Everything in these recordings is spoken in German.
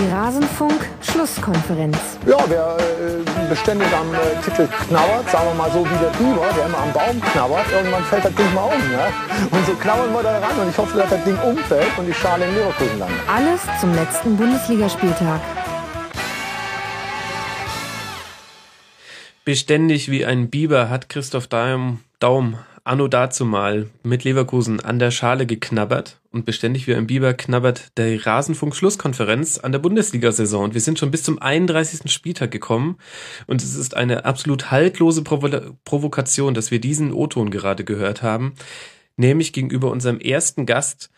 Die Rasenfunk-Schlusskonferenz. Ja, wer äh, beständig am äh, Titel knabbert, sagen wir mal so wie der Biber, der immer am Baum knabbert, irgendwann fällt das Ding mal um. Ne? Und so knabbern wir da ran und ich hoffe, dass das Ding umfällt und die Schale in Leverkusen landet. Alles zum letzten Bundesligaspieltag. Beständig wie ein Biber hat Christoph Daum, Daum anno dazumal mit Leverkusen an der Schale geknabbert und beständig wie ein Biber knabbert der Rasenfunk-Schlusskonferenz an der Bundesliga-Saison. Und wir sind schon bis zum 31. Spieltag gekommen und es ist eine absolut haltlose Provo Provokation, dass wir diesen O-Ton gerade gehört haben, nämlich gegenüber unserem ersten Gast,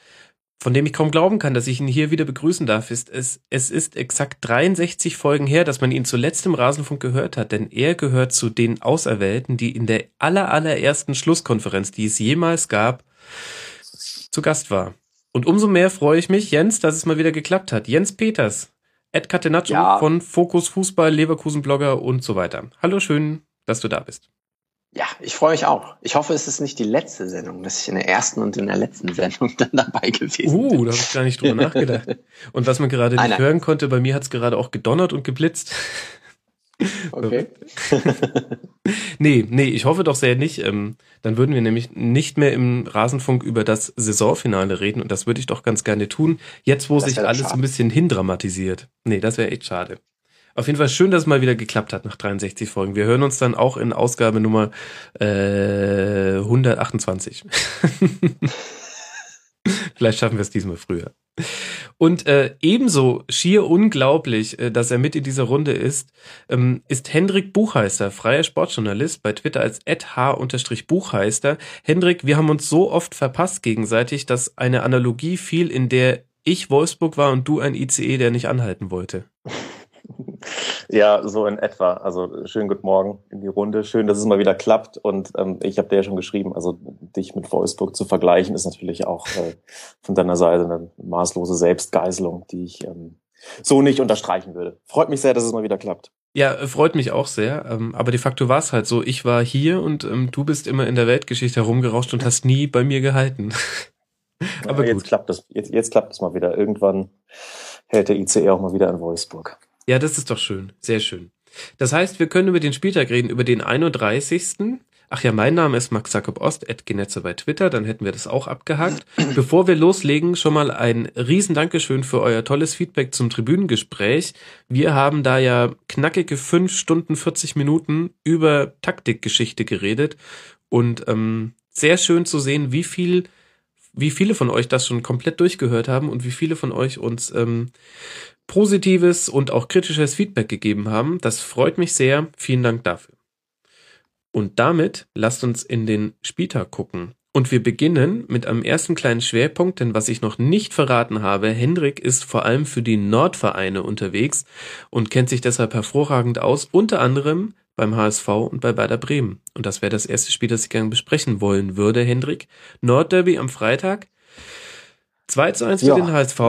von dem ich kaum glauben kann, dass ich ihn hier wieder begrüßen darf, ist es, es ist exakt 63 Folgen her, dass man ihn zuletzt im Rasenfunk gehört hat, denn er gehört zu den Auserwählten, die in der aller, allerersten Schlusskonferenz, die es jemals gab, zu Gast war. Und umso mehr freue ich mich, Jens, dass es mal wieder geklappt hat. Jens Peters, Ed Catenaccio ja. von Fokus Fußball, Leverkusen Blogger und so weiter. Hallo, schön, dass du da bist. Ja, ich freue mich auch. Ich hoffe, es ist nicht die letzte Sendung, dass ich in der ersten und in der letzten Sendung dann dabei gewesen uh, bin. Uh, da habe ich gar nicht drüber nachgedacht. Und was man gerade nicht hören konnte, bei mir hat es gerade auch gedonnert und geblitzt. Okay. nee, nee, ich hoffe doch sehr nicht. Ähm, dann würden wir nämlich nicht mehr im Rasenfunk über das Saisonfinale reden und das würde ich doch ganz gerne tun. Jetzt, wo das sich alles schade. ein bisschen hindramatisiert. Nee, das wäre echt schade. Auf jeden Fall schön, dass es mal wieder geklappt hat nach 63 Folgen. Wir hören uns dann auch in Ausgabe Nummer äh, 128. Vielleicht schaffen wir es diesmal früher. Und äh, ebenso schier unglaublich, äh, dass er mit in dieser Runde ist, ähm, ist Hendrik Buchheister, freier Sportjournalist, bei Twitter als h-buchheister. Hendrik, wir haben uns so oft verpasst gegenseitig, dass eine Analogie fiel, in der ich Wolfsburg war und du ein ICE, der nicht anhalten wollte. Ja, so in etwa. Also schönen guten Morgen in die Runde. Schön, dass es mal wieder klappt. Und ähm, ich habe dir ja schon geschrieben, also dich mit Wolfsburg zu vergleichen, ist natürlich auch äh, von deiner Seite eine maßlose Selbstgeißelung, die ich ähm, so nicht unterstreichen würde. Freut mich sehr, dass es mal wieder klappt. Ja, freut mich auch sehr. Ähm, aber de facto war es halt so. Ich war hier und ähm, du bist immer in der Weltgeschichte herumgerauscht und hast nie bei mir gehalten. aber ja, jetzt klappt es. Jetzt, jetzt klappt es mal wieder. Irgendwann hält der ICE auch mal wieder in Wolfsburg. Ja, das ist doch schön. Sehr schön. Das heißt, wir können über den Spieltag reden, über den 31. Ach ja, mein Name ist Max Jakob Ost, Genetzer bei Twitter, dann hätten wir das auch abgehakt. Bevor wir loslegen, schon mal ein riesen Dankeschön für euer tolles Feedback zum Tribünengespräch. Wir haben da ja knackige fünf Stunden 40 Minuten über Taktikgeschichte geredet und ähm, sehr schön zu sehen, wie viel, wie viele von euch das schon komplett durchgehört haben und wie viele von euch uns ähm, positives und auch kritisches Feedback gegeben haben. Das freut mich sehr. Vielen Dank dafür. Und damit lasst uns in den Spieltag gucken. Und wir beginnen mit einem ersten kleinen Schwerpunkt, denn was ich noch nicht verraten habe, Hendrik ist vor allem für die Nordvereine unterwegs und kennt sich deshalb hervorragend aus, unter anderem beim HSV und bei Werder Bremen. Und das wäre das erste Spiel, das ich gerne besprechen wollen würde, Hendrik. Nordderby am Freitag. 2 zu 1 für ja. den HSV.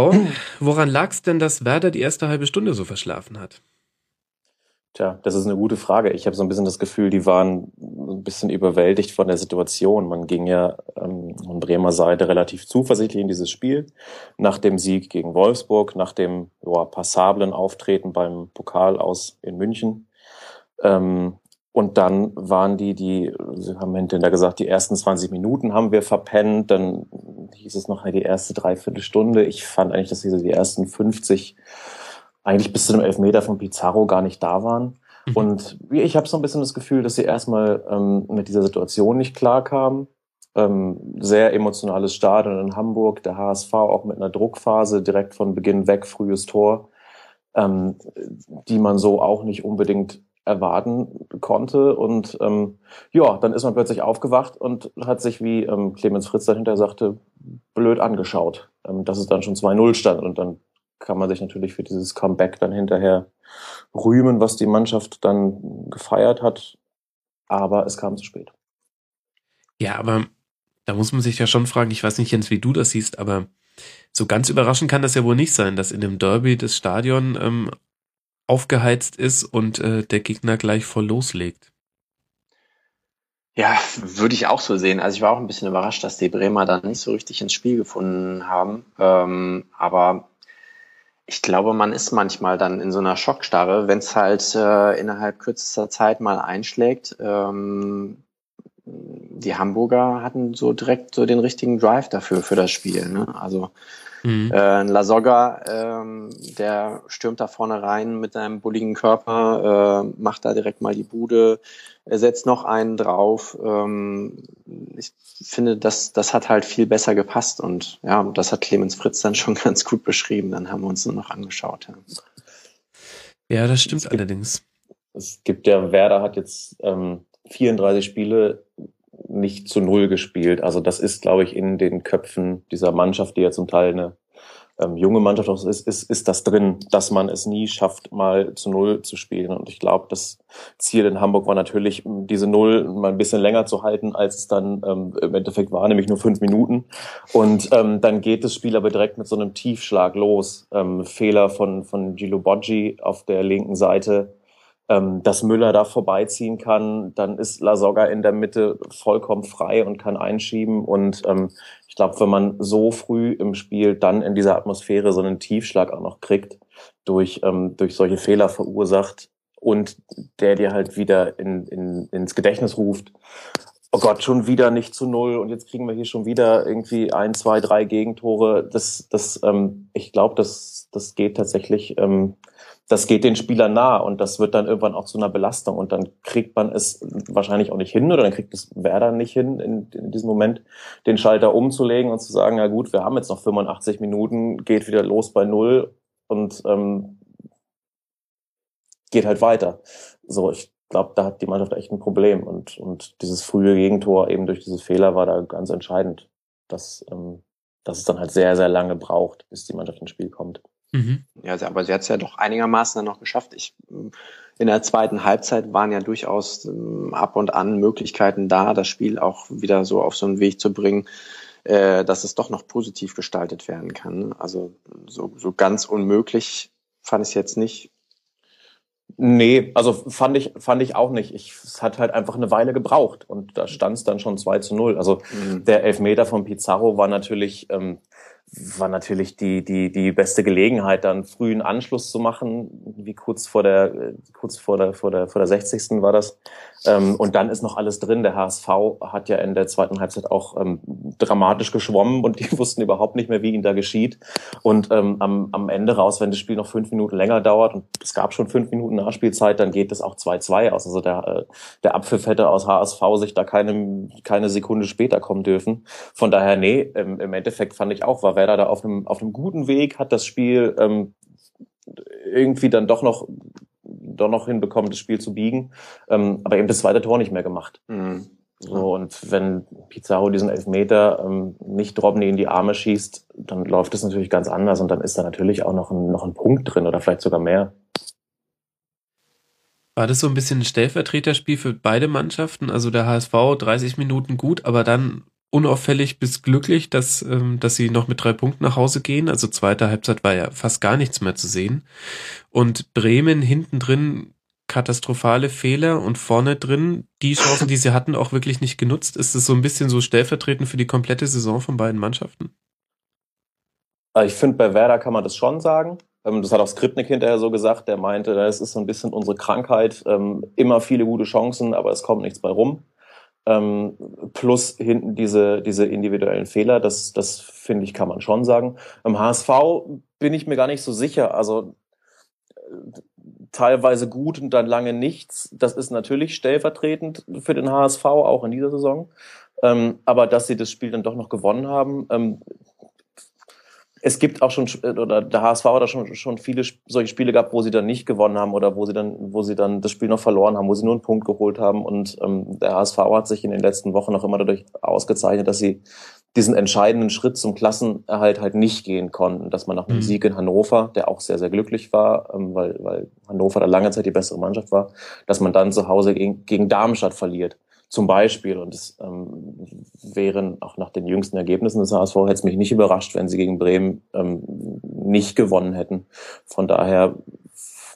Woran lag es denn, dass Werder die erste halbe Stunde so verschlafen hat? Tja, das ist eine gute Frage. Ich habe so ein bisschen das Gefühl, die waren ein bisschen überwältigt von der Situation. Man ging ja ähm, von Bremer Seite relativ zuversichtlich in dieses Spiel. Nach dem Sieg gegen Wolfsburg, nach dem ja, passablen Auftreten beim Pokal aus in München. Ähm, und dann waren die, die, Sie haben hinterher gesagt, die ersten 20 Minuten haben wir verpennt, dann hieß es noch die erste Dreiviertelstunde. Ich fand eigentlich, dass diese die ersten 50 eigentlich bis zu dem Elfmeter von Pizarro gar nicht da waren. Mhm. Und ich habe so ein bisschen das Gefühl, dass sie erstmal ähm, mit dieser Situation nicht klarkamen. Ähm, sehr emotionales Stadion in Hamburg, der HSV auch mit einer Druckphase direkt von Beginn weg, frühes Tor, ähm, die man so auch nicht unbedingt erwarten konnte. Und ähm, ja, dann ist man plötzlich aufgewacht und hat sich, wie ähm, Clemens Fritz dahinter sagte, blöd angeschaut, ähm, dass es dann schon 2-0 stand. Und dann kann man sich natürlich für dieses Comeback dann hinterher rühmen, was die Mannschaft dann gefeiert hat. Aber es kam zu spät. Ja, aber da muss man sich ja schon fragen, ich weiß nicht, Jens, wie du das siehst, aber so ganz überraschend kann das ja wohl nicht sein, dass in dem Derby das Stadion ähm, aufgeheizt ist und äh, der Gegner gleich voll loslegt. Ja, würde ich auch so sehen. Also ich war auch ein bisschen überrascht, dass die Bremer da nicht so richtig ins Spiel gefunden haben. Ähm, aber Ich glaube, man ist manchmal dann in so einer Schockstarre, wenn es halt äh, innerhalb kürzester Zeit mal einschlägt. Ähm, die Hamburger hatten so direkt so den richtigen Drive dafür für das Spiel. Ne? Also mhm. äh, Lasogga, ähm, der stürmt da vorne rein mit seinem bulligen Körper, äh, macht da direkt mal die Bude, er setzt noch einen drauf. Ähm, ich finde, das, das hat halt viel besser gepasst und ja, das hat Clemens Fritz dann schon ganz gut beschrieben. Dann haben wir uns nur noch angeschaut. Ja, ja das stimmt es allerdings. Es gibt ja, Werder hat jetzt ähm, 34 Spiele nicht zu Null gespielt. Also das ist, glaube ich, in den Köpfen dieser Mannschaft, die ja zum Teil eine ähm, junge Mannschaft auch ist, ist, ist das drin, dass man es nie schafft, mal zu Null zu spielen. Und ich glaube, das Ziel in Hamburg war natürlich, diese Null mal ein bisschen länger zu halten, als es dann ähm, im Endeffekt war, nämlich nur fünf Minuten. Und ähm, dann geht das Spiel aber direkt mit so einem Tiefschlag los. Ähm, Fehler von, von Gilo Boggi auf der linken Seite ähm, dass Müller da vorbeiziehen kann, dann ist Lasogga in der Mitte vollkommen frei und kann einschieben. Und ähm, ich glaube, wenn man so früh im Spiel dann in dieser Atmosphäre so einen Tiefschlag auch noch kriegt, durch, ähm, durch solche Fehler verursacht und der dir halt wieder in, in, ins Gedächtnis ruft, oh Gott, schon wieder nicht zu null und jetzt kriegen wir hier schon wieder irgendwie ein, zwei, drei Gegentore. Das, das, ähm, ich glaube, das, das geht tatsächlich ähm, das geht den Spielern nah und das wird dann irgendwann auch zu einer Belastung und dann kriegt man es wahrscheinlich auch nicht hin oder dann kriegt es Werder nicht hin, in, in diesem Moment den Schalter umzulegen und zu sagen, na gut, wir haben jetzt noch 85 Minuten, geht wieder los bei Null und ähm, geht halt weiter. So, ich glaube, da hat die Mannschaft echt ein Problem und, und dieses frühe Gegentor eben durch diese Fehler war da ganz entscheidend, dass, ähm, dass es dann halt sehr, sehr lange braucht, bis die Mannschaft ins Spiel kommt. Mhm. Ja, aber sie hat es ja doch einigermaßen dann noch geschafft. Ich, in der zweiten Halbzeit waren ja durchaus ähm, ab und an Möglichkeiten da, das Spiel auch wieder so auf so einen Weg zu bringen, äh, dass es doch noch positiv gestaltet werden kann. Also so, so ganz unmöglich fand ich es jetzt nicht. Nee, also fand ich, fand ich auch nicht. Ich, es hat halt einfach eine Weile gebraucht und da stand es dann schon 2 zu 0. Also mhm. der Elfmeter von Pizarro war natürlich, ähm, war natürlich die, die, die beste Gelegenheit, dann frühen Anschluss zu machen, wie kurz vor der, kurz vor der, vor der, vor der 60. war das. Ähm, und dann ist noch alles drin. Der HSV hat ja in der zweiten Halbzeit auch ähm, dramatisch geschwommen und die wussten überhaupt nicht mehr, wie ihnen da geschieht. Und ähm, am, am Ende raus, wenn das Spiel noch fünf Minuten länger dauert und es gab schon fünf Minuten Nachspielzeit, dann geht es auch 2-2 aus. Also der, äh, der Abpfiff hätte aus HSV sich da keine, keine Sekunde später kommen dürfen. Von daher, nee, im, im Endeffekt fand ich auch, war Werder da auf einem, auf einem guten Weg, hat das Spiel ähm, irgendwie dann doch noch doch noch hinbekommen, das Spiel zu biegen, ähm, aber eben das zweite Tor nicht mehr gemacht. Mhm. So, und wenn Pizarro diesen Elfmeter ähm, nicht Drobny in die Arme schießt, dann läuft es natürlich ganz anders und dann ist da natürlich auch noch ein, noch ein Punkt drin oder vielleicht sogar mehr. War das so ein bisschen ein Stellvertreterspiel für beide Mannschaften? Also der HSV 30 Minuten gut, aber dann unauffällig bis glücklich, dass, ähm, dass sie noch mit drei Punkten nach Hause gehen. Also zweite Halbzeit war ja fast gar nichts mehr zu sehen. Und Bremen hinten drin katastrophale Fehler und vorne drin die Chancen, die sie hatten, auch wirklich nicht genutzt. Ist es so ein bisschen so stellvertretend für die komplette Saison von beiden Mannschaften? Also ich finde, bei Werder kann man das schon sagen. Ähm, das hat auch Skripnik hinterher so gesagt. Der meinte, das ist so ein bisschen unsere Krankheit. Ähm, immer viele gute Chancen, aber es kommt nichts bei rum ähm, plus hinten diese, diese individuellen Fehler, das, das finde ich, kann man schon sagen. Im HSV bin ich mir gar nicht so sicher. Also äh, teilweise gut und dann lange nichts. Das ist natürlich stellvertretend für den HSV, auch in dieser Saison. Ähm, aber dass sie das Spiel dann doch noch gewonnen haben, ähm, es gibt auch schon, oder der HSV hat da schon, schon viele solche Spiele gehabt, wo sie dann nicht gewonnen haben oder wo sie dann, wo sie dann das Spiel noch verloren haben, wo sie nur einen Punkt geholt haben. Und ähm, der HSV hat sich in den letzten Wochen auch immer dadurch ausgezeichnet, dass sie diesen entscheidenden Schritt zum Klassenerhalt halt nicht gehen konnten, dass man nach einem mhm. Sieg in Hannover, der auch sehr, sehr glücklich war, ähm, weil, weil Hannover da lange Zeit die bessere Mannschaft war, dass man dann zu Hause gegen, gegen Darmstadt verliert zum Beispiel. Und es ähm, wären auch nach den jüngsten Ergebnissen des HSV hätte es mich nicht überrascht, wenn sie gegen Bremen ähm, nicht gewonnen hätten. Von daher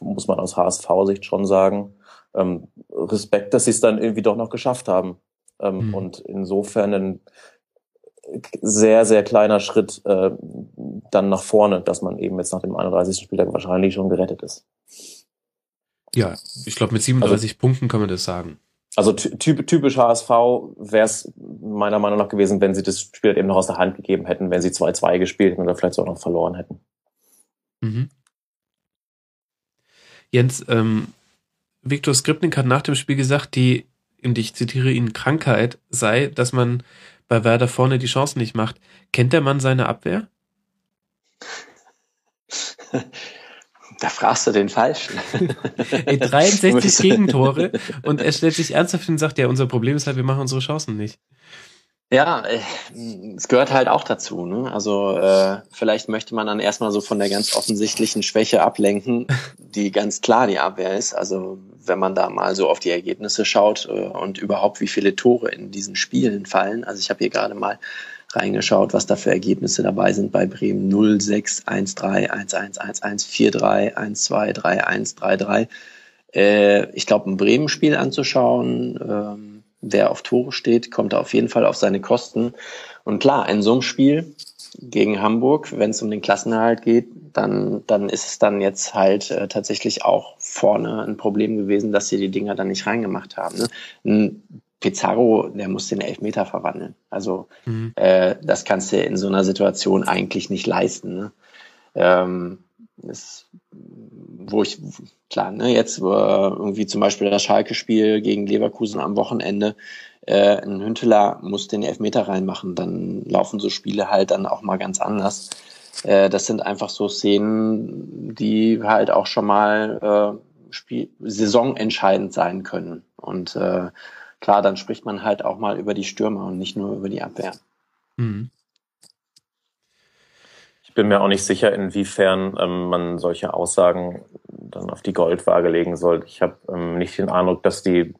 muss man aus HSV-Sicht schon sagen, ähm, Respekt, dass sie es dann irgendwie doch noch geschafft haben. Ähm, mhm. Und insofern ein, sehr, sehr kleiner Schritt äh, dann nach vorne, dass man eben jetzt nach dem 31. Spieltag wahrscheinlich schon gerettet ist. Ja, ich glaube, mit 37 also, Punkten kann man das sagen. Also typ, typisch HSV wäre es meiner Meinung nach gewesen, wenn sie das Spiel halt eben noch aus der Hand gegeben hätten, wenn sie 2-2 gespielt hätten oder vielleicht auch noch verloren hätten. Mhm. Jens, ähm, Viktor Skripnik hat nach dem Spiel gesagt, die, und ich zitiere ihn, Krankheit sei, dass man bei Werder vorne die Chancen nicht macht. Kennt der Mann seine Abwehr? Da fragst du den Falschen. Ey, 63 Gegentore und er stellt sich ernsthaft hin und sagt, ja, unser Problem ist halt, wir machen unsere Chancen nicht. Ja, äh, es gehört halt auch dazu. Ne? Also äh, vielleicht möchte man dann erstmal so von der ganz offensichtlichen Schwäche ablenken, die ganz klar die Abwehr ist. Also wenn man da mal so auf die Ergebnisse schaut äh, und überhaupt wie viele Tore in diesen Spielen fallen. Also ich habe hier gerade mal reingeschaut, was da für Ergebnisse dabei sind bei Bremen. 0, 6, 1, 3, 1, 1, 1, 1, 4, 3, 1, 2, 3, 1, 3, 3. Äh, ich glaube, ein Bremen-Spiel anzuschauen, ähm, wer auf Tore steht, kommt da auf jeden Fall auf seine Kosten. Und klar, in so einem Spiel gegen Hamburg, wenn es um den Klassenerhalt geht, dann, dann ist es dann jetzt halt äh, tatsächlich auch vorne ein Problem gewesen, dass sie die Dinger dann nicht reingemacht haben. Ne? Ein Pizarro, der muss den Elfmeter verwandeln. Also mhm. äh, das kannst du in so einer Situation eigentlich nicht leisten. Ne? Ähm, das, wo ich, klar, ne, jetzt äh, irgendwie zum Beispiel das Schalke-Spiel gegen Leverkusen am Wochenende, äh, ein Hünteler muss den Elfmeter reinmachen, dann laufen so Spiele halt dann auch mal ganz anders. Äh, das sind einfach so Szenen, die halt auch schon mal äh, Spiel saisonentscheidend sein können. Und äh, klar, dann spricht man halt auch mal über die Stürmer und nicht nur über die Abwehr. Mhm. Ich bin mir auch nicht sicher, inwiefern ähm, man solche Aussagen dann auf die Goldwaage legen soll. Ich habe ähm, nicht den Eindruck, dass die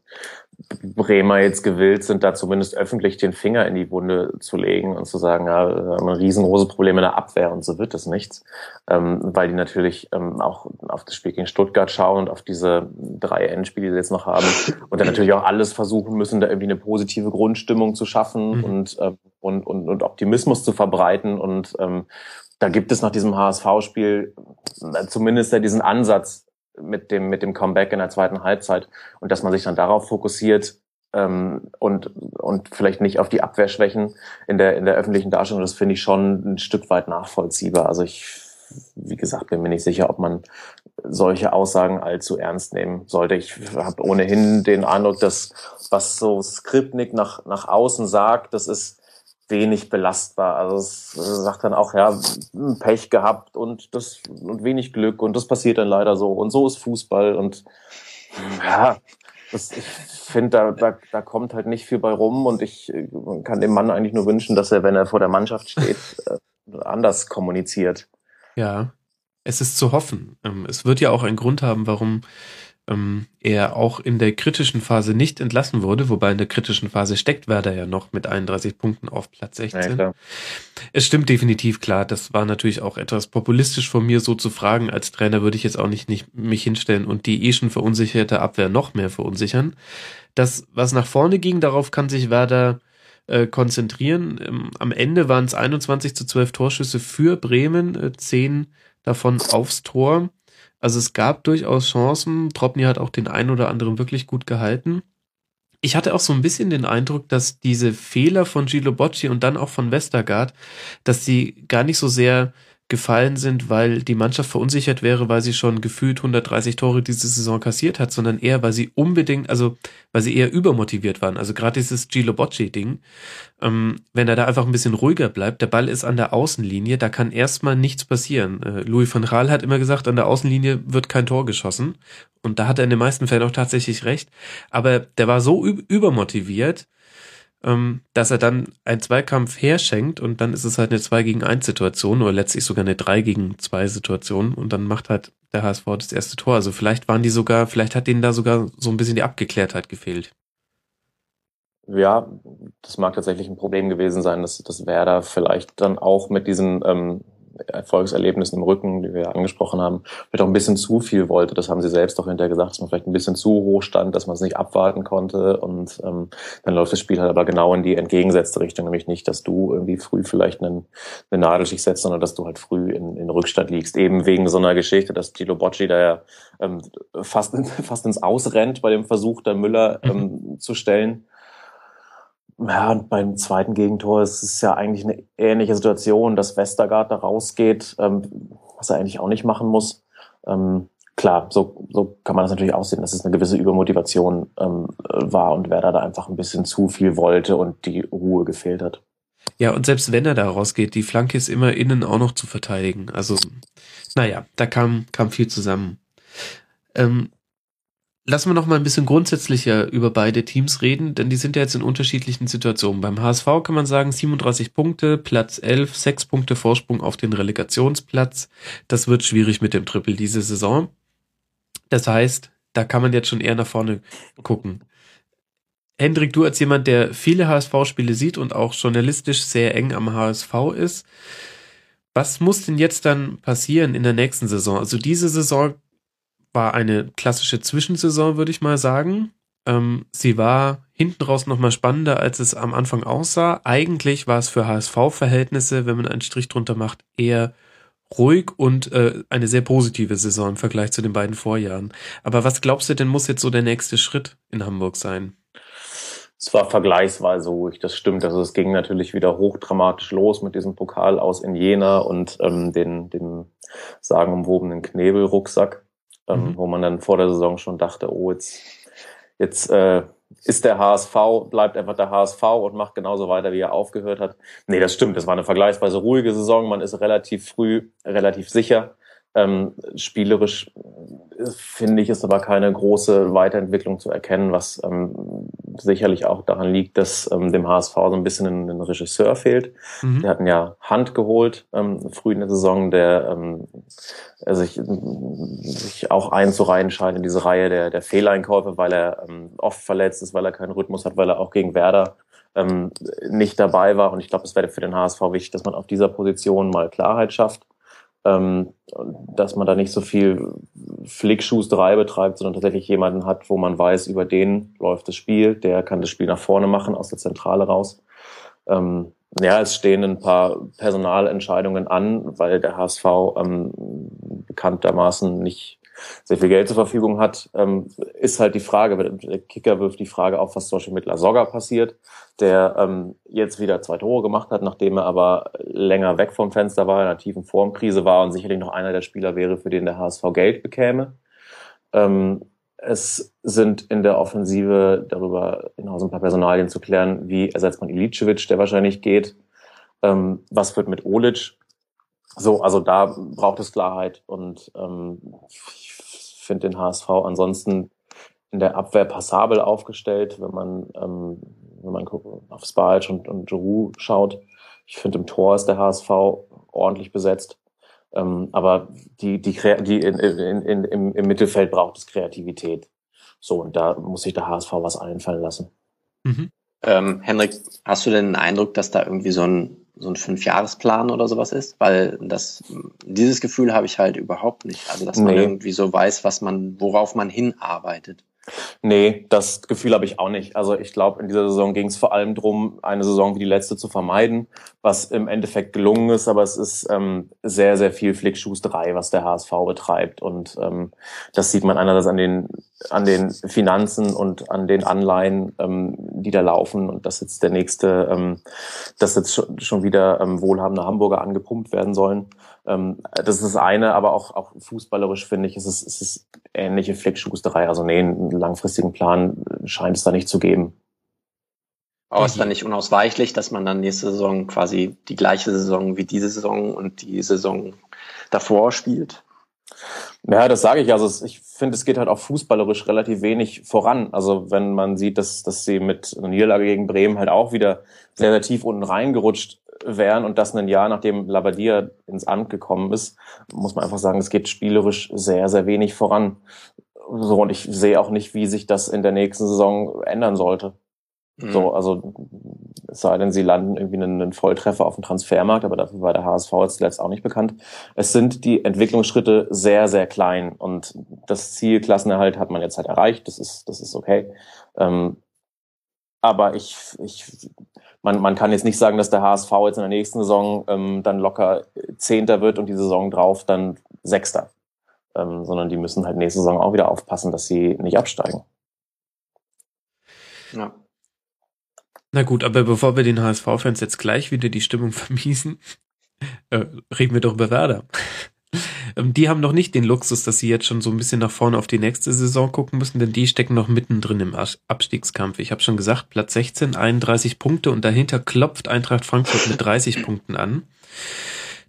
Bremer jetzt gewillt sind, da zumindest öffentlich den Finger in die Wunde zu legen und zu sagen, ja, wir haben ein riesengroßes Problem in der Abwehr und so wird es nichts. Ähm, weil die natürlich ähm, auch auf das Spiel gegen Stuttgart schauen und auf diese drei Endspiele, die sie jetzt noch haben und dann natürlich auch alles versuchen müssen, da irgendwie eine positive Grundstimmung zu schaffen mhm. und, ähm, und, und, und Optimismus zu verbreiten und ähm, da gibt es nach diesem HSV-Spiel äh, zumindest ja diesen Ansatz, mit dem, mit dem Comeback in der zweiten Halbzeit und dass man sich dann darauf fokussiert ähm, und, und vielleicht nicht auf die Abwehrschwächen in der, in der öffentlichen Darstellung, das finde ich schon ein Stück weit nachvollziehbar. Also ich, wie gesagt, bin mir nicht sicher, ob man solche Aussagen allzu ernst nehmen sollte. Ich habe ohnehin den Eindruck, dass was so Skripnik nach, nach außen sagt, das ist wenig belastbar. Also es sagt dann auch, ja, Pech gehabt und das und wenig Glück und das passiert dann leider so. Und so ist Fußball und ja, das, ich finde, da, da, da kommt halt nicht viel bei rum und ich kann dem Mann eigentlich nur wünschen, dass er, wenn er vor der Mannschaft steht, äh, anders kommuniziert. Ja, es ist zu hoffen. Ähm, es wird ja auch einen Grund haben, warum ähm, er auch in der kritischen Phase nicht entlassen wurde, wobei in der kritischen Phase steckt Werder ja noch mit 31 Punkten auf Platz 16. Ja, es stimmt definitiv klar, das war natürlich auch etwas populistisch von mir so zu fragen. Als Trainer würde ich jetzt auch nicht, nicht mich hinstellen und die eh schon verunsicherte Abwehr noch mehr verunsichern. Das, was nach vorne ging, darauf kann sich Werder äh, konzentrieren. Ähm, am Ende waren es 21 zu 12 Torschüsse für Bremen, äh, 10 davon aufs Tor. Also es gab durchaus Chancen. Tropny hat auch den einen oder anderen wirklich gut gehalten. Ich hatte auch so ein bisschen den Eindruck, dass diese Fehler von Gilo Bocci und dann auch von Westergaard, dass sie gar nicht so sehr gefallen sind, weil die Mannschaft verunsichert wäre, weil sie schon gefühlt 130 Tore diese Saison kassiert hat, sondern eher, weil sie unbedingt, also weil sie eher übermotiviert waren. Also gerade dieses Gilo Bocci-Ding, ähm, wenn er da einfach ein bisschen ruhiger bleibt, der Ball ist an der Außenlinie, da kann erstmal nichts passieren. Äh, Louis van Gaal hat immer gesagt, an der Außenlinie wird kein Tor geschossen. Und da hat er in den meisten Fällen auch tatsächlich recht. Aber der war so übermotiviert, dass er dann einen Zweikampf herschenkt und dann ist es halt eine 2 gegen 1 Situation oder letztlich sogar eine 3 gegen 2 Situation und dann macht halt der HSV das erste Tor. Also vielleicht waren die sogar, vielleicht hat denen da sogar so ein bisschen die Abgeklärtheit gefehlt. Ja, das mag tatsächlich ein Problem gewesen sein, dass, dass Werder vielleicht dann auch mit diesen ähm, Erfolgserlebnissen im Rücken, die wir ja angesprochen haben, vielleicht auch ein bisschen zu viel wollte. Das haben sie selbst auch hinterher gesagt, dass man vielleicht ein bisschen zu hoch stand, dass man es nicht abwarten konnte. Und ähm, dann läuft das Spiel halt aber genau in die entgegengesetzte Richtung, nämlich nicht, dass du irgendwie früh vielleicht einen, eine Nadel sich setzt, sondern dass du halt früh in, in Rückstand liegst. Eben wegen so einer Geschichte, dass Tilo Bocci da ja ähm, fast, fast ins Ausrennt bei dem Versuch, da Müller ähm, mhm. zu stellen. Ja, und beim zweiten Gegentor ist es ja eigentlich eine ähnliche Situation, dass Westergaard da rausgeht, ähm, was er eigentlich auch nicht machen muss. Ähm, klar, so, so kann man das natürlich aussehen, dass es eine gewisse Übermotivation ähm, war und Werder da einfach ein bisschen zu viel wollte und die Ruhe gefehlt hat. Ja, und selbst wenn er da rausgeht, die Flanke ist immer innen auch noch zu verteidigen. Also, naja, da kam, kam viel zusammen. Ähm, Lassen wir noch mal ein bisschen grundsätzlicher über beide Teams reden, denn die sind ja jetzt in unterschiedlichen Situationen. Beim HSV kann man sagen 37 Punkte, Platz 11, 6 Punkte Vorsprung auf den Relegationsplatz. Das wird schwierig mit dem Triple diese Saison. Das heißt, da kann man jetzt schon eher nach vorne gucken. Hendrik, du als jemand, der viele HSV-Spiele sieht und auch journalistisch sehr eng am HSV ist, was muss denn jetzt dann passieren in der nächsten Saison? Also diese Saison war eine klassische Zwischensaison, würde ich mal sagen. Ähm, sie war hinten raus nochmal spannender, als es am Anfang aussah. Eigentlich war es für HSV-Verhältnisse, wenn man einen Strich drunter macht, eher ruhig und äh, eine sehr positive Saison im Vergleich zu den beiden Vorjahren. Aber was glaubst du denn, muss jetzt so der nächste Schritt in Hamburg sein? Es war vergleichsweise ruhig, das stimmt. Also es ging natürlich wieder hochdramatisch los mit diesem Pokal aus in Jena und ähm, den, dem sagenumwobenen Knebelrucksack ähm, mhm. wo man dann vor der Saison schon dachte, oh, jetzt, jetzt äh, ist der HSV, bleibt einfach der HSV und macht genauso weiter, wie er aufgehört hat. Nee, das stimmt. Es war eine vergleichsweise ruhige Saison. Man ist relativ früh, relativ sicher. Ähm, spielerisch äh, finde ich, ist aber keine große Weiterentwicklung zu erkennen, was ähm, sicherlich auch daran liegt, dass ähm, dem HSV so ein bisschen ein, ein Regisseur fehlt. Mhm. Die hatten ja Hand geholt ähm, früh in der Saison, der ähm, sich, sich auch einzureihen scheint in diese Reihe der, der Fehleinkäufe, weil er ähm, oft verletzt ist, weil er keinen Rhythmus hat, weil er auch gegen Werder ähm, nicht dabei war. Und ich glaube, es wäre für den HSV wichtig, dass man auf dieser Position mal Klarheit schafft ähm, dass man da nicht so viel Flickschusterei betreibt, sondern tatsächlich jemanden hat, wo man weiß, über den läuft das Spiel, der kann das Spiel nach vorne machen, aus der Zentrale raus. Ähm, ja, es stehen ein paar Personalentscheidungen an, weil der HSV ähm, bekanntermaßen nicht sehr viel Geld zur Verfügung hat, ähm, ist halt die Frage, der Kicker wirft die Frage auf, was zum Beispiel mit Lasogga passiert, der ähm, jetzt wieder zwei Tore gemacht hat, nachdem er aber länger weg vom Fenster war, in einer tiefen Formkrise war und sicherlich noch einer der Spieler wäre, für den der HSV Geld bekäme. Ähm, es sind in der Offensive darüber hinaus ein paar Personalien zu klären, wie ersetzt man Ilicevic, der wahrscheinlich geht. Was wird mit Olic? So, also da braucht es Klarheit und ähm, finde den HSV ansonsten in der Abwehr passabel aufgestellt, wenn man, ähm, wenn man auf Spalch und, und Giroud schaut. Ich finde im Tor ist der HSV ordentlich besetzt. Ähm, aber die, die, die in, in, in, im, im Mittelfeld braucht es Kreativität. So, und da muss sich der HSV was einfallen lassen. Mhm. Ähm, Henrik, hast du denn den Eindruck, dass da irgendwie so ein so ein Fünfjahresplan oder sowas ist, weil das dieses Gefühl habe ich halt überhaupt nicht. Also dass man irgendwie so weiß, was man, worauf man hinarbeitet. Nee, das Gefühl habe ich auch nicht. Also ich glaube, in dieser Saison ging es vor allem darum, eine Saison wie die letzte zu vermeiden, was im Endeffekt gelungen ist, aber es ist ähm, sehr, sehr viel Flickschusterei, was der HSV betreibt. Und ähm, das sieht man einerseits an den, an den Finanzen und an den Anleihen, ähm, die da laufen und dass jetzt der nächste, ähm, dass jetzt schon wieder ähm, wohlhabende Hamburger angepumpt werden sollen. Ähm, das ist das eine, aber auch, auch fußballerisch finde ich, ist es, ist es ähnliche Flickschusterei. Also nee, einen langfristigen Plan scheint es da nicht zu geben. Aber ist dann nicht unausweichlich, dass man dann nächste Saison quasi die gleiche Saison wie diese Saison und die Saison davor spielt? Ja, das sage ich. Also ich finde, es geht halt auch fußballerisch relativ wenig voran. Also wenn man sieht, dass, dass sie mit einer Niederlage gegen Bremen halt auch wieder sehr, sehr tief unten reingerutscht wären und das ein Jahr nachdem Labadia ins Amt gekommen ist, muss man einfach sagen, es geht spielerisch sehr, sehr wenig voran. So, und ich sehe auch nicht, wie sich das in der nächsten Saison ändern sollte. Mhm. So, also es sei denn, sie landen irgendwie einen, einen Volltreffer auf dem Transfermarkt, aber dafür war der HSV jetzt zuletzt auch nicht bekannt. Es sind die Entwicklungsschritte sehr, sehr klein und das Ziel Klassenerhalt hat man jetzt halt erreicht, das ist, das ist okay. Ähm, aber ich, ich, man, man kann jetzt nicht sagen, dass der HSV jetzt in der nächsten Saison ähm, dann locker Zehnter wird und die Saison drauf dann Sechster. Ähm, sondern die müssen halt nächste Saison auch wieder aufpassen, dass sie nicht absteigen. Ja. Na gut, aber bevor wir den HSV-Fans jetzt gleich wieder die Stimmung vermiesen, äh, reden wir doch über Werder. Ähm, die haben noch nicht den Luxus, dass sie jetzt schon so ein bisschen nach vorne auf die nächste Saison gucken müssen, denn die stecken noch mittendrin im Abstiegskampf. Ich habe schon gesagt, Platz 16, 31 Punkte und dahinter klopft Eintracht Frankfurt mit 30 Punkten an.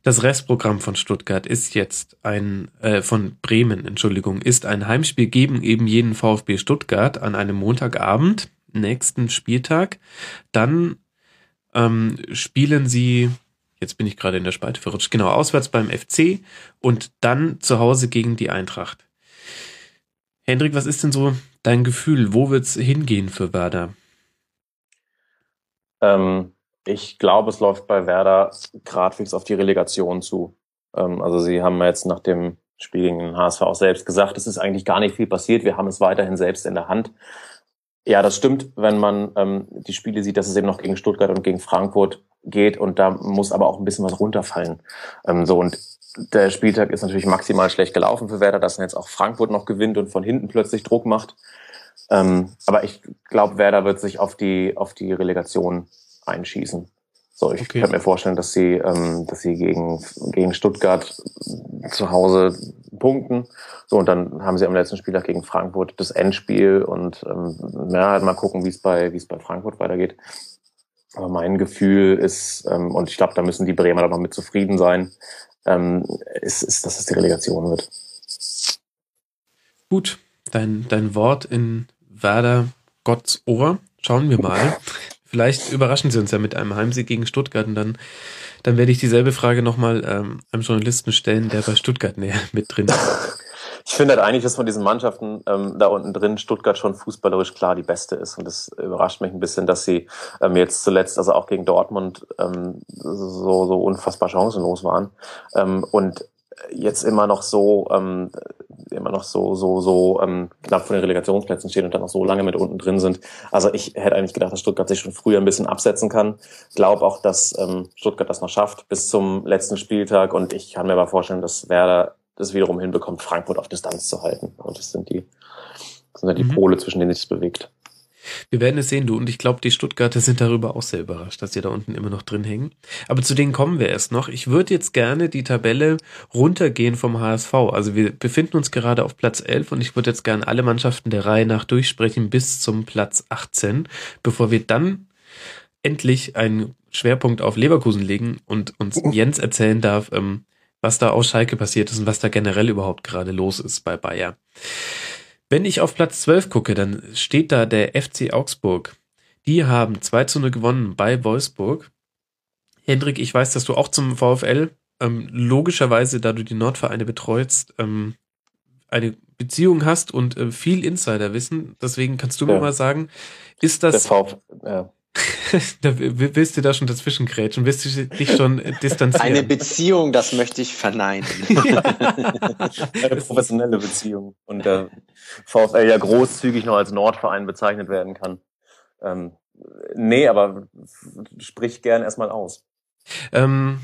Das Restprogramm von Stuttgart ist jetzt ein, äh, von Bremen, Entschuldigung, ist ein Heimspiel gegen eben jeden VfB Stuttgart an einem Montagabend, nächsten Spieltag. Dann ähm, spielen sie jetzt bin ich gerade in der Spalte verrutscht, genau, auswärts beim FC und dann zu Hause gegen die Eintracht. Hendrik, was ist denn so dein Gefühl? Wo wird's hingehen für Werder? Ähm, ich glaube, es läuft bei Werder gradwegs auf die Relegation zu. Ähm, also sie haben jetzt nach dem Spiel gegen den HSV auch selbst gesagt, es ist eigentlich gar nicht viel passiert. Wir haben es weiterhin selbst in der Hand. Ja, das stimmt, wenn man ähm, die Spiele sieht, dass es eben noch gegen Stuttgart und gegen Frankfurt geht und da muss aber auch ein bisschen was runterfallen. Ähm, so und der Spieltag ist natürlich maximal schlecht gelaufen für Werder, dass jetzt auch Frankfurt noch gewinnt und von hinten plötzlich Druck macht. Ähm, aber ich glaube, Werder wird sich auf die auf die Relegation einschießen. So, ich okay. kann mir vorstellen, dass sie, ähm, dass sie gegen, gegen Stuttgart zu Hause punkten. So, und dann haben sie am letzten Spieltag gegen Frankfurt das Endspiel und ähm, ja, halt mal gucken, wie es bei, wie es bei Frankfurt weitergeht. Aber mein Gefühl ist, ähm, und ich glaube, da müssen die Bremer dann noch mit zufrieden sein, ähm, ist, ist, dass es die Relegation wird. Gut, dein, dein Wort in Werder Gotts Ohr. Schauen wir mal. Vielleicht überraschen sie uns ja mit einem Heimsieg gegen Stuttgart und dann, dann werde ich dieselbe Frage nochmal ähm, einem Journalisten stellen, der bei Stuttgart näher mit drin ist. Ich finde halt eigentlich, dass von diesen Mannschaften ähm, da unten drin Stuttgart schon fußballerisch klar die beste ist. Und das überrascht mich ein bisschen, dass sie ähm, jetzt zuletzt, also auch gegen Dortmund, ähm, so, so unfassbar chancenlos waren. Ähm, und jetzt immer noch so, ähm, immer noch so, so, so ähm, knapp von den Relegationsplätzen stehen und dann noch so lange mit unten drin sind. Also ich hätte eigentlich gedacht, dass Stuttgart sich schon früher ein bisschen absetzen kann. Glaube auch, dass ähm, Stuttgart das noch schafft bis zum letzten Spieltag und ich kann mir aber vorstellen, dass Werder das wiederum hinbekommt, Frankfurt auf Distanz zu halten. Und das sind die, das sind ja die mhm. Pole, zwischen denen sich bewegt. Wir werden es sehen, du. Und ich glaube, die Stuttgarter sind darüber auch sehr überrascht, dass sie da unten immer noch drin hängen. Aber zu denen kommen wir erst noch. Ich würde jetzt gerne die Tabelle runtergehen vom HSV. Also wir befinden uns gerade auf Platz 11 und ich würde jetzt gerne alle Mannschaften der Reihe nach durchsprechen bis zum Platz 18, bevor wir dann endlich einen Schwerpunkt auf Leverkusen legen und uns Jens erzählen darf, ähm, was da aus Schalke passiert ist und was da generell überhaupt gerade los ist bei Bayer. Wenn ich auf Platz 12 gucke, dann steht da der FC Augsburg. Die haben 2 zu 0 gewonnen bei Wolfsburg. Hendrik, ich weiß, dass du auch zum VfL ähm, logischerweise, da du die Nordvereine betreust, ähm, eine Beziehung hast und äh, viel Insiderwissen. Deswegen kannst du ja. mir mal sagen, ist das. Der VfL, ja. da willst du da schon dazwischen grätschen? Willst du dich schon distanzieren? Eine Beziehung, das möchte ich verneinen. Eine professionelle Beziehung. Und der VfL ja großzügig noch als Nordverein bezeichnet werden kann. Ähm, nee, aber sprich gern erstmal aus. Ähm,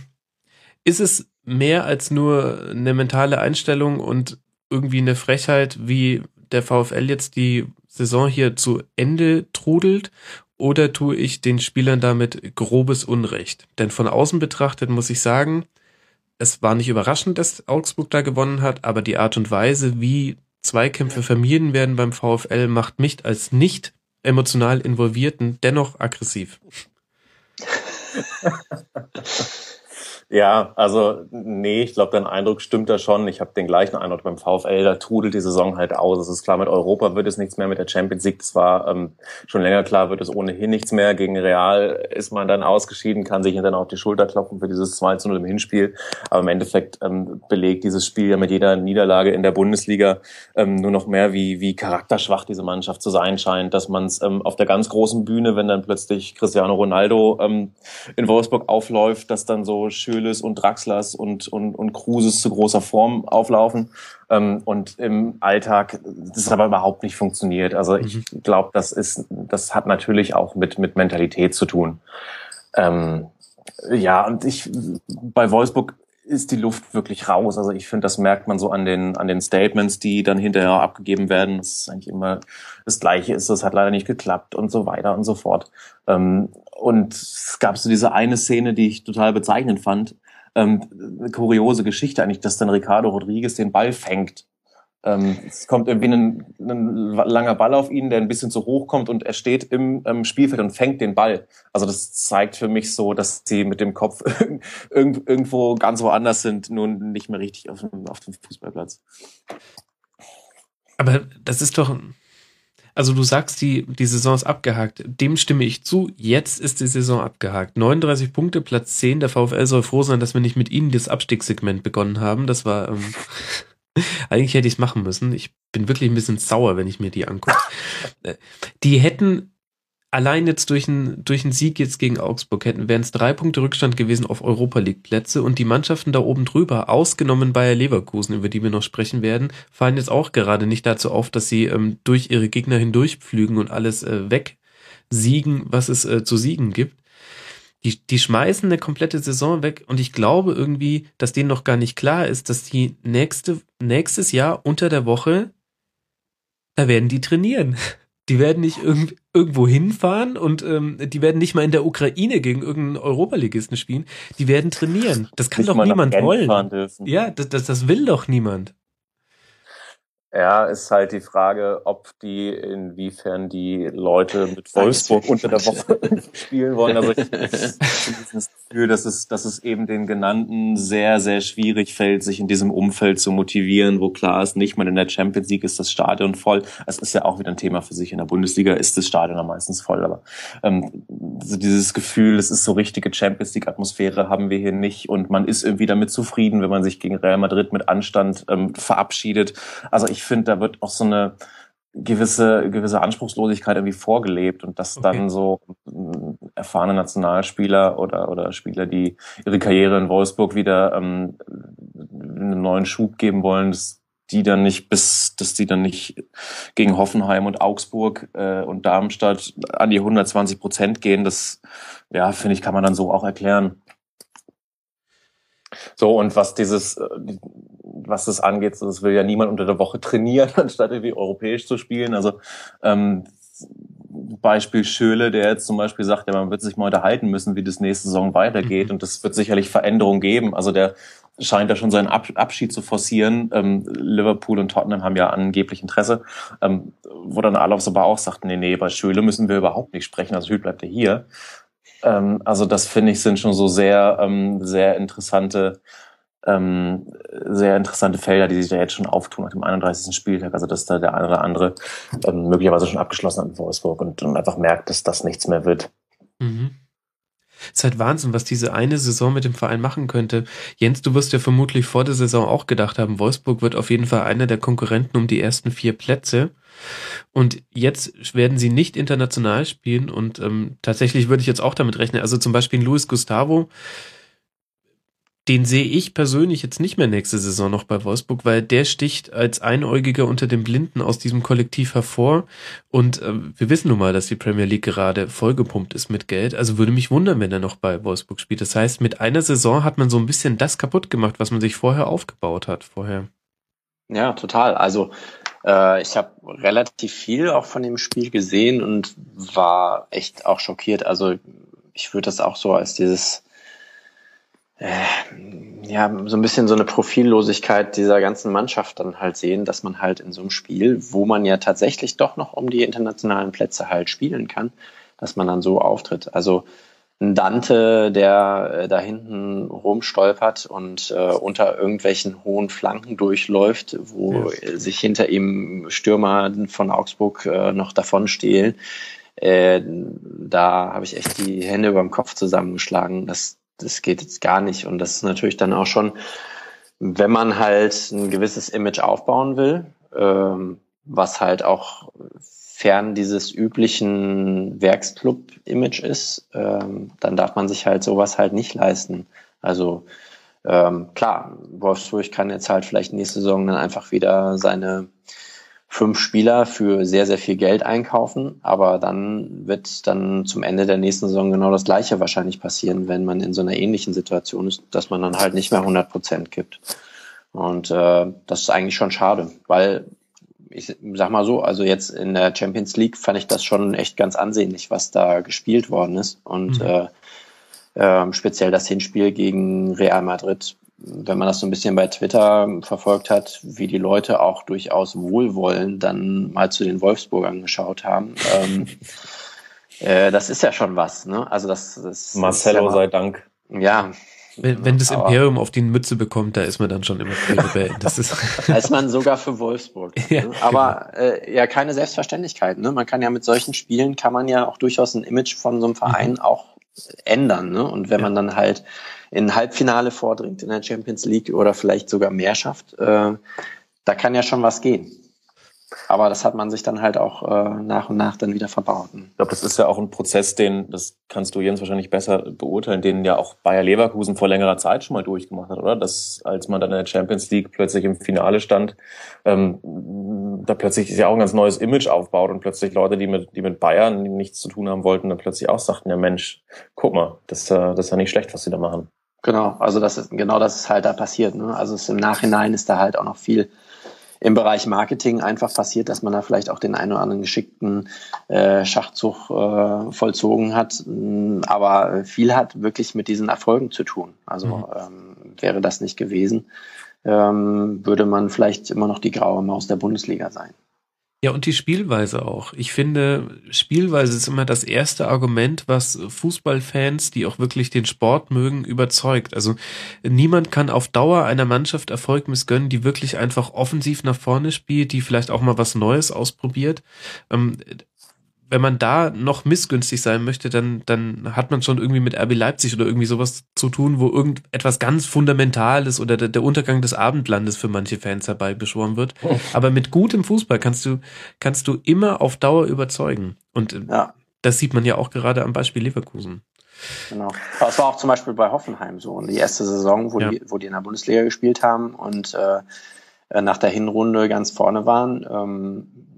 ist es mehr als nur eine mentale Einstellung und irgendwie eine Frechheit, wie der VfL jetzt die Saison hier zu Ende trudelt? Oder tue ich den Spielern damit grobes Unrecht? Denn von außen betrachtet muss ich sagen, es war nicht überraschend, dass Augsburg da gewonnen hat, aber die Art und Weise, wie Zweikämpfe vermieden werden beim VfL, macht mich als nicht emotional Involvierten dennoch aggressiv. Ja, also nee, ich glaube, dein Eindruck stimmt da schon. Ich habe den gleichen Eindruck beim VfL, da trudelt die Saison halt aus. Es ist klar, mit Europa wird es nichts mehr, mit der Champions League, das war ähm, schon länger klar, wird es ohnehin nichts mehr. Gegen Real ist man dann ausgeschieden, kann sich dann auf die Schulter klopfen für dieses 2 zu 0 im Hinspiel. Aber im Endeffekt ähm, belegt dieses Spiel ja mit jeder Niederlage in der Bundesliga ähm, nur noch mehr, wie, wie charakterschwach diese Mannschaft zu sein scheint, dass man es ähm, auf der ganz großen Bühne, wenn dann plötzlich Cristiano Ronaldo ähm, in Wolfsburg aufläuft, dass dann so schön Schöles und Draxlers und, und, und Kruses zu großer Form auflaufen. Ähm, und im Alltag das aber überhaupt nicht funktioniert. Also ich mhm. glaube, das ist, das hat natürlich auch mit, mit Mentalität zu tun. Ähm, ja, und ich, bei Wolfsburg ist die Luft wirklich raus. Also ich finde, das merkt man so an den, an den Statements, die dann hinterher abgegeben werden. Das ist eigentlich immer das Gleiche ist, das hat leider nicht geklappt und so weiter und so fort. Ähm, und es gab so diese eine Szene, die ich total bezeichnend fand. Ähm, eine kuriose Geschichte eigentlich, dass dann Ricardo Rodriguez den Ball fängt. Ähm, es kommt irgendwie ein, ein, langer Ball auf ihn, der ein bisschen zu hoch kommt und er steht im ähm, Spielfeld und fängt den Ball. Also das zeigt für mich so, dass sie mit dem Kopf irgendwo ganz woanders sind, nun nicht mehr richtig auf dem, auf dem Fußballplatz. Aber das ist doch, also du sagst, die, die Saison ist abgehakt. Dem stimme ich zu. Jetzt ist die Saison abgehakt. 39 Punkte, Platz 10. Der VfL soll froh sein, dass wir nicht mit ihnen das Abstiegssegment begonnen haben. Das war, ähm, eigentlich hätte ich es machen müssen. Ich bin wirklich ein bisschen sauer, wenn ich mir die angucke. Äh, die hätten allein jetzt durch einen durch einen Sieg jetzt gegen Augsburg hätten wären es drei Punkte Rückstand gewesen auf Europa League Plätze und die Mannschaften da oben drüber, ausgenommen Bayer Leverkusen, über die wir noch sprechen werden, fallen jetzt auch gerade nicht dazu auf, dass sie ähm, durch ihre Gegner hindurchpflügen und alles äh, wegsiegen, was es äh, zu siegen gibt. Die, die schmeißen eine komplette Saison weg und ich glaube irgendwie, dass denen noch gar nicht klar ist, dass die nächste, nächstes Jahr unter der Woche, da werden die trainieren. Die werden nicht irg irgendwo hinfahren und ähm, die werden nicht mal in der Ukraine gegen irgendeinen Europaligisten spielen. Die werden trainieren. Das kann nicht doch niemand wollen. Ja, das, das, das will doch niemand. Ja, ist halt die Frage, ob die, inwiefern die Leute mit Wolfsburg unter der Woche spielen wollen. Also ich, habe das Gefühl, dass es, dass es eben den Genannten sehr, sehr schwierig fällt, sich in diesem Umfeld zu motivieren, wo klar ist, nicht mal in der Champions League ist das Stadion voll. Es ist ja auch wieder ein Thema für sich. In der Bundesliga ist das Stadion am meistens voll, aber ähm, so dieses Gefühl, es ist so richtige Champions League Atmosphäre haben wir hier nicht und man ist irgendwie damit zufrieden, wenn man sich gegen Real Madrid mit Anstand ähm, verabschiedet. Also ich ich finde, da wird auch so eine gewisse, gewisse Anspruchslosigkeit irgendwie vorgelebt und dass okay. dann so erfahrene Nationalspieler oder, oder Spieler, die ihre Karriere in Wolfsburg wieder ähm, einen neuen Schub geben wollen, dass die dann nicht bis, dass die dann nicht gegen Hoffenheim und Augsburg äh, und Darmstadt an die 120 Prozent gehen, das, ja, finde ich, kann man dann so auch erklären. So, und was dieses, äh, was das angeht, das will ja niemand unter der Woche trainieren, anstatt irgendwie europäisch zu spielen. Also ähm, Beispiel Schöle, der jetzt zum Beispiel sagt, ja, man wird sich mal unterhalten müssen, wie das nächste Saison weitergeht. Mhm. Und das wird sicherlich Veränderungen geben. Also der scheint da schon seinen Abschied zu forcieren. Ähm, Liverpool und Tottenham haben ja angeblich Interesse. Ähm, wo dann Alofs aber auch sagt, nee, nee, bei Schöle müssen wir überhaupt nicht sprechen. Also Schöle bleibt ja hier. Ähm, also das finde ich sind schon so sehr, ähm, sehr interessante ähm, sehr interessante Felder, die sich da jetzt schon auftun nach dem 31. Spieltag. Also dass da der eine oder andere ähm, möglicherweise schon abgeschlossen hat in Wolfsburg und, und einfach merkt, dass das nichts mehr wird. Mhm. Es ist halt Wahnsinn, was diese eine Saison mit dem Verein machen könnte. Jens, du wirst ja vermutlich vor der Saison auch gedacht haben, Wolfsburg wird auf jeden Fall einer der Konkurrenten um die ersten vier Plätze. Und jetzt werden sie nicht international spielen und ähm, tatsächlich würde ich jetzt auch damit rechnen. Also zum Beispiel Luis Gustavo, den sehe ich persönlich jetzt nicht mehr nächste Saison noch bei Wolfsburg, weil der sticht als Einäugiger unter den Blinden aus diesem Kollektiv hervor. Und äh, wir wissen nun mal, dass die Premier League gerade vollgepumpt ist mit Geld. Also würde mich wundern, wenn er noch bei Wolfsburg spielt. Das heißt, mit einer Saison hat man so ein bisschen das kaputt gemacht, was man sich vorher aufgebaut hat. Vorher. Ja, total. Also äh, ich habe relativ viel auch von dem Spiel gesehen und war echt auch schockiert. Also ich würde das auch so als dieses äh, ja, so ein bisschen so eine Profillosigkeit dieser ganzen Mannschaft dann halt sehen, dass man halt in so einem Spiel, wo man ja tatsächlich doch noch um die internationalen Plätze halt spielen kann, dass man dann so auftritt. Also ein Dante, der äh, da hinten rumstolpert und äh, unter irgendwelchen hohen Flanken durchläuft, wo ja. sich hinter ihm Stürmer von Augsburg äh, noch davon stehlen. Äh, da habe ich echt die Hände über dem Kopf zusammengeschlagen. Das, das geht jetzt gar nicht. Und das ist natürlich dann auch schon, wenn man halt ein gewisses Image aufbauen will, ähm, was halt auch fern dieses üblichen Werksclub-Image ist, ähm, dann darf man sich halt sowas halt nicht leisten. Also ähm, klar, Wolfsburg kann jetzt halt vielleicht nächste Saison dann einfach wieder seine fünf Spieler für sehr, sehr viel Geld einkaufen, aber dann wird dann zum Ende der nächsten Saison genau das Gleiche wahrscheinlich passieren, wenn man in so einer ähnlichen Situation ist, dass man dann halt nicht mehr 100 Prozent gibt. Und äh, das ist eigentlich schon schade, weil ich sag mal so, also jetzt in der Champions League fand ich das schon echt ganz ansehnlich, was da gespielt worden ist. Und mhm. äh, äh, speziell das Hinspiel gegen Real Madrid, wenn man das so ein bisschen bei Twitter verfolgt hat, wie die Leute auch durchaus wohlwollend dann mal zu den Wolfsburgern geschaut haben. Ähm, äh, das ist ja schon was, ne? Also das, das Marcelo ja sei Dank. Ja, wenn, wenn das aber Imperium auf die Mütze bekommt, da ist man dann schon immer Rebell. Das ist da ist man sogar für Wolfsburg. ja, ne? Aber genau. äh, ja, keine Selbstverständlichkeit. Ne? Man kann ja mit solchen Spielen kann man ja auch durchaus ein Image von so einem Verein mhm. auch ändern. Ne? Und wenn ja. man dann halt in Halbfinale vordringt in der Champions League oder vielleicht sogar mehr schafft, äh, da kann ja schon was gehen. Aber das hat man sich dann halt auch äh, nach und nach dann wieder verbaut. Ich glaube, das ist ja auch ein Prozess, den, das kannst du Jens wahrscheinlich besser beurteilen, den ja auch Bayer Leverkusen vor längerer Zeit schon mal durchgemacht hat, oder? Dass als man dann in der Champions League plötzlich im Finale stand, ähm, da plötzlich ist ja auch ein ganz neues Image aufbaut und plötzlich Leute, die mit, die mit Bayern nichts zu tun haben wollten, dann plötzlich auch sagten, ja Mensch, guck mal, das, äh, das ist ja nicht schlecht, was sie da machen. Genau, also das ist genau das ist halt da passiert. Ne? Also es, im Nachhinein ist da halt auch noch viel im Bereich Marketing einfach passiert, dass man da vielleicht auch den einen oder anderen geschickten äh, Schachzug äh, vollzogen hat. Aber viel hat wirklich mit diesen Erfolgen zu tun. Also mhm. ähm, wäre das nicht gewesen, ähm, würde man vielleicht immer noch die graue Maus der Bundesliga sein. Ja, und die Spielweise auch. Ich finde, Spielweise ist immer das erste Argument, was Fußballfans, die auch wirklich den Sport mögen, überzeugt. Also niemand kann auf Dauer einer Mannschaft Erfolg missgönnen, die wirklich einfach offensiv nach vorne spielt, die vielleicht auch mal was Neues ausprobiert. Wenn man da noch missgünstig sein möchte, dann, dann hat man schon irgendwie mit RB Leipzig oder irgendwie sowas zu tun, wo irgendetwas ganz Fundamentales oder der, der Untergang des Abendlandes für manche Fans dabei beschworen wird. Oh. Aber mit gutem Fußball kannst du, kannst du immer auf Dauer überzeugen. Und äh, ja. das sieht man ja auch gerade am Beispiel Leverkusen. Genau. Aber es war auch zum Beispiel bei Hoffenheim so. Und die erste Saison, wo, ja. die, wo die in der Bundesliga gespielt haben und äh, nach der Hinrunde ganz vorne waren, ähm,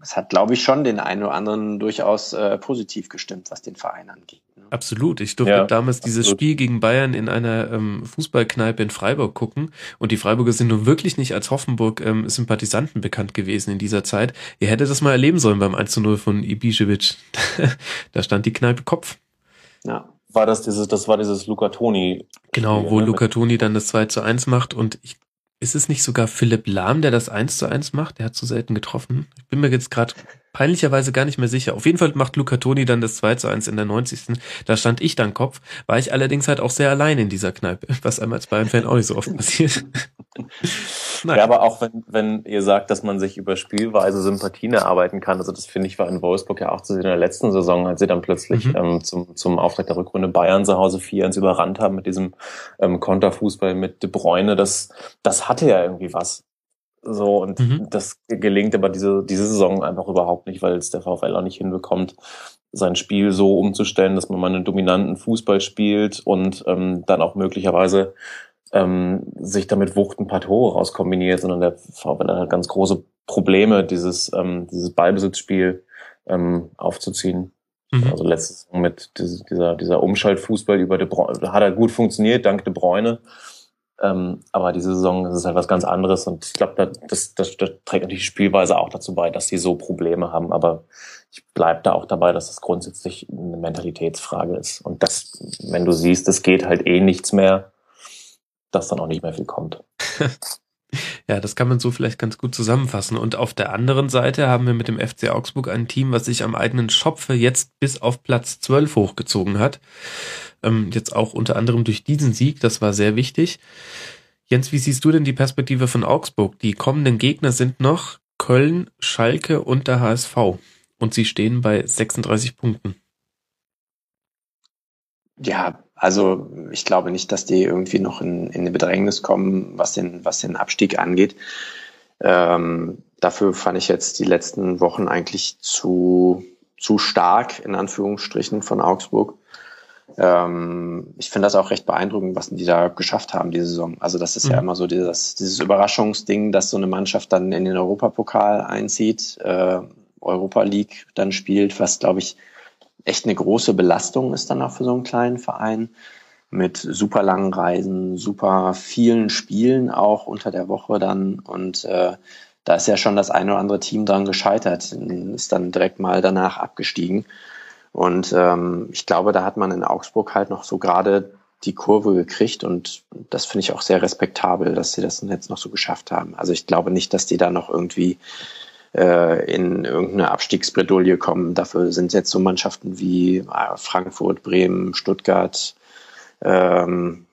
es hat, glaube ich, schon den einen oder anderen durchaus äh, positiv gestimmt, was den Verein angeht. Ne? Absolut. Ich durfte ja, damals absolut. dieses Spiel gegen Bayern in einer ähm, Fußballkneipe in Freiburg gucken. Und die Freiburger sind nun wirklich nicht als Hoffenburg-Sympathisanten ähm, bekannt gewesen in dieser Zeit. Ihr hättet das mal erleben sollen beim 1 zu 0 von Ibišević. da stand die Kneipe Kopf. Ja. War das dieses, das war dieses Luca Toni. Genau, wo ne? Luca Toni dann das 2 zu 1 macht und ich ist es nicht sogar Philipp Lahm, der das 1 zu 1 macht? Der hat zu selten getroffen. Ich bin mir jetzt gerade peinlicherweise gar nicht mehr sicher. Auf jeden Fall macht Luca Toni dann das 2 zu 1 in der 90. Da stand ich dann Kopf, war ich allerdings halt auch sehr allein in dieser Kneipe, was einem als Bayern-Fan auch nicht so oft passiert. ja, aber auch wenn, wenn ihr sagt, dass man sich über Spielweise Sympathien erarbeiten kann, also das finde ich war in Wolfsburg ja auch zu sehen in der letzten Saison, als sie dann plötzlich mhm. ähm, zum, zum Auftrag der Rückrunde Bayern zu Hause 4-1 überrannt haben mit diesem ähm, Konterfußball mit De Bruyne, das, das hatte ja irgendwie was. So, und mhm. das gelingt aber diese, diese Saison einfach überhaupt nicht, weil es der VfL auch nicht hinbekommt, sein Spiel so umzustellen, dass man mal einen dominanten Fußball spielt und ähm, dann auch möglicherweise ähm, sich damit Wucht ein paar Tore rauskombiniert, sondern der VfL hat ganz große Probleme, dieses, ähm, dieses Ballbesitzspiel ähm, aufzuziehen. Mhm. Also letztes mit dieser, dieser Umschaltfußball über De Bruyne, hat er gut funktioniert, dank De Bruyne. Ähm, aber diese Saison ist es halt was ganz anderes und ich glaube, das, das, das trägt natürlich die Spielweise auch dazu bei, dass sie so Probleme haben. Aber ich bleibe da auch dabei, dass das grundsätzlich eine Mentalitätsfrage ist. Und das, wenn du siehst, es geht halt eh nichts mehr, dass dann auch nicht mehr viel kommt. Ja, das kann man so vielleicht ganz gut zusammenfassen. Und auf der anderen Seite haben wir mit dem FC Augsburg ein Team, was sich am eigenen Schopfe jetzt bis auf Platz 12 hochgezogen hat. Ähm, jetzt auch unter anderem durch diesen Sieg, das war sehr wichtig. Jens, wie siehst du denn die Perspektive von Augsburg? Die kommenden Gegner sind noch Köln, Schalke und der HSV. Und sie stehen bei 36 Punkten. Ja, also ich glaube nicht, dass die irgendwie noch in, in eine Bedrängnis kommen, was den, was den Abstieg angeht. Ähm, dafür fand ich jetzt die letzten Wochen eigentlich zu, zu stark, in Anführungsstrichen, von Augsburg. Ähm, ich finde das auch recht beeindruckend, was die da geschafft haben, diese Saison. Also das ist mhm. ja immer so dieses, dieses Überraschungsding, dass so eine Mannschaft dann in den Europapokal einzieht, äh, Europa League dann spielt, was glaube ich echt eine große Belastung ist dann auch für so einen kleinen Verein mit super langen Reisen, super vielen Spielen auch unter der Woche dann und äh, da ist ja schon das eine oder andere Team dran gescheitert, ist dann direkt mal danach abgestiegen. Und ähm, ich glaube, da hat man in Augsburg halt noch so gerade die Kurve gekriegt und das finde ich auch sehr respektabel, dass sie das jetzt noch so geschafft haben. Also ich glaube nicht, dass die da noch irgendwie äh, in irgendeine Abstiegsbredouille kommen. Dafür sind jetzt so Mannschaften wie äh, Frankfurt, Bremen, Stuttgart ähm,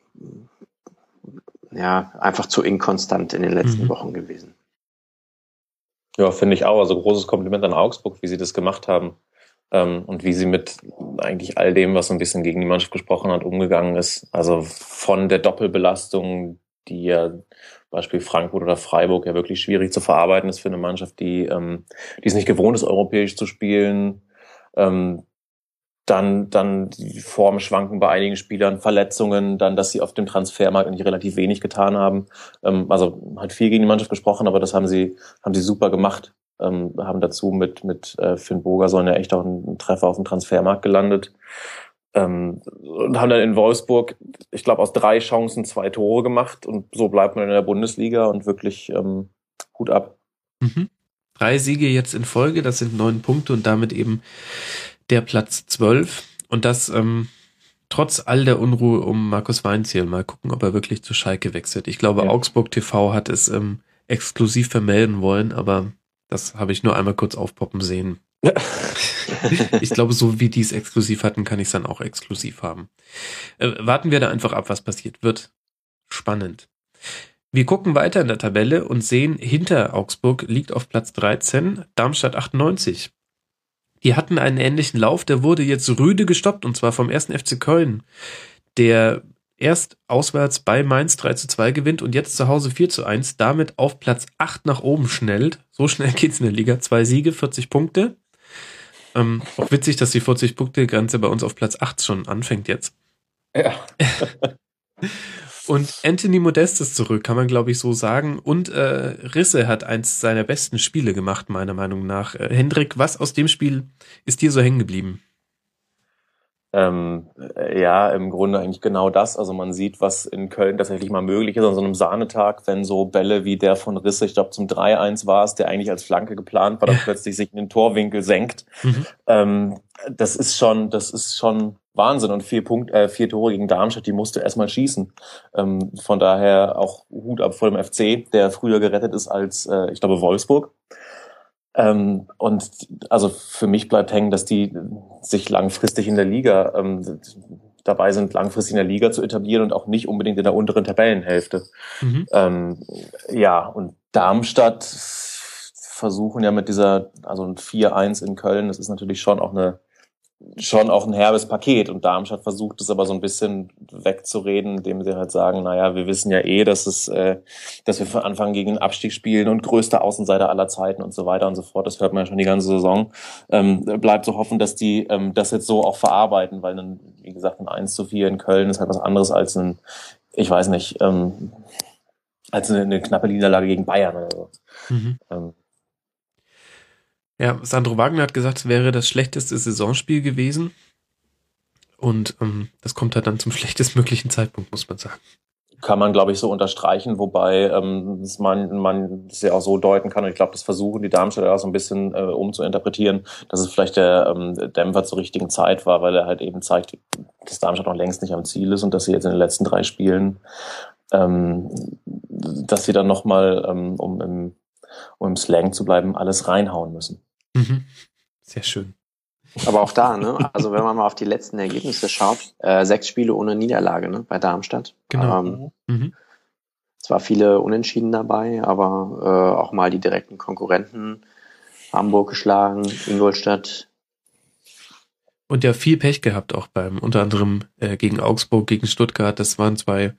ja einfach zu inkonstant in den letzten mhm. Wochen gewesen. Ja, finde ich auch. Also großes Kompliment an Augsburg, wie sie das gemacht haben ähm, und wie sie mit eigentlich all dem, was so ein bisschen gegen die Mannschaft gesprochen hat, umgegangen ist. Also von der Doppelbelastung, die ja Beispiel Frankfurt oder Freiburg ja wirklich schwierig zu verarbeiten ist für eine Mannschaft, die, ähm, die es nicht gewohnt ist, europäisch zu spielen. Ähm, dann, dann die Formschwanken bei einigen Spielern, Verletzungen, dann, dass sie auf dem Transfermarkt eigentlich relativ wenig getan haben. Ähm, also hat viel gegen die Mannschaft gesprochen, aber das haben sie, haben sie super gemacht. Ähm, haben dazu mit, mit äh, Finn Bogerson ja echt auch einen Treffer auf dem Transfermarkt gelandet. Ähm, und haben dann in Wolfsburg, ich glaube, aus drei Chancen zwei Tore gemacht und so bleibt man in der Bundesliga und wirklich ähm, Hut ab. Mhm. Drei Siege jetzt in Folge, das sind neun Punkte und damit eben der Platz zwölf und das ähm, trotz all der Unruhe um Markus Weinziel. Mal gucken, ob er wirklich zu Schalke wechselt. Ich glaube, ja. Augsburg TV hat es ähm, exklusiv vermelden wollen, aber das habe ich nur einmal kurz aufpoppen sehen. Ich glaube, so wie die es exklusiv hatten, kann ich es dann auch exklusiv haben. Äh, warten wir da einfach ab, was passiert. Wird spannend. Wir gucken weiter in der Tabelle und sehen, hinter Augsburg liegt auf Platz 13 Darmstadt 98. Die hatten einen ähnlichen Lauf, der wurde jetzt rüde gestoppt und zwar vom ersten FC Köln, der erst auswärts bei Mainz 3 zu 2 gewinnt und jetzt zu Hause 4 zu 1, damit auf Platz 8 nach oben schnellt. So schnell geht's in der Liga. Zwei Siege, 40 Punkte. Ähm, auch witzig, dass die 40-Punkte-Grenze bei uns auf Platz 8 schon anfängt jetzt. Ja. Und Anthony Modest ist zurück, kann man glaube ich so sagen. Und äh, Risse hat eins seiner besten Spiele gemacht, meiner Meinung nach. Äh, Hendrik, was aus dem Spiel ist dir so hängen geblieben? Ähm, ja, im Grunde eigentlich genau das. Also man sieht, was in Köln tatsächlich mal möglich ist an so einem Sahnetag, wenn so Bälle wie der von Risse, ich glaube zum 3-1 war es, der eigentlich als Flanke geplant war, dann plötzlich sich in den Torwinkel senkt. Mhm. Ähm, das ist schon, das ist schon Wahnsinn und vier Punkt, äh, vier Tore gegen Darmstadt, die musste erstmal schießen. Ähm, von daher auch Hut ab vor dem FC, der früher gerettet ist als, äh, ich glaube, Wolfsburg. Ähm, und also für mich bleibt hängen, dass die sich langfristig in der Liga ähm, dabei sind, langfristig in der Liga zu etablieren und auch nicht unbedingt in der unteren Tabellenhälfte. Mhm. Ähm, ja, und Darmstadt versuchen ja mit dieser, also ein 4-1 in Köln, das ist natürlich schon auch eine schon auch ein herbes Paket und Darmstadt versucht es aber so ein bisschen wegzureden, indem sie halt sagen, naja, wir wissen ja eh, dass es, äh, dass wir von Anfang gegen den Abstieg spielen und größter Außenseiter aller Zeiten und so weiter und so fort. Das hört man ja schon die ganze Saison. Ähm, bleibt zu so hoffen, dass die ähm, das jetzt so auch verarbeiten, weil dann, wie gesagt, ein 1 zu 4 in Köln ist halt was anderes als ein, ich weiß nicht, ähm, als eine, eine knappe Niederlage gegen Bayern oder so. Mhm. Ähm, ja, Sandro Wagner hat gesagt, es wäre das schlechteste Saisonspiel gewesen. Und ähm, das kommt halt dann zum schlechtestmöglichen Zeitpunkt, muss man sagen. Kann man, glaube ich, so unterstreichen, wobei ähm, man, man das ja auch so deuten kann, und ich glaube, das versuchen die Darmstädter auch so ein bisschen äh, umzuinterpretieren, dass es vielleicht der ähm, Dämpfer zur richtigen Zeit war, weil er halt eben zeigt, dass Darmstadt noch längst nicht am Ziel ist und dass sie jetzt in den letzten drei Spielen ähm, dass sie dann nochmal, ähm, um, im, um im Slang zu bleiben, alles reinhauen müssen. Mhm. Sehr schön. Aber auch da, ne? Also wenn man mal auf die letzten Ergebnisse schaut, äh, sechs Spiele ohne Niederlage, ne? Bei Darmstadt. Genau. Ähm, Mhm. zwar viele Unentschieden dabei, aber äh, auch mal die direkten Konkurrenten. Hamburg geschlagen, Ingolstadt. Und ja, viel Pech gehabt auch beim, unter anderem äh, gegen Augsburg, gegen Stuttgart. Das waren zwei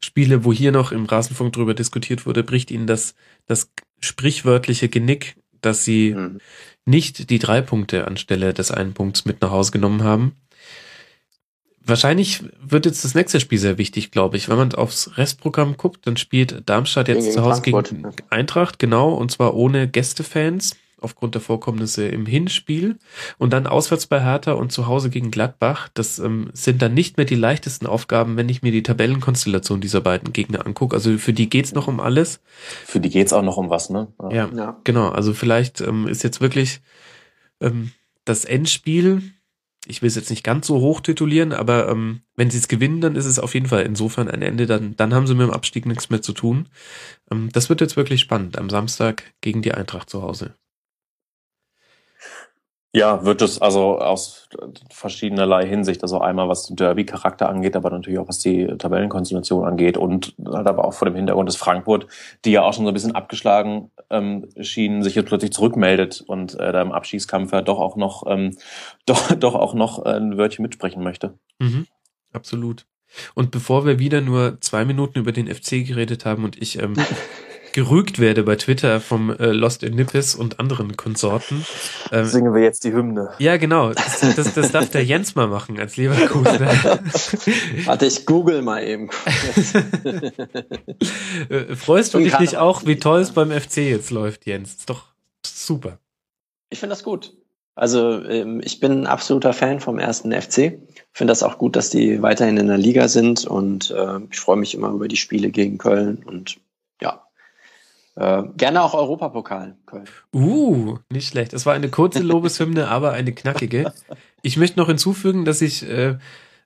Spiele, wo hier noch im Rasenfunk drüber diskutiert wurde, bricht ihnen das, das sprichwörtliche Genick, dass sie Hm. Nicht die drei Punkte anstelle des einen Punkts mit nach Hause genommen haben. Wahrscheinlich wird jetzt das nächste Spiel sehr wichtig, glaube ich. Wenn man aufs Restprogramm guckt, dann spielt Darmstadt jetzt Gegen zu Hause Frankfurt, gegen. Eintracht, genau, und zwar ohne Gästefans aufgrund der Vorkommnisse im Hinspiel und dann auswärts bei Hertha und zu Hause gegen Gladbach. Das ähm, sind dann nicht mehr die leichtesten Aufgaben, wenn ich mir die Tabellenkonstellation dieser beiden Gegner angucke. Also für die geht's noch um alles. Für die geht's auch noch um was, ne? Ja, Ja. genau. Also vielleicht ähm, ist jetzt wirklich ähm, das Endspiel, ich will es jetzt nicht ganz so hoch titulieren, aber ähm, wenn sie es gewinnen, dann ist es auf jeden Fall insofern ein Ende. Dann, dann haben sie mit dem Abstieg nichts mehr zu tun. Ähm, das wird jetzt wirklich spannend am Samstag gegen die Eintracht zu Hause. Ja, wird es also aus verschiedenerlei Hinsicht, also einmal was den Derby-Charakter angeht, aber natürlich auch was die Tabellenkonstellation angeht und halt aber auch vor dem Hintergrund des Frankfurt, die ja auch schon so ein bisschen abgeschlagen ähm, schienen, sich jetzt plötzlich zurückmeldet und äh, da im Abschießkampf ja doch auch noch ähm, doch doch auch noch äh, ein Wörtchen mitsprechen möchte. Mhm, absolut. Und bevor wir wieder nur zwei Minuten über den FC geredet haben und ich ähm, gerügt werde bei Twitter vom äh, Lost in Nippes und anderen Konsorten. Ähm, Singen wir jetzt die Hymne. ja, genau. Das, das, das darf der Jens mal machen als Leverkusener. Warte, ich google mal eben. Äh, Freust du dich nicht auch, wie toll es beim FC jetzt läuft, Jens? Ist doch super. Ich finde das gut. Also ähm, ich bin ein absoluter Fan vom ersten FC. Finde das auch gut, dass die weiterhin in der Liga sind und äh, ich freue mich immer über die Spiele gegen Köln und ja. Äh, gerne auch Europapokal Köln. Uh, nicht schlecht. Es war eine kurze Lobeshymne, aber eine knackige. Ich möchte noch hinzufügen, dass ich, äh,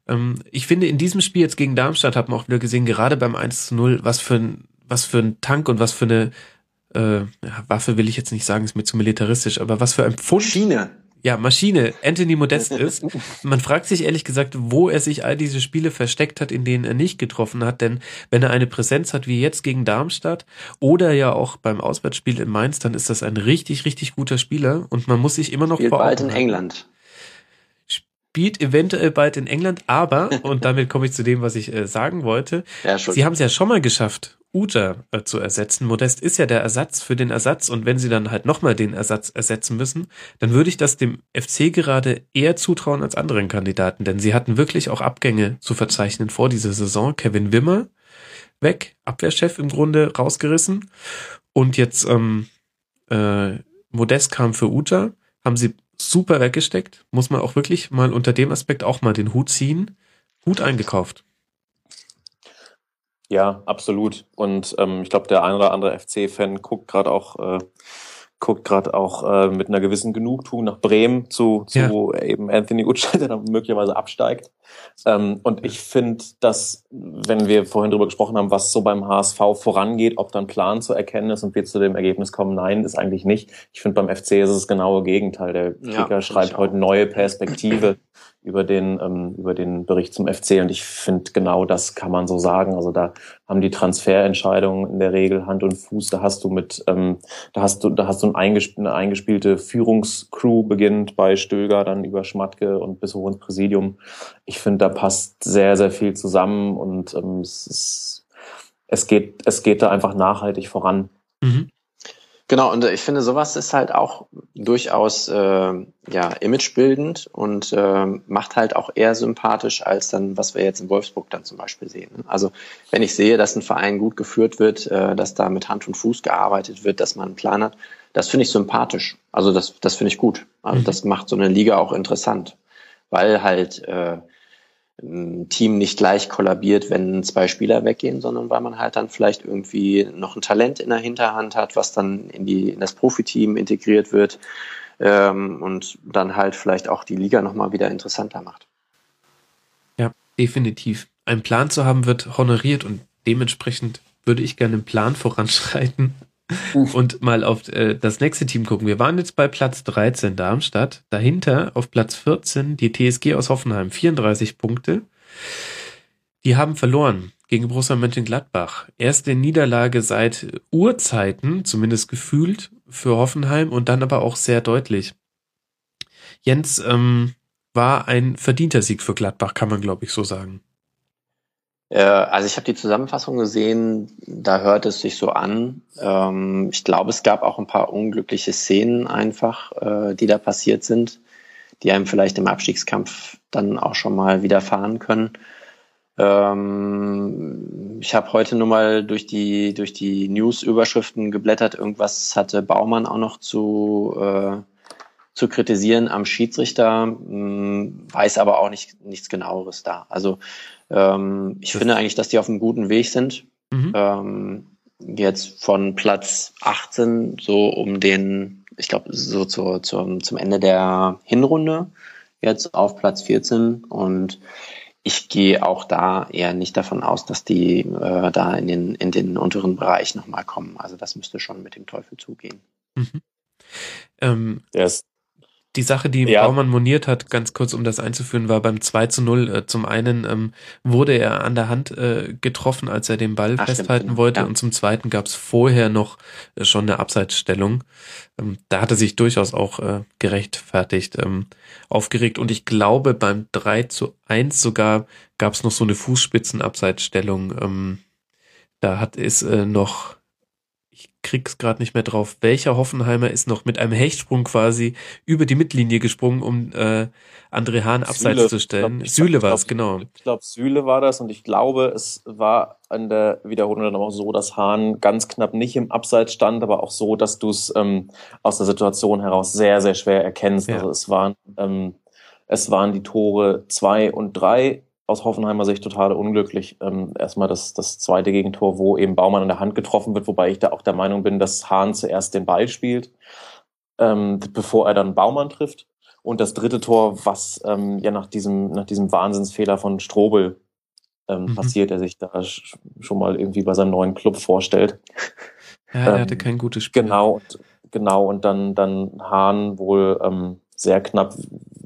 ähm, ich finde, in diesem Spiel jetzt gegen Darmstadt hat man auch wieder gesehen, gerade beim 1 zu 0, was für ein, was für ein Tank und was für eine äh, ja, Waffe will ich jetzt nicht sagen, ist mir zu militaristisch, aber was für ein Pfund, Schiene. Ja, Maschine Anthony Modest ist. Man fragt sich ehrlich gesagt, wo er sich all diese Spiele versteckt hat, in denen er nicht getroffen hat, denn wenn er eine Präsenz hat wie jetzt gegen Darmstadt oder ja auch beim Auswärtsspiel in Mainz, dann ist das ein richtig, richtig guter Spieler und man muss sich immer noch Spielt vor bald in. England. Spielt eventuell bald in England, aber, und damit komme ich zu dem, was ich äh, sagen wollte, Ja. Sie haben es ja schon mal geschafft, Uta äh, zu ersetzen. Modest ist ja der Ersatz für den Ersatz und wenn sie dann halt nochmal den Ersatz ersetzen müssen, dann würde ich das dem FC gerade eher zutrauen als anderen Kandidaten, denn sie hatten wirklich auch Abgänge zu verzeichnen vor dieser Saison. Kevin Wimmer weg, Abwehrchef im Grunde rausgerissen und jetzt ähm, äh, Modest kam für Uta, haben sie super weggesteckt, muss man auch wirklich mal unter dem Aspekt auch mal den Hut ziehen, gut eingekauft. Ja, absolut. Und ähm, ich glaube, der ein oder andere FC-Fan guckt gerade auch, äh, guckt gerade auch äh, mit einer gewissen Genugtuung nach Bremen zu, zu eben Anthony Utschel, der dann möglicherweise absteigt. Ähm, und ich finde, dass, wenn wir vorhin drüber gesprochen haben, was so beim HSV vorangeht, ob dann Plan zu erkennen ist und wir zu dem Ergebnis kommen, nein, ist eigentlich nicht. Ich finde, beim FC ist es das genaue Gegenteil. Der Ja, Kicker find schreibt heute neue Perspektive über den, ähm, über den Bericht zum FC und ich finde, genau das kann man so sagen. Also da haben die Transferentscheidungen in der Regel Hand und Fuß. Da hast du mit, ähm, da hast du, da hast du ein eingesp eine eingespielte Führungscrew beginnt bei Stöger, dann über Schmatke und bis hoch ins Präsidium. Ich finde, da passt sehr, sehr viel zusammen und ähm, es ist, es geht, es geht da einfach nachhaltig voran. Mhm. Genau, und äh, ich finde, sowas ist halt auch durchaus äh, ja, imagebildend und äh, macht halt auch eher sympathisch als dann, was wir jetzt in Wolfsburg dann zum Beispiel sehen. ne? Also wenn ich sehe, dass ein Verein gut geführt wird, äh, dass da mit Hand und Fuß gearbeitet wird, dass man einen Plan hat, das finde ich sympathisch. Also das, das finde ich gut. Also Mhm. das macht so eine Liga auch interessant, weil halt äh, Team nicht gleich kollabiert, wenn zwei Spieler weggehen, sondern weil man halt dann vielleicht irgendwie noch ein Talent in der Hinterhand hat, was dann in die in das Profiteam integriert wird ähm, und dann halt vielleicht auch die Liga nochmal wieder interessanter macht. Ja, definitiv. Ein Plan zu haben wird honoriert und dementsprechend würde ich gerne einen Plan voranschreiten und mal auf äh, das nächste Team gucken. Wir waren jetzt bei Platz 13 Darmstadt. Dahinter auf Platz 14 die TSG aus Hoffenheim, 34 Punkte. Die haben verloren gegen Borussia Mönchengladbach. Erste Niederlage seit Urzeiten, zumindest gefühlt, für Hoffenheim und dann aber auch sehr deutlich. Jens ähm, war ein verdienter Sieg für Gladbach, kann man glaube ich so sagen. Äh, also ich habe die Zusammenfassung gesehen, da hört es sich so an. Ähm, ich glaube, es gab auch ein paar unglückliche Szenen einfach, äh, die da passiert sind, die einem vielleicht im Abstiegskampf dann auch schon mal widerfahren können. Ähm, ich habe heute nur mal durch die durch die News-Überschriften geblättert. Irgendwas hatte Baumann auch noch zu äh, zu kritisieren am Schiedsrichter, hm, weiß aber auch nicht nichts genaueres da. Also ähm, ich das finde eigentlich, dass die auf einem guten Weg sind. Mhm. Ähm, jetzt von Platz 18 so um den, ich glaube, so zu, zu, zum Ende der Hinrunde jetzt auf Platz 14 und ich gehe auch da eher nicht davon aus, dass die äh, da in den, in den unteren Bereich nochmal kommen. Also das müsste schon mit dem Teufel zugehen. Mhm. Ähm, der ist die Sache, die ja. Baumann moniert hat, ganz kurz, um das einzuführen, war beim 2 zu 0. Äh, zum einen ähm, wurde er an der Hand äh, getroffen, als er den Ball Ach, festhalten stimmt. wollte. Ja. Und zum zweiten gab es vorher noch äh, schon eine Abseitsstellung. Ähm, da hat er sich durchaus auch äh, gerechtfertigt, ähm, aufgeregt. Und ich glaube, beim 3 zu 1 sogar gab es noch so eine Fußspitzenabseitsstellung. Ähm, da hat es äh, noch ich krieg's gerade nicht mehr drauf, welcher Hoffenheimer ist noch mit einem Hechtsprung quasi über die Mittellinie gesprungen, um äh, André Hahn abseits Süle, zu stellen. Glaub, Süle war es, genau. Ich glaube, Süle war das und ich glaube, es war an der Wiederholung dann auch so, dass Hahn ganz knapp nicht im Abseits stand, aber auch so, dass du es ähm, aus der Situation heraus sehr, sehr schwer erkennst. Ja. Also es waren, ähm, es waren die Tore zwei und drei aus Hoffenheimer Sicht total unglücklich. Ähm, erstmal das, das zweite Gegentor, wo eben Baumann an der Hand getroffen wird, wobei ich da auch der Meinung bin, dass Hahn zuerst den Ball spielt, ähm, bevor er dann Baumann trifft. Und das dritte Tor, was ähm, ja nach diesem, nach diesem Wahnsinnsfehler von Strobel ähm, mhm. passiert, der sich da schon mal irgendwie bei seinem neuen Club vorstellt. Ja, er hatte ähm, kein gutes Spiel. Genau, und, genau, und dann, dann Hahn wohl ähm, sehr knapp,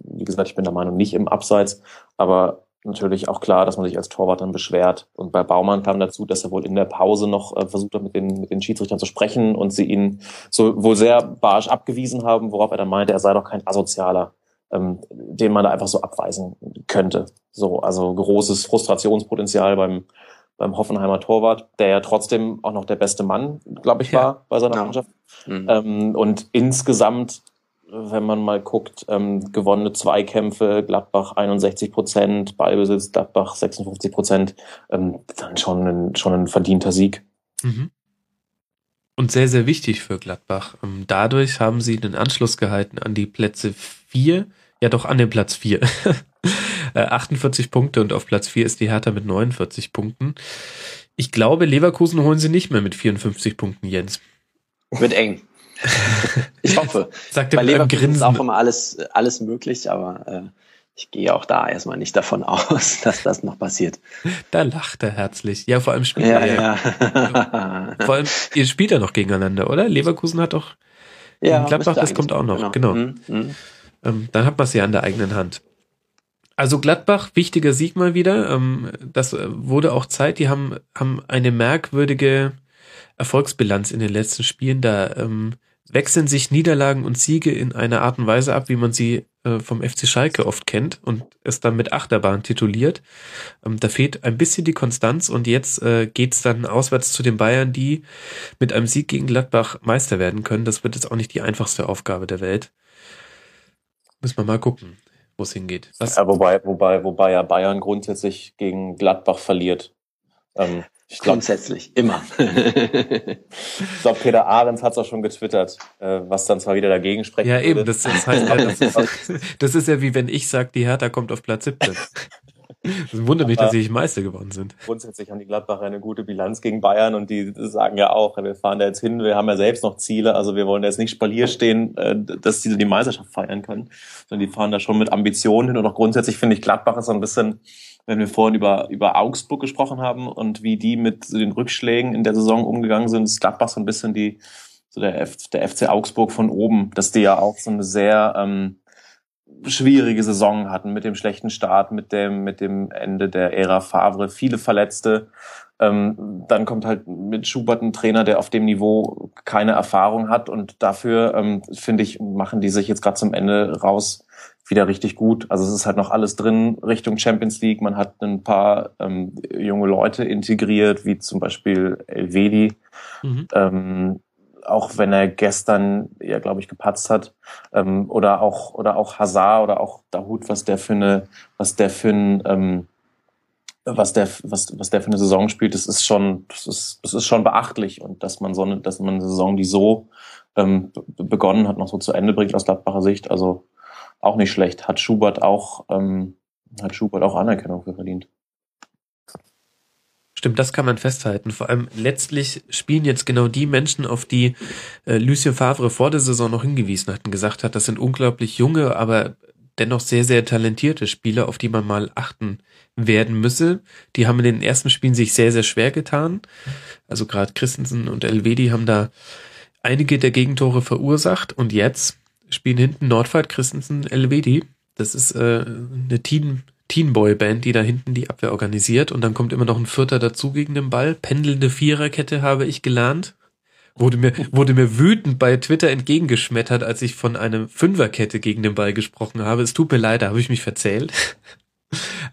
wie gesagt, ich bin der Meinung, nicht im Abseits, aber natürlich auch klar, dass man sich als Torwart dann beschwert. Und bei Baumann kam dazu, dass er wohl in der Pause noch äh, versucht hat, mit den, mit den Schiedsrichtern zu sprechen und sie ihn so wohl sehr barsch abgewiesen haben, worauf er dann meinte, er sei doch kein Asozialer, ähm, den man da einfach so abweisen könnte. So, also großes Frustrationspotenzial beim, beim Hoffenheimer Torwart, der ja trotzdem auch noch der beste Mann, glaube ich, war ja, bei seiner ja. Mannschaft. Mhm. Ähm, und insgesamt wenn man mal guckt, ähm, gewonnene Zweikämpfe, Gladbach 61 Prozent, Ballbesitz, Gladbach 56 Prozent, ähm, dann schon ein, schon ein verdienter Sieg. Mhm. Und sehr, sehr wichtig für Gladbach. Ähm, dadurch haben sie den Anschluss gehalten an die Plätze vier, ja doch an den Platz vier. 48 äh, Punkte und auf Platz vier ist die Hertha mit 49 Punkten. Ich glaube, Leverkusen holen sie nicht mehr mit 54 Punkten, Jens. Wird eng. ich hoffe. Sagt Bei Leverkusen ist auch immer alles, alles möglich, aber äh, ich gehe auch da erstmal nicht davon aus, dass das noch passiert. Da lacht er herzlich. Ja, vor allem spielt ja, er ja. vor allem, ihr spielt ja noch gegeneinander, oder? Leverkusen hat doch ja, Gladbach, das kommt auch noch. Genau. genau. Mhm, mhm. Ähm, dann hat man es ja an der eigenen Hand. Also Gladbach, wichtiger Sieg mal wieder. Ähm, das äh, wurde auch Zeit. Die haben, haben eine merkwürdige Erfolgsbilanz in den letzten Spielen. Da ähm, wechseln sich Niederlagen und Siege in einer Art und Weise ab, wie man sie äh, vom FC Schalke oft kennt und es dann mit Achterbahn tituliert. Ähm, da fehlt ein bisschen die Konstanz und jetzt äh, geht's dann auswärts zu den Bayern, die mit einem Sieg gegen Gladbach Meister werden können. Das wird jetzt auch nicht die einfachste Aufgabe der Welt. Müssen wir mal gucken, wo es hingeht. Was? Ja, wobei, wobei, wobei ja Bayern grundsätzlich gegen Gladbach verliert. Ähm, ich glaub, Grundsätzlich, immer. ich glaube, Peter Ahrens hat es auch schon getwittert, äh, was dann zwar wieder dagegen spricht. Ja, eben, das, das heißt ja, das ist, das ist ja wie wenn ich sage, die Hertha kommt auf Platz 17. Es wundert mich, dass sie nicht Meister geworden sind. Grundsätzlich haben die Gladbacher eine gute Bilanz gegen Bayern und die sagen ja auch, wir fahren da jetzt hin, wir haben ja selbst noch Ziele, also wir wollen da jetzt nicht Spalier stehen, äh, dass sie die Meisterschaft feiern können, sondern die fahren da schon mit Ambitionen hin und auch grundsätzlich finde ich Gladbach ist so ein bisschen, wenn wir vorhin über, über Augsburg gesprochen haben und wie die mit den Rückschlägen in der Saison umgegangen sind, ist Gladbach so ein bisschen die, so der, F, der FC Augsburg von oben, dass die ja auch so eine sehr, ähm, schwierige Saison hatten mit dem schlechten Start, mit dem, mit dem Ende der Ära Favre, viele Verletzte. Ähm, dann kommt halt mit Schubert ein Trainer, der auf dem Niveau keine Erfahrung hat und dafür, ähm, finde ich, machen die sich jetzt gerade zum Ende raus wieder richtig gut. Also es ist halt noch alles drin Richtung Champions League. Man hat ein paar ähm, junge Leute integriert, wie zum Beispiel Elvedi. Mhm. Ähm, auch wenn er gestern ja, glaube ich, gepatzt hat, ähm, oder auch oder auch Hazard oder auch Dahut, was der für eine, was der für ein, ähm, was der was was der für eine Saison spielt, das ist schon das ist das ist schon beachtlich und dass man so eine, dass man eine Saison, die so ähm, begonnen hat, noch so zu Ende bringt aus Gladbacher Sicht, also auch nicht schlecht. Hat Schubert auch ähm, hat Schubert auch Anerkennung für verdient. Stimmt, das kann man festhalten. Vor allem letztlich spielen jetzt genau die Menschen, auf die äh, Lucien Favre vor der Saison noch hingewiesen hat und gesagt hat, das sind unglaublich junge, aber dennoch sehr, sehr talentierte Spieler, auf die man mal achten werden müsse. Die haben in den ersten Spielen sich sehr, sehr schwer getan. Also gerade Christensen und Elvedi haben da einige der Gegentore verursacht und jetzt spielen hinten Nordwald, Christensen, Elvedi. Das ist äh, eine Team, Teenboy-Band, die da hinten die Abwehr organisiert und dann kommt immer noch ein Vierter dazu gegen den Ball. Pendelnde Viererkette habe ich gelernt. Wurde mir, wurde mir wütend bei Twitter entgegengeschmettert, als ich von einer Fünferkette gegen den Ball gesprochen habe. Es tut mir leid, da habe ich mich verzählt.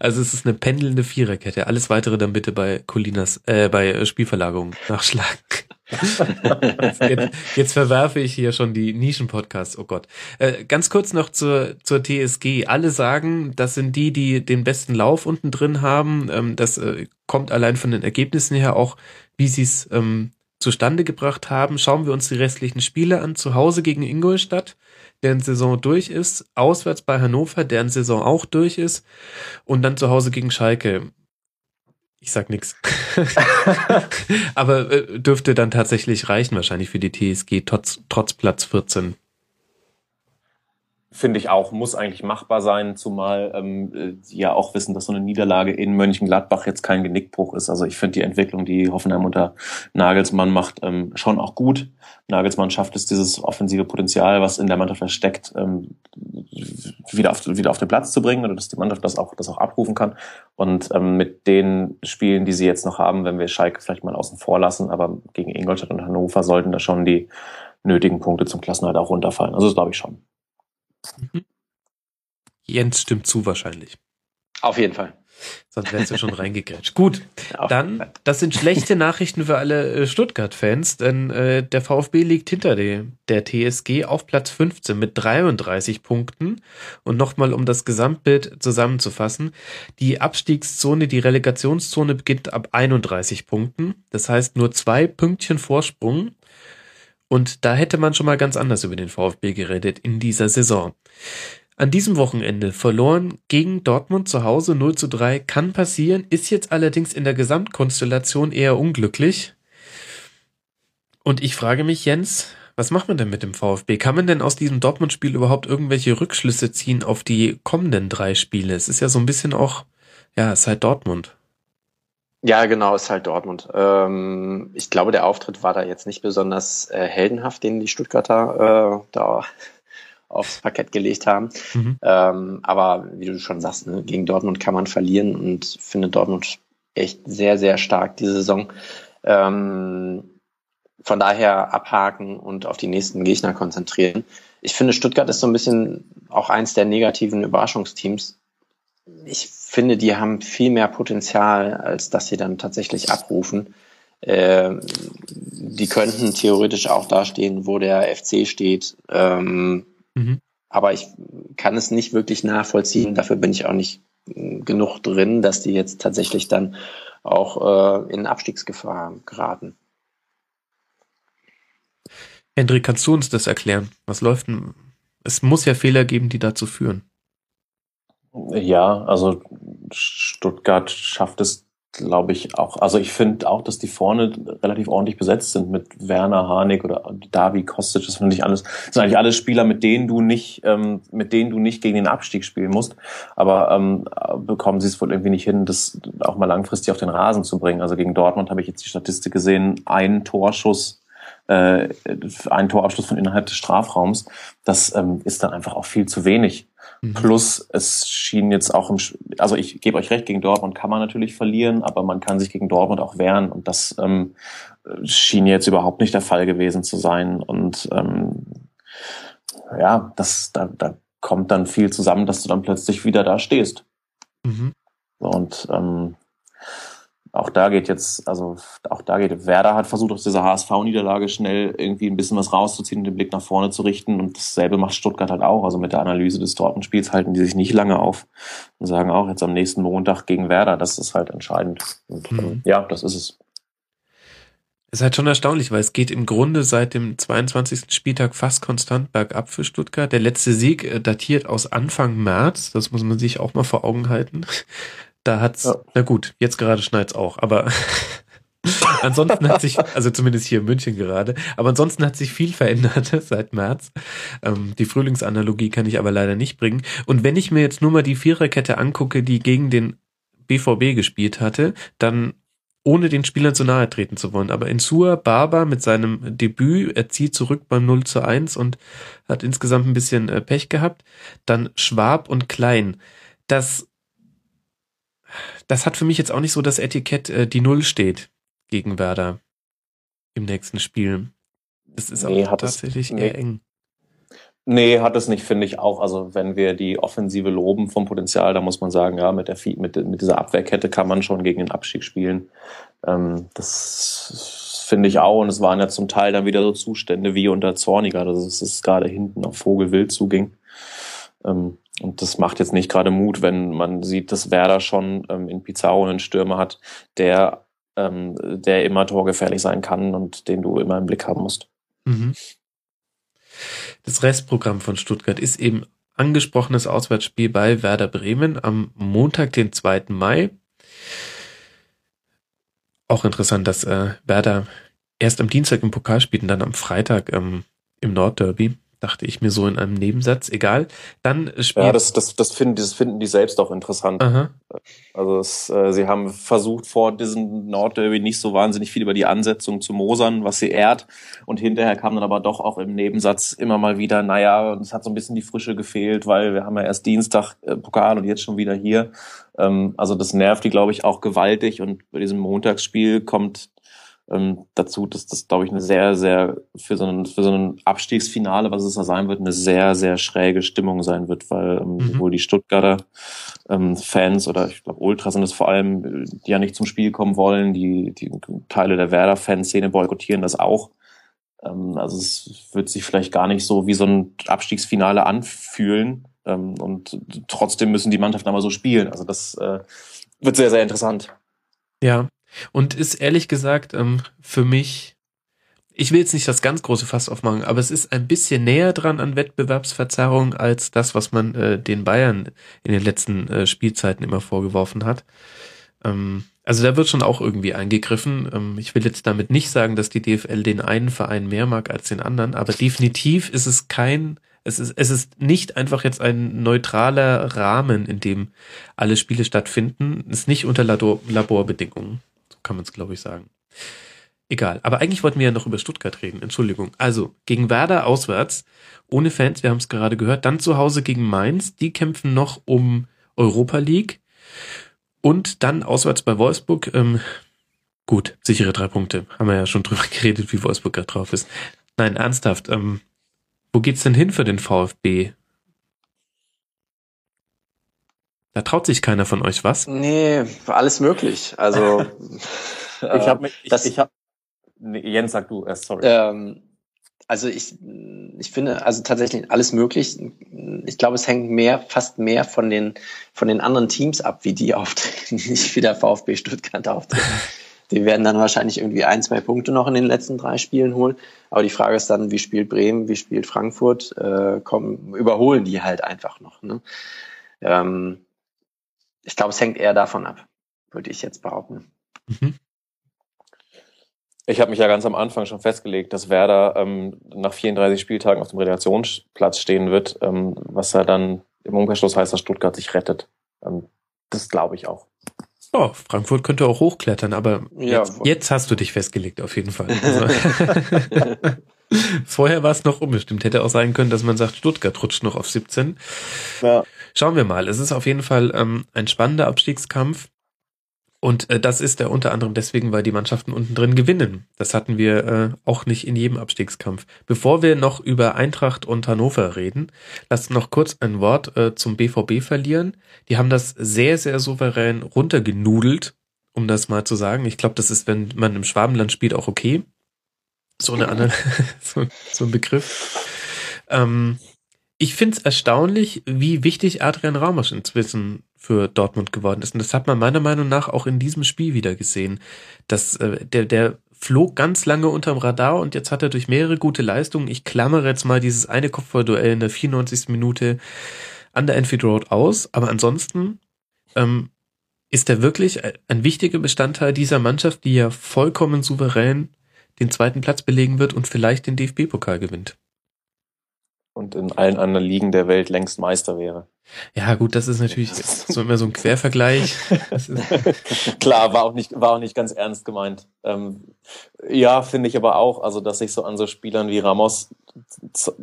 Also es ist eine pendelnde Viererkette. Alles weitere dann bitte bei Colinas, äh, bei Spielverlagerung nachschlagen. jetzt, jetzt verwerfe ich hier schon die Nischen-Podcasts. Oh Gott. Äh, ganz kurz noch zur, zur TSG. Alle sagen, das sind die, die den besten Lauf unten drin haben. Ähm, das äh, kommt allein von den Ergebnissen her auch, wie sie es ähm, zustande gebracht haben. Schauen wir uns die restlichen Spiele an. Zu Hause gegen Ingolstadt, deren Saison durch ist. Auswärts bei Hannover, deren Saison auch durch ist. Und dann zu Hause gegen Schalke ich sag nix. Aber äh, dürfte dann tatsächlich reichen, wahrscheinlich für die TSG, trotz, trotz Platz 14 finde ich auch, muss eigentlich machbar sein, zumal ähm, die ja auch wissen, dass so eine Niederlage in Mönchengladbach jetzt kein Genickbruch ist. Also ich finde die Entwicklung, die Hoffenheim unter Nagelsmann macht, ähm, schon auch gut. Nagelsmann schafft es, dieses offensive Potenzial, was in der Mannschaft versteckt, ähm, wieder, auf, wieder auf den Platz zu bringen oder dass die Mannschaft das auch, das auch abrufen kann. Und ähm, mit den Spielen, die sie jetzt noch haben, wenn wir Schalke vielleicht mal außen vor lassen, aber gegen Ingolstadt und Hannover sollten da schon die nötigen Punkte zum Klassenhalt auch runterfallen. Also das glaube ich schon. Mhm. Jens stimmt zu wahrscheinlich. Auf jeden Fall. Sonst wärst du schon reingegrätscht. Gut, dann, das sind schlechte Nachrichten für alle äh, Stuttgart-Fans, denn äh, der VfB liegt hinter der, der TSG auf Platz 15 mit 33 Punkten. Und nochmal, um das Gesamtbild zusammenzufassen, die Abstiegszone, die Relegationszone beginnt ab 31 Punkten. Das heißt nur zwei Pünktchen Vorsprung und da hätte man schon mal ganz anders über den VfB geredet in dieser Saison. An diesem Wochenende verloren gegen Dortmund zu Hause 0 zu 3 kann passieren, ist jetzt allerdings in der Gesamtkonstellation eher unglücklich. Und ich frage mich, Jens, was macht man denn mit dem VfB? Kann man denn aus diesem Dortmund-Spiel überhaupt irgendwelche Rückschlüsse ziehen auf die kommenden drei Spiele? Es ist ja so ein bisschen auch, ja, es ist halt Dortmund. Ja, genau, ist halt Dortmund. Ähm, ich glaube, der Auftritt war da jetzt nicht besonders äh, heldenhaft, den die Stuttgarter äh, da aufs Parkett gelegt haben. Mhm. Ähm, aber wie du schon sagst, ne, gegen Dortmund kann man verlieren und finde Dortmund echt sehr, sehr stark diese Saison. Ähm, von daher abhaken und auf die nächsten Gegner konzentrieren. Ich finde, Stuttgart ist so ein bisschen auch eins der negativen Überraschungsteams. Ich finde, die haben viel mehr Potenzial, als dass sie dann tatsächlich abrufen. Äh, die könnten theoretisch auch da stehen, wo der FC steht. Ähm, mhm. Aber ich kann es nicht wirklich nachvollziehen. Dafür bin ich auch nicht genug drin, dass die jetzt tatsächlich dann auch äh, in Abstiegsgefahr geraten. Hendrik, kannst du uns das erklären? Was läuft denn? Es muss ja Fehler geben, die dazu führen. Ja, also Stuttgart schafft es glaube ich, auch, also ich finde auch, dass die vorne relativ ordentlich besetzt sind mit Werner, Harnik oder Davi, Kostic, das finde ich alles, das sind eigentlich alles Spieler, mit denen du nicht, ähm, mit denen du nicht gegen den Abstieg spielen musst, aber ähm, bekommen sie es wohl irgendwie nicht hin, das auch mal langfristig auf den Rasen zu bringen. Also gegen Dortmund habe ich jetzt die Statistik gesehen, ein Torschuss äh, ein Torabschluss von innerhalb des Strafraums, das ähm, ist dann einfach auch viel zu wenig. Mhm. Plus, es schien jetzt auch im, also ich gebe euch recht, gegen Dortmund kann man natürlich verlieren, aber man kann sich gegen Dortmund auch wehren und das ähm, schien jetzt überhaupt nicht der Fall gewesen zu sein und ähm, ja, das, da, da kommt dann viel zusammen, dass du dann plötzlich wieder da stehst. Mhm. Und ähm, auch da geht jetzt, also auch da geht, Werder hat versucht, aus dieser HSV-Niederlage schnell irgendwie ein bisschen was rauszuziehen und den Blick nach vorne zu richten. Und dasselbe macht Stuttgart halt auch. Also mit der Analyse des Dortmund-Spiels halten die sich nicht lange auf und sagen auch jetzt am nächsten Montag gegen Werder, das ist halt entscheidend. Und mhm. ja, das ist es. Es ist halt schon erstaunlich, weil es geht im Grunde seit dem 22. Spieltag fast konstant bergab für Stuttgart. Der letzte Sieg äh, datiert aus Anfang März. Das muss man sich auch mal vor Augen halten. Da hat's, ja. na gut, jetzt gerade schneit's auch, aber ansonsten hat sich, also zumindest hier in München gerade, aber ansonsten hat sich viel verändert seit März. Ähm, die Frühlingsanalogie kann ich aber leider nicht bringen. Und wenn ich mir jetzt nur mal die Viererkette angucke, die gegen den BVB gespielt hatte, dann ohne den Spielern zu nahe treten zu wollen. Aber Insua Barber mit seinem Debüt, er zieht zurück beim 0 zu 1 und hat insgesamt ein bisschen äh, Pech gehabt. Dann Schwab und Klein. Das das hat für mich jetzt auch nicht so das Etikett, äh, die Null steht gegen Werder im nächsten Spiel. Das ist nee, auch tatsächlich es, nee. eher eng. Nee, hat es nicht, finde ich auch. Also wenn wir die Offensive loben vom Potenzial, da muss man sagen, ja, mit der mit, mit dieser Abwehrkette kann man schon gegen den Abstieg spielen. Ähm, das finde ich auch. Und es waren ja zum Teil dann wieder so Zustände wie unter Zorniger, dass es gerade hinten auf Vogelwild zuging. Ähm, und das macht jetzt nicht gerade Mut, wenn man sieht, dass Werder schon ähm, in Pizarro einen Stürmer hat, der, ähm, der immer torgefährlich sein kann und den du immer im Blick haben musst. Mhm. Das Restprogramm von Stuttgart ist eben angesprochenes Auswärtsspiel bei Werder Bremen am Montag, den 2. Mai. Auch interessant, dass äh, Werder erst am Dienstag im Pokal spielt und dann am Freitag ähm, im Nordderby dachte ich mir so in einem Nebensatz. Egal. Dann spielt. Ja, das, das, das, finden, das finden die selbst auch interessant. Aha. Also es, äh, sie haben versucht, vor diesem Nordderby nicht so wahnsinnig viel über die Ansetzung zu mosern, was sie ehrt. Und hinterher kam dann aber doch auch im Nebensatz immer mal wieder, naja, es hat so ein bisschen die Frische gefehlt, weil wir haben ja erst Dienstag äh, Pokal und jetzt schon wieder hier. Ähm, also das nervt die, glaube ich, auch gewaltig. Und bei diesem Montagsspiel kommt ähm, dazu, dass das, glaube ich, eine sehr, sehr, für so, ein, für so ein Abstiegsfinale, was es da sein wird, eine sehr, sehr schräge Stimmung sein wird, weil ähm, mhm. sowohl die Stuttgarter ähm, Fans oder ich glaube Ultras sind es vor allem, die ja nicht zum Spiel kommen wollen, die, die Teile der Werder-Fanszene boykottieren das auch. Ähm, also es wird sich vielleicht gar nicht so wie so ein Abstiegsfinale anfühlen. Ähm, und trotzdem müssen die Mannschaften aber so spielen. Also das äh, wird sehr, sehr interessant. Ja, und ist ehrlich gesagt ähm, für mich, ich will jetzt nicht das ganz große Fass aufmachen, aber es ist ein bisschen näher dran an Wettbewerbsverzerrung als das, was man äh, den Bayern in den letzten äh, Spielzeiten immer vorgeworfen hat. Ähm, also da wird schon auch irgendwie eingegriffen. Ähm, ich will jetzt damit nicht sagen, dass die DFL den einen Verein mehr mag als den anderen, aber definitiv ist es kein es ist, es ist nicht einfach jetzt ein neutraler Rahmen, in dem alle Spiele stattfinden. Es ist nicht unter Labor Laborbedingungen kann man es, glaube ich, sagen. Egal. Aber eigentlich wollten wir ja noch über Stuttgart reden. Entschuldigung. Also, gegen Werder auswärts, ohne Fans, wir haben es gerade gehört. Dann zu Hause gegen Mainz. Die kämpfen noch um Europa League. Und dann auswärts bei Wolfsburg. Ähm, gut, sichere drei Punkte. Haben wir ja schon drüber geredet, wie Wolfsburg gerade drauf ist. Nein, ernsthaft. Ähm, wo geht's denn hin für den VfB? Da traut sich keiner von euch was? Nee, alles möglich. Also ich habe ich, das, ich hab, nee, Jens sag du erst, sorry. Ähm, also ich, ich finde also tatsächlich alles möglich. Ich glaube, es hängt mehr, fast mehr von den von den anderen Teams ab, wie die auftreten, nicht wie der VfB Stuttgart auftreten. Die werden dann wahrscheinlich irgendwie ein, zwei Punkte noch in den letzten drei Spielen holen. Aber die Frage ist dann, wie spielt Bremen, wie spielt Frankfurt? Äh, kommen, überholen die halt einfach noch. Ne? Ähm, Ich glaube, es hängt eher davon ab, würde ich jetzt behaupten. Mhm. Ich habe mich ja ganz am Anfang schon festgelegt, dass Werder ähm, nach 34 Spieltagen auf dem Relegationsplatz stehen wird, ähm, was ja dann im Umkehrschluss heißt, dass Stuttgart sich rettet. Ähm, das glaube ich auch. Oh, Frankfurt könnte auch hochklettern, aber ja, jetzt, jetzt, hast du dich festgelegt, auf jeden Fall. Also, vorher war es noch unbestimmt. Hätte auch sein können, dass man sagt, Stuttgart rutscht noch auf 17. Ja. Schauen wir mal. Es ist auf jeden Fall ähm, ein spannender Abstiegskampf. Und äh, das ist er unter anderem deswegen, weil die Mannschaften unten drin gewinnen. Das hatten wir äh, auch nicht in jedem Abstiegskampf. Bevor wir noch über Eintracht und Hannover reden, lasst noch kurz ein Wort äh, zum BVB verlieren. Die haben das sehr, sehr souverän runtergenudelt, um das mal zu sagen. Ich glaube, das ist, wenn man im Schwabenland spielt, auch okay. So eine andere, so, so ein Begriff. Ähm, ich finde es erstaunlich, wie wichtig Adrian Raumasch inzwischen für Dortmund geworden ist. Und das hat man meiner Meinung nach auch in diesem Spiel wieder gesehen. Dass, äh, der, der flog ganz lange unterm Radar und jetzt hat er durch mehrere gute Leistungen, ich klammere jetzt mal dieses eine Kopfballduell in der 94. Minute an der Enfield Road aus, aber ansonsten ähm, ist er wirklich ein wichtiger Bestandteil dieser Mannschaft, die ja vollkommen souverän den zweiten Platz belegen wird und vielleicht den DFB-Pokal gewinnt und in allen anderen Ligen der Welt längst Meister wäre. Ja, gut, das ist natürlich so immer so ein Quervergleich. Klar, war auch nicht, war auch nicht ganz ernst gemeint. Ähm, ja, finde ich aber auch, also, dass sich so an so Spielern wie Ramos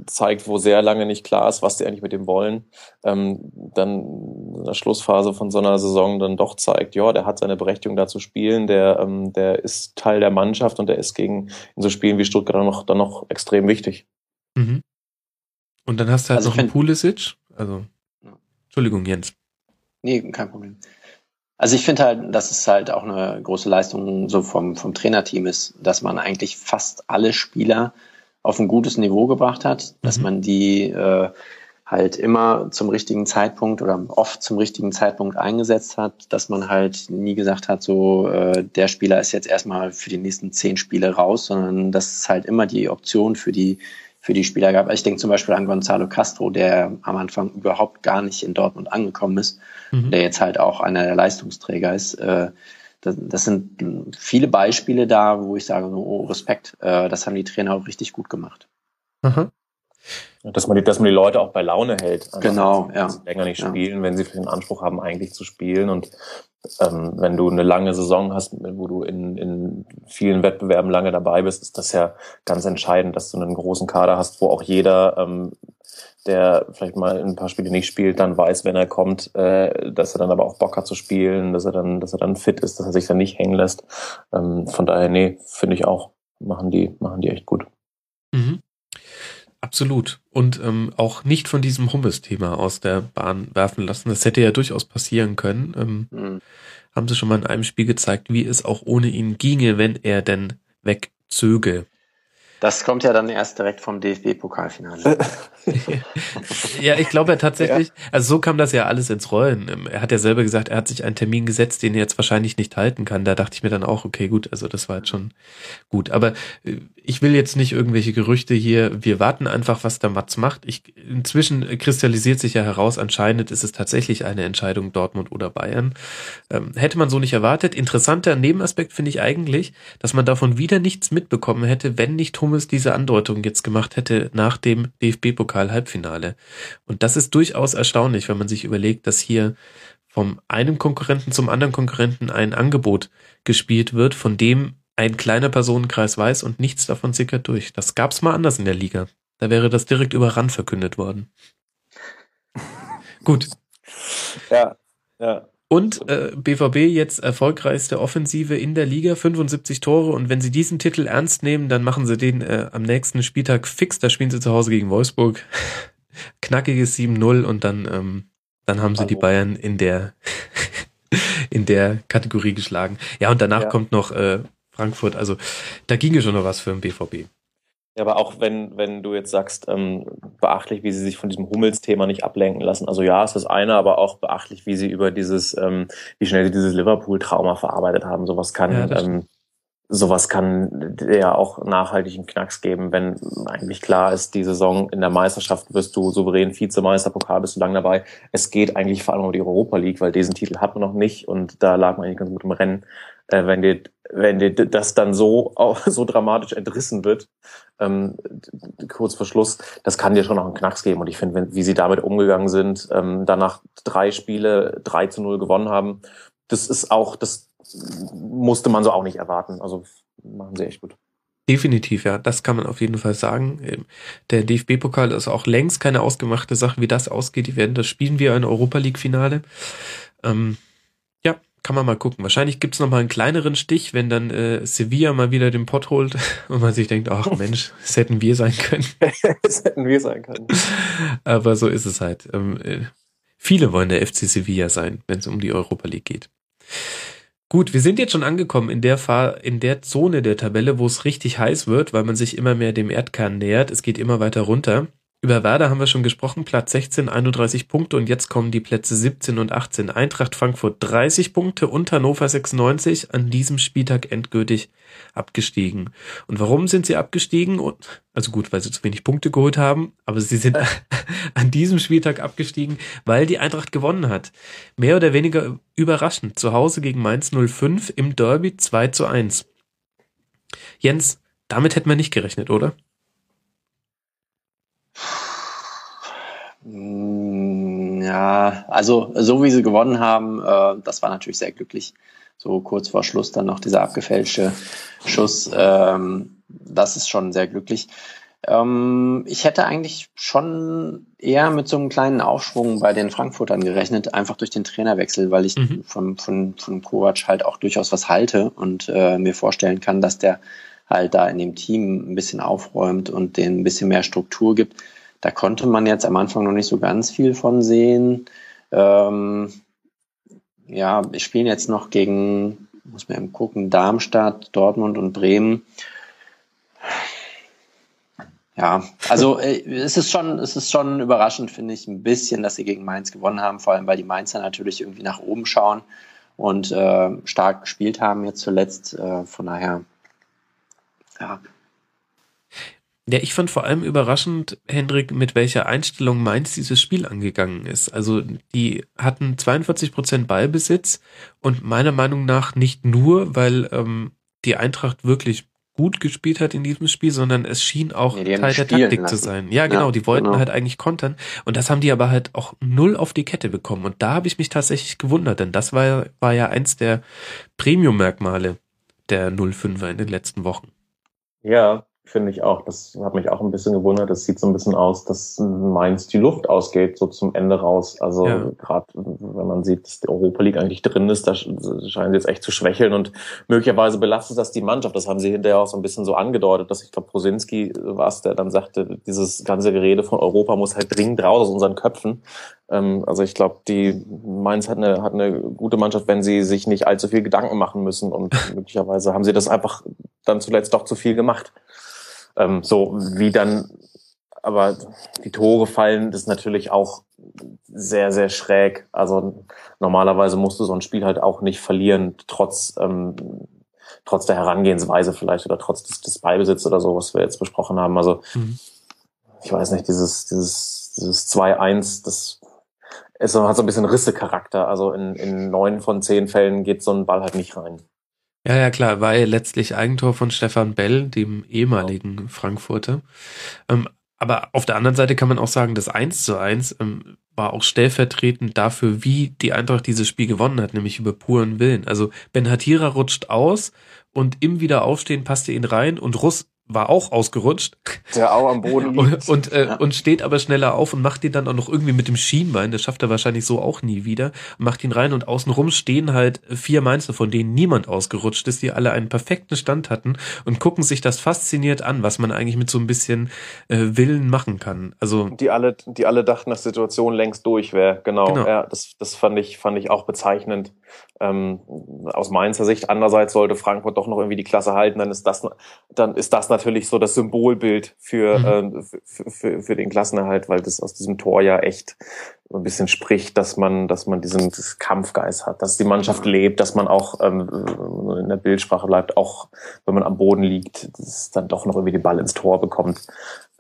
zeigt, wo sehr lange nicht klar ist, was die eigentlich mit dem wollen, ähm, dann in der Schlussphase von so einer Saison dann doch zeigt, ja, der hat seine Berechtigung da zu spielen, der, ähm, der ist Teil der Mannschaft und der ist gegen in so Spielen wie Stuttgart dann noch, dann noch extrem wichtig. Mhm. Und dann hast du halt also noch einen Pulisic. Also, Entschuldigung, Jens. Nee, kein Problem. Also ich finde halt, dass es halt auch eine große Leistung so vom, vom Trainerteam ist, dass man eigentlich fast alle Spieler auf ein gutes Niveau gebracht hat, dass mhm. man die äh, halt immer zum richtigen Zeitpunkt oder oft zum richtigen Zeitpunkt eingesetzt hat, dass man halt nie gesagt hat, so äh, der Spieler ist jetzt erstmal für die nächsten zehn Spiele raus, sondern dass es halt immer die Option für die für die Spieler gab. Ich denke zum Beispiel an Gonzalo Castro, der am Anfang überhaupt gar nicht in Dortmund angekommen ist, mhm. der jetzt halt auch einer der Leistungsträger ist. Äh, das, sind viele Beispiele da, wo ich sage, oh, Respekt, äh, das haben die Trainer auch richtig gut gemacht. Mhm. Dass man, die, dass man die Leute auch bei Laune hält. Also genau, ja. Länger nicht spielen, ja. wenn sie den Anspruch haben, eigentlich zu spielen. Und ähm, wenn du eine lange Saison hast, wo du in, in vielen Wettbewerben lange dabei bist, ist das ja ganz entscheidend, dass du einen großen Kader hast, wo auch jeder, ähm, der vielleicht mal ein paar Spiele nicht spielt, dann weiß, wenn er kommt, äh, dass er dann aber auch Bock hat zu spielen, dass er dann, dass er dann fit ist, dass er sich dann nicht hängen lässt. Ähm, von daher, nee, finde ich auch, machen die, machen die echt gut. Absolut. Und ähm, auch nicht von diesem Hummes-Thema aus der Bahn werfen lassen. Das hätte ja durchaus passieren können. Ähm, mhm. Haben sie schon mal in einem Spiel gezeigt, wie es auch ohne ihn ginge, wenn er denn wegzöge. Das kommt ja dann erst direkt vom DFB-Pokalfinale. ja, ich glaube ja tatsächlich, ja. also so kam das ja alles ins Rollen. Ähm, er hat ja selber gesagt, er hat sich einen Termin gesetzt, den er jetzt wahrscheinlich nicht halten kann. Da dachte ich mir dann auch, okay, gut, also das war jetzt schon gut. Aber äh, ich will jetzt nicht irgendwelche Gerüchte hier, wir warten einfach, was der Mats macht. Ich, inzwischen kristallisiert sich ja heraus, anscheinend ist es tatsächlich eine Entscheidung Dortmund oder Bayern. Ähm, hätte man so nicht erwartet. Interessanter Nebenaspekt finde ich eigentlich, dass man davon wieder nichts mitbekommen hätte, wenn nicht Hummels diese Andeutung jetzt gemacht hätte nach dem DFB-Pokal-Halbfinale. Und das ist durchaus erstaunlich, wenn man sich überlegt, dass hier vom einen Konkurrenten zum anderen Konkurrenten ein Angebot gespielt wird, von dem ein kleiner Personenkreis weiß und nichts davon sickert durch. Das gab's mal anders in der Liga. Da wäre das direkt über RAN verkündet worden. Gut. Ja, ja. Und äh, BVB jetzt erfolgreichste Offensive in der Liga, 75 Tore. Und wenn sie diesen Titel ernst nehmen, dann machen sie den äh, am nächsten Spieltag fix. Da spielen sie zu Hause gegen Wolfsburg. Knackiges 7-0 und dann, ähm, dann haben sie die Bayern in der in der Kategorie geschlagen. Ja, und danach ja. kommt noch äh, Frankfurt. Also da ginge schon noch was für den BVB. Ja, aber auch wenn, wenn du jetzt sagst, ähm, beachtlich, wie sie sich von diesem Hummels-Thema nicht ablenken lassen. Also ja, ist das eine, aber auch beachtlich, wie sie über dieses, ähm, wie schnell sie dieses Liverpool-Trauma verarbeitet haben. Sowas kann, ja, ähm, sowas kann ja auch nachhaltigen Knacks geben, wenn eigentlich klar ist, die Saison in der Meisterschaft wirst du souverän Vizemeister, Pokal bist du lang dabei. Es geht eigentlich vor allem um die Europa League, weil diesen Titel hat man noch nicht und da lag man eigentlich ganz gut im Rennen. Äh, wenn dir, wenn dir das dann so, so dramatisch entrissen wird, ähm, kurz vor Schluss, das kann dir schon noch einen Knacks geben. Und ich finde, wie sie damit umgegangen sind, ähm, danach drei Spiele, drei zu null gewonnen haben, das ist auch, das musste man so auch nicht erwarten. Also machen sie echt gut. Definitiv, ja, das kann man auf jeden Fall sagen. Ähm, der DFB-Pokal ist auch längst keine ausgemachte Sache, wie das ausgeht. Die werden das spielen wir ein Europa League-Finale. Ähm, kann man mal gucken. Wahrscheinlich gibt's noch mal einen kleineren Stich, wenn dann äh, Sevilla mal wieder den Pott holt und man sich denkt, ach Mensch, es hätten wir sein können. Es hätten wir sein können. Aber so ist es halt. Ähm, äh, viele wollen der FC Sevilla sein, wenn es um die Europa League geht. Gut, wir sind jetzt schon angekommen in der Fahr in der Zone der Tabelle, wo es richtig heiß wird, weil man sich immer mehr dem Erdkern nähert. Es geht immer weiter runter. Über Werder haben wir schon gesprochen, Platz 16, 31 Punkte und jetzt kommen die Plätze 17 und 18. Eintracht Frankfurt 30 Punkte und Hannover 96 an diesem Spieltag endgültig abgestiegen. Und warum sind sie abgestiegen? Also gut, weil sie zu wenig Punkte geholt haben, aber sie sind an diesem Spieltag abgestiegen, weil die Eintracht gewonnen hat. Mehr oder weniger überraschend. Zu Hause gegen Mainz 05 im Derby 2 zu 1. Jens, damit hätten wir nicht gerechnet, oder? Ja, also so wie sie gewonnen haben, äh, das war natürlich sehr glücklich. So kurz vor Schluss dann noch dieser abgefälschte Schuss, ähm, das ist schon sehr glücklich. Ähm, ich hätte eigentlich schon eher mit so einem kleinen Aufschwung bei den Frankfurtern gerechnet, einfach durch den Trainerwechsel, weil ich mhm. von, von, von Kovac halt auch durchaus was halte und äh, mir vorstellen kann, dass der halt da in dem Team ein bisschen aufräumt und denen ein bisschen mehr Struktur gibt. Da konnte man jetzt am Anfang noch nicht so ganz viel von sehen. Ähm, ja, wir spielen jetzt noch gegen, muss man eben gucken, Darmstadt, Dortmund und Bremen. Ja, also äh, es ist schon, es ist schon überraschend, finde ich, ein bisschen, dass sie gegen Mainz gewonnen haben, vor allem weil die Mainzer natürlich irgendwie nach oben schauen und äh, stark gespielt haben jetzt zuletzt. Äh, von daher, ja, ja, ich fand vor allem überraschend, Hendrik, mit welcher Einstellung Mainz dieses Spiel angegangen ist. Also die hatten 42 Prozent Ballbesitz und meiner Meinung nach nicht nur, weil ähm, die Eintracht wirklich gut gespielt hat in diesem Spiel, sondern es schien auch nee, Teil der Taktik lassen. zu sein. Ja, genau, ja, die wollten genau. halt eigentlich kontern und das haben die aber halt auch null auf die Kette bekommen und da habe ich mich tatsächlich gewundert, denn das war, war ja eins der Premium-Merkmale der 05er in den letzten Wochen. Ja, finde ich auch. Das hat mich auch ein bisschen gewundert. Es sieht so ein bisschen aus, dass Mainz die Luft ausgeht, so zum Ende raus. Also ja. gerade wenn man sieht, dass die Europa League eigentlich drin ist, da scheinen sie jetzt echt zu schwächeln und möglicherweise belastet das die Mannschaft. Das haben sie hinterher auch so ein bisschen so angedeutet, dass ich glaube, Prosinski war es, der dann sagte, dieses ganze Gerede von Europa muss halt dringend raus aus unseren Köpfen. Ähm, also ich glaube, die Mainz hat eine, hat eine gute Mannschaft, wenn sie sich nicht allzu viel Gedanken machen müssen und möglicherweise haben sie das einfach dann zuletzt doch zu viel gemacht. Ähm, so wie dann aber die Tore fallen, das ist natürlich auch sehr, sehr schräg. Also normalerweise musst du so ein Spiel halt auch nicht verlieren, trotz, ähm, trotz der Herangehensweise vielleicht oder trotz des, des Beibesitz oder so, was wir jetzt besprochen haben. Also mhm. ich weiß nicht, dieses, dieses, dieses 2-1, das ist, hat so ein bisschen Risse-Charakter. Also in, in neun von zehn Fällen geht so ein Ball halt nicht rein. Ja, ja, klar, war ja letztlich Eigentor von Stefan Bell, dem ehemaligen genau. Frankfurter. Ähm, aber auf der anderen Seite kann man auch sagen, das 1 zu 1 ähm, war auch stellvertretend dafür, wie die Eintracht dieses Spiel gewonnen hat, nämlich über puren Willen. Also Ben Hatira rutscht aus und im Wiederaufstehen passte ihn rein und Russ war auch ausgerutscht. Der auch am Boden liegt. Und, und, äh, ja. und steht aber schneller auf und macht ihn dann auch noch irgendwie mit dem Schienbein, das schafft er wahrscheinlich so auch nie wieder, macht ihn rein und außenrum stehen halt vier Mainzer, von denen niemand ausgerutscht ist, die alle einen perfekten Stand hatten und gucken sich das fasziniert an, was man eigentlich mit so ein bisschen äh, Willen machen kann. Also die alle, die alle dachten, dass die Situation längst durch wäre. Genau. genau. Ja, das, das fand ich, fand ich auch bezeichnend ähm, aus Mainzer Sicht. Andererseits sollte Frankfurt doch noch irgendwie die Klasse halten, dann ist das, dann ist das natürlich natürlich so das Symbolbild für, Mhm. äh, für, für, für den Klassenerhalt, weil das aus diesem Tor ja echt ein bisschen spricht, dass man, dass man diesen Kampfgeist hat, dass die Mannschaft lebt, dass man auch ähm, in der Bildsprache bleibt, auch wenn man am Boden liegt, dass dann doch noch irgendwie den Ball ins Tor bekommt.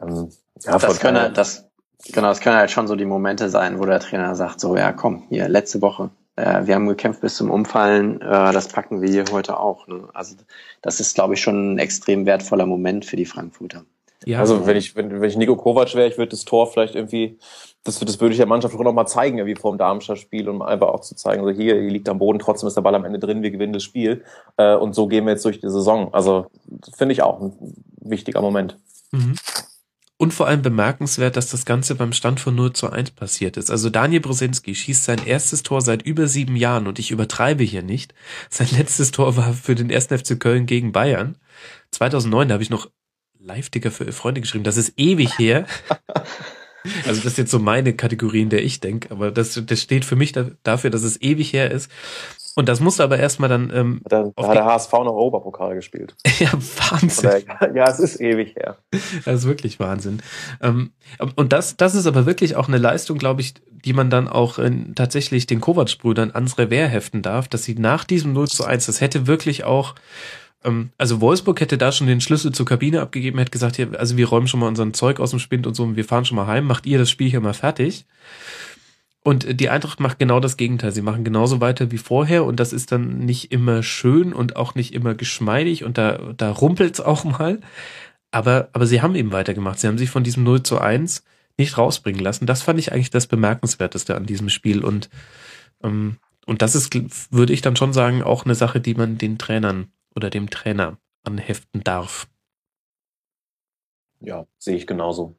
Ähm, ja, Das halt- das, genau, das können halt schon so die Momente sein, wo der Trainer sagt, so, ja, komm, hier, letzte Woche. Äh, wir haben gekämpft bis zum Umfallen, äh, das packen wir hier heute auch. Ne? Also das ist, glaube ich, schon ein extrem wertvoller Moment für die Frankfurter. Ja, Also wenn ich, wenn, wenn ich Nico Kovac wäre, ich würde das Tor vielleicht irgendwie, das, das würde ich der Mannschaft auch noch mal zeigen, wie vor dem Darmstadt-Spiel, um einfach auch zu zeigen, so hier, hier liegt am Boden, trotzdem ist der Ball am Ende drin, wir gewinnen das Spiel. Äh, und so gehen wir jetzt durch die Saison. Also finde ich auch ein wichtiger Moment. Mhm. Und vor allem bemerkenswert, dass das Ganze beim Stand von 0 zu 1 passiert ist. Also Daniel Brosinski schießt sein erstes Tor seit über sieben Jahren und ich übertreibe hier nicht. Sein letztes Tor war für den 1. FC Köln gegen Bayern. 2009, da habe ich noch Live-Ticker für Freunde geschrieben. Das ist ewig her. Also das ist jetzt so meine Kategorie, in der ich denke, aber das, das steht für mich da, dafür, dass es ewig her ist. Und das musste aber erstmal dann, ähm, Da, da hat der HSV noch Oberpokal gespielt. ja, Wahnsinn. daher- ja, es ist ewig her. Das ist wirklich Wahnsinn. Ähm, und das, das ist aber wirklich auch eine Leistung, glaube ich, die man dann auch in, tatsächlich den Kovac-Brüdern ans Revers heften darf, dass sie nach diesem 0 zu 1, das hätte wirklich auch, ähm, also Wolfsburg hätte da schon den Schlüssel zur Kabine abgegeben, hätte gesagt, hier, also wir räumen schon mal unseren Zeug aus dem Spind und so, und wir fahren schon mal heim, macht ihr das Spiel hier mal fertig. Und die Eintracht macht genau das Gegenteil. Sie machen genauso weiter wie vorher und das ist dann nicht immer schön und auch nicht immer geschmeidig und da, da rumpelt's auch mal. Aber, aber sie haben eben weitergemacht. Sie haben sich von diesem 0 zu 1 nicht rausbringen lassen. Das fand ich eigentlich das Bemerkenswerteste an diesem Spiel. Und, ähm, und das ist, würde ich dann schon sagen, auch eine Sache, die man den Trainern oder dem Trainer anheften darf. Ja, sehe ich genauso.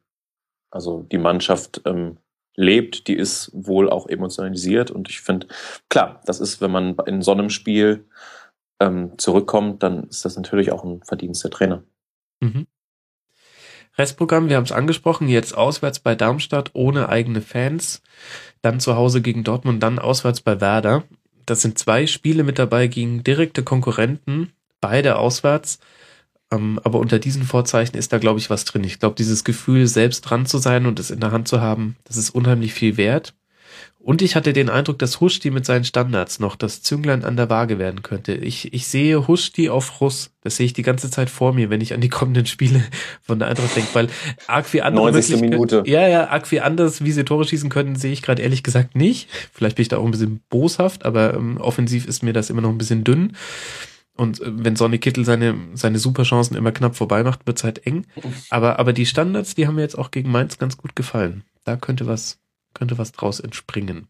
Also die Mannschaft ähm, lebt, die ist wohl auch emotionalisiert und ich finde, klar, das ist, wenn man in so einem Spiel ähm, zurückkommt, dann ist das natürlich auch ein Verdienst der Trainer. Mhm. Restprogramm, wir haben es angesprochen, jetzt auswärts bei Darmstadt ohne eigene Fans, dann zu Hause gegen Dortmund, dann auswärts bei Werder. Das sind zwei Spiele mit dabei gegen direkte Konkurrenten, beide auswärts. Ähm, aber unter diesen Vorzeichen ist da, glaube ich, was drin. Ich glaube, dieses Gefühl, selbst dran zu sein und es in der Hand zu haben, das ist unheimlich viel wert. Und ich hatte den Eindruck, dass Huschti mit seinen Standards noch das Zünglein an der Waage werden könnte. Ich, ich sehe Huschti auf Russ. Das sehe ich die ganze Zeit vor mir, wenn ich an die kommenden Spiele von der Eintracht denke, weil arg wie andere 90. Möglichkeiten- Minute. Ja, ja, arg wie anders, wie sie Tore schießen können, sehe ich gerade ehrlich gesagt nicht. Vielleicht bin ich da auch ein bisschen boshaft, aber ähm, offensiv ist mir das immer noch ein bisschen dünn. Und äh, wenn Sonny Kittel seine, seine Superchancen immer knapp vorbei macht, wird's halt eng. Aber, aber die Standards, die haben mir jetzt auch gegen Mainz ganz gut gefallen. Da könnte was, könnte was draus entspringen.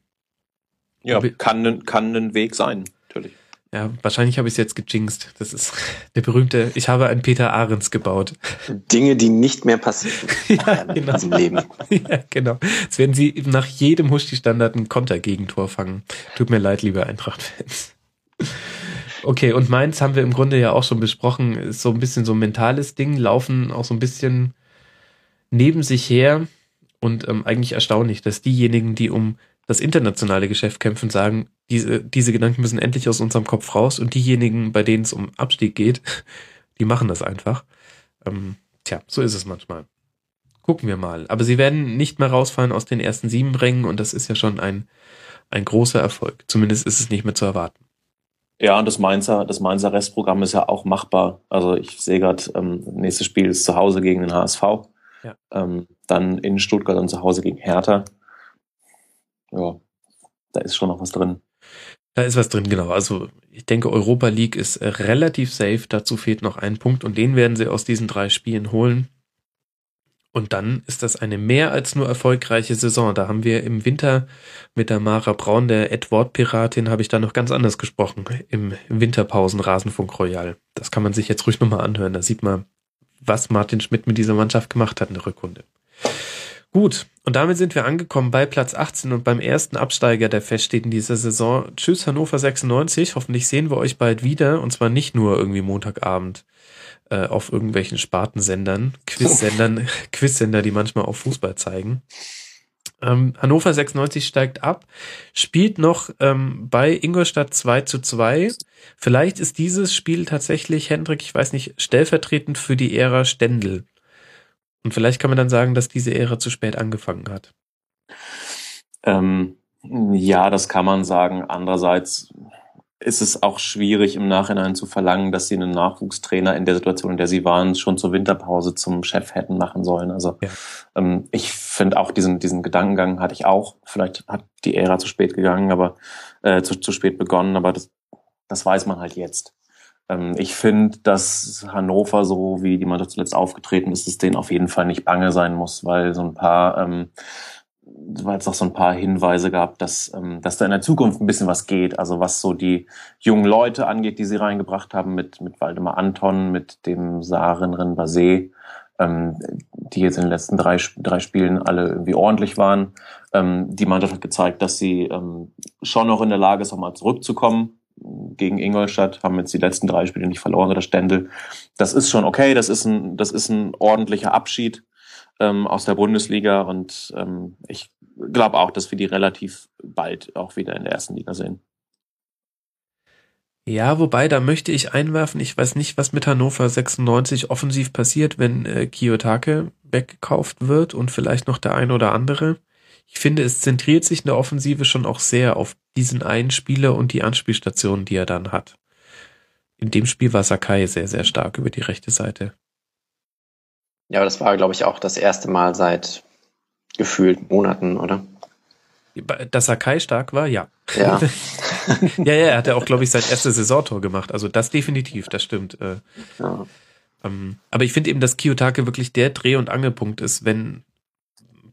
Ja, Aber- kann, ein- kann ein Weg sein, natürlich. Ja, wahrscheinlich habe ich es jetzt gejinxt. Das ist der berühmte, ich habe einen Peter Ahrens gebaut. Dinge, die nicht mehr passieren ja, in genau. diesem Leben. ja, genau. Jetzt werden sie nach jedem Huschti-Standard ein Kontergegentor fangen. Tut mir leid, liebe Eintracht-Fans. Okay, und Mainz haben wir im Grunde ja auch schon besprochen, ist so ein bisschen so ein mentales Ding, laufen auch so ein bisschen neben sich her und ähm, eigentlich erstaunlich, dass diejenigen, die um das internationale Geschäft kämpfen, sagen, diese, diese Gedanken müssen endlich aus unserem Kopf raus und diejenigen, bei denen es um Abstieg geht, die machen das einfach. Ähm, tja, so ist es manchmal. Gucken wir mal. Aber sie werden nicht mehr rausfallen aus den ersten sieben Rängen und das ist ja schon ein, ein großer Erfolg. Zumindest ist es nicht mehr zu erwarten. Ja, und das Mainzer, das Mainzer Restprogramm ist ja auch machbar. Also ich sehe gerade, ähm, nächstes Spiel ist zu Hause gegen den HSV. Ja. Ähm, dann in Stuttgart und zu Hause gegen Hertha. Ja, da ist schon noch was drin. Da ist was drin, genau. Also ich denke, Europa League ist relativ safe. Dazu fehlt noch ein Punkt und den werden sie aus diesen drei Spielen holen. Und dann ist das eine mehr als nur erfolgreiche Saison. Da haben wir im Winter mit der Mara Braun, der Edward-Piratin, habe ich da noch ganz anders gesprochen. Im Winterpausen-Rasenfunk Royal. Das kann man sich jetzt ruhig nochmal anhören. Da sieht man, was Martin Schmidt mit dieser Mannschaft gemacht hat in der Rückrunde. Gut, und damit sind wir angekommen bei Platz 18 und beim ersten Absteiger, der feststeht in dieser Saison. Tschüss Hannover 96. Hoffentlich sehen wir euch bald wieder und zwar nicht nur irgendwie Montagabend äh, auf irgendwelchen Spartensendern, Quizsendern, Quizsender, die manchmal auch Fußball zeigen. Ähm, Hannover 96 steigt ab, spielt noch ähm, bei Ingolstadt 2 zu 2. Vielleicht ist dieses Spiel tatsächlich, Hendrik, ich weiß nicht, stellvertretend für die Ära Stendel. Und vielleicht kann man dann sagen, dass diese Ära zu spät angefangen hat. Ähm, ja, das kann man sagen. Andererseits ist es auch schwierig im Nachhinein zu verlangen, dass sie einen Nachwuchstrainer in der Situation, in der sie waren, schon zur Winterpause zum Chef hätten machen sollen. Also ja. ähm, ich finde auch diesen, diesen Gedankengang hatte ich auch. Vielleicht hat die Ära zu spät gegangen, aber äh, zu, zu spät begonnen, aber das, das weiß man halt jetzt. Ähm, ich finde, dass Hannover, so wie die Mannschaft zuletzt aufgetreten ist, es denen auf jeden Fall nicht bange sein muss, weil so ein paar ähm, weil es auch so ein paar Hinweise gab, dass, ähm, dass da in der Zukunft ein bisschen was geht. Also was so die jungen Leute angeht, die sie reingebracht haben, mit, mit Waldemar Anton, mit dem Saren Renbase, ähm, die jetzt in den letzten drei, drei Spielen alle irgendwie ordentlich waren. Ähm, die Mannschaft hat gezeigt, dass sie ähm, schon noch in der Lage ist, auch mal zurückzukommen gegen Ingolstadt, haben jetzt die letzten drei Spiele nicht verloren oder Stendel. Das ist schon okay, das ist ein, das ist ein ordentlicher Abschied ähm, aus der Bundesliga und ähm, ich glaube auch, dass wir die relativ bald auch wieder in der ersten Liga sehen. Ja, wobei, da möchte ich einwerfen, ich weiß nicht, was mit Hannover 96 offensiv passiert, wenn äh, Kiyotake weggekauft wird und vielleicht noch der eine oder andere. Ich finde, es zentriert sich in der Offensive schon auch sehr auf diesen einen Spieler und die Anspielstationen, die er dann hat. In dem Spiel war Sakai sehr, sehr stark über die rechte Seite. Ja, aber das war, glaube ich, auch das erste Mal seit gefühlt Monaten, oder? Dass Sakai stark war, ja. Ja. ja, ja, er hat ja auch, glaube ich, sein erstes Saisontor gemacht. Also das definitiv, das stimmt. Äh, ja. Ähm, aber ich finde eben, dass Kiyotake wirklich der Dreh- und Angelpunkt ist, wenn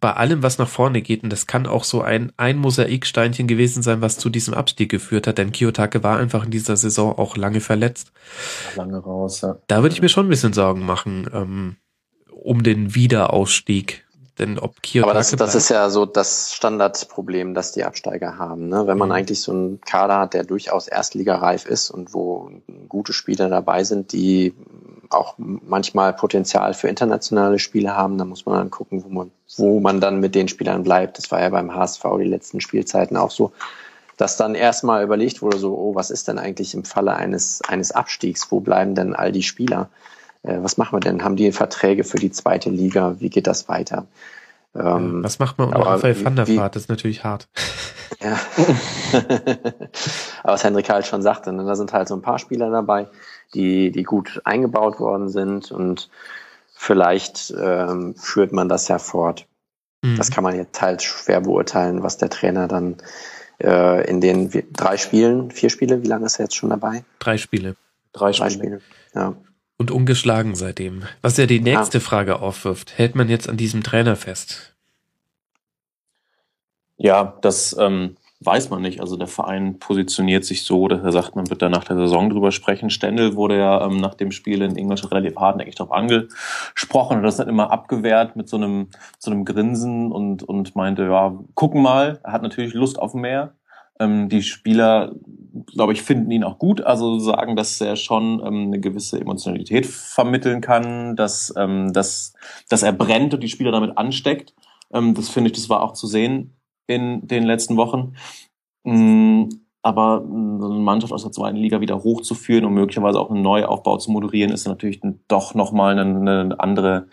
bei allem, was nach vorne geht, und das kann auch so ein, ein Mosaiksteinchen gewesen sein, was zu diesem Abstieg geführt hat, denn Kiyotake war einfach in dieser Saison auch lange verletzt. Lange raus, ja. Da würde ich mir schon ein bisschen Sorgen machen, ähm, um den Wiederausstieg. Denn ob Kiyotake Aber das, das ist ja so das Standardproblem, das die Absteiger haben. Ne? Wenn man mhm. eigentlich so einen Kader hat, der durchaus erstligareif ist und wo gute Spieler dabei sind, die auch manchmal Potenzial für internationale Spiele haben, dann muss man dann gucken, wo man, wo man dann mit den Spielern bleibt. Das war ja beim HSV die letzten Spielzeiten auch so, dass dann erstmal überlegt wurde, so, oh, was ist denn eigentlich im Falle eines, eines Abstiegs? Wo bleiben denn all die Spieler? Äh, was machen wir denn? Haben die Verträge für die zweite Liga? Wie geht das weiter? Ähm, was macht man unter Raphael van der Vaart? Das ist natürlich hart. Ja. Aber was Hendrik halt schon sagte, ne, da sind halt so ein paar Spieler dabei, die, die gut eingebaut worden sind und vielleicht ähm, führt man das ja fort. Mhm. Das kann man jetzt halt schwer beurteilen, was der Trainer dann äh, in den drei Spielen, vier Spiele, wie lange ist er jetzt schon dabei? Drei Spiele. Drei, Drei Spiele. Spiele. Ja. Und ungeschlagen seitdem. Was ja die nächste ja. Frage aufwirft, hält man jetzt an diesem Trainer fest? Ja, das ähm, weiß man nicht. Also der Verein positioniert sich so, dass er sagt, man wird da nach der Saison drüber sprechen. Stendel wurde ja ähm, nach dem Spiel in Ingolstadt relativ hart eigentlich darauf angesprochen und das dann immer abgewehrt mit so einem, so einem Grinsen und, und meinte, ja, gucken mal, er hat natürlich Lust auf mehr. Ähm, die Spieler, glaube ich, finden ihn auch gut, also sagen, dass er schon ähm, eine gewisse Emotionalität vermitteln kann, dass, ähm, dass, dass er brennt und die Spieler damit ansteckt. Ähm, das finde ich, das war auch zu sehen in den letzten Wochen. Mm, aber eine Mannschaft aus der zweiten Liga wieder hochzuführen und möglicherweise auch einen Neuaufbau zu moderieren, ist natürlich doch nochmal eine, eine andere,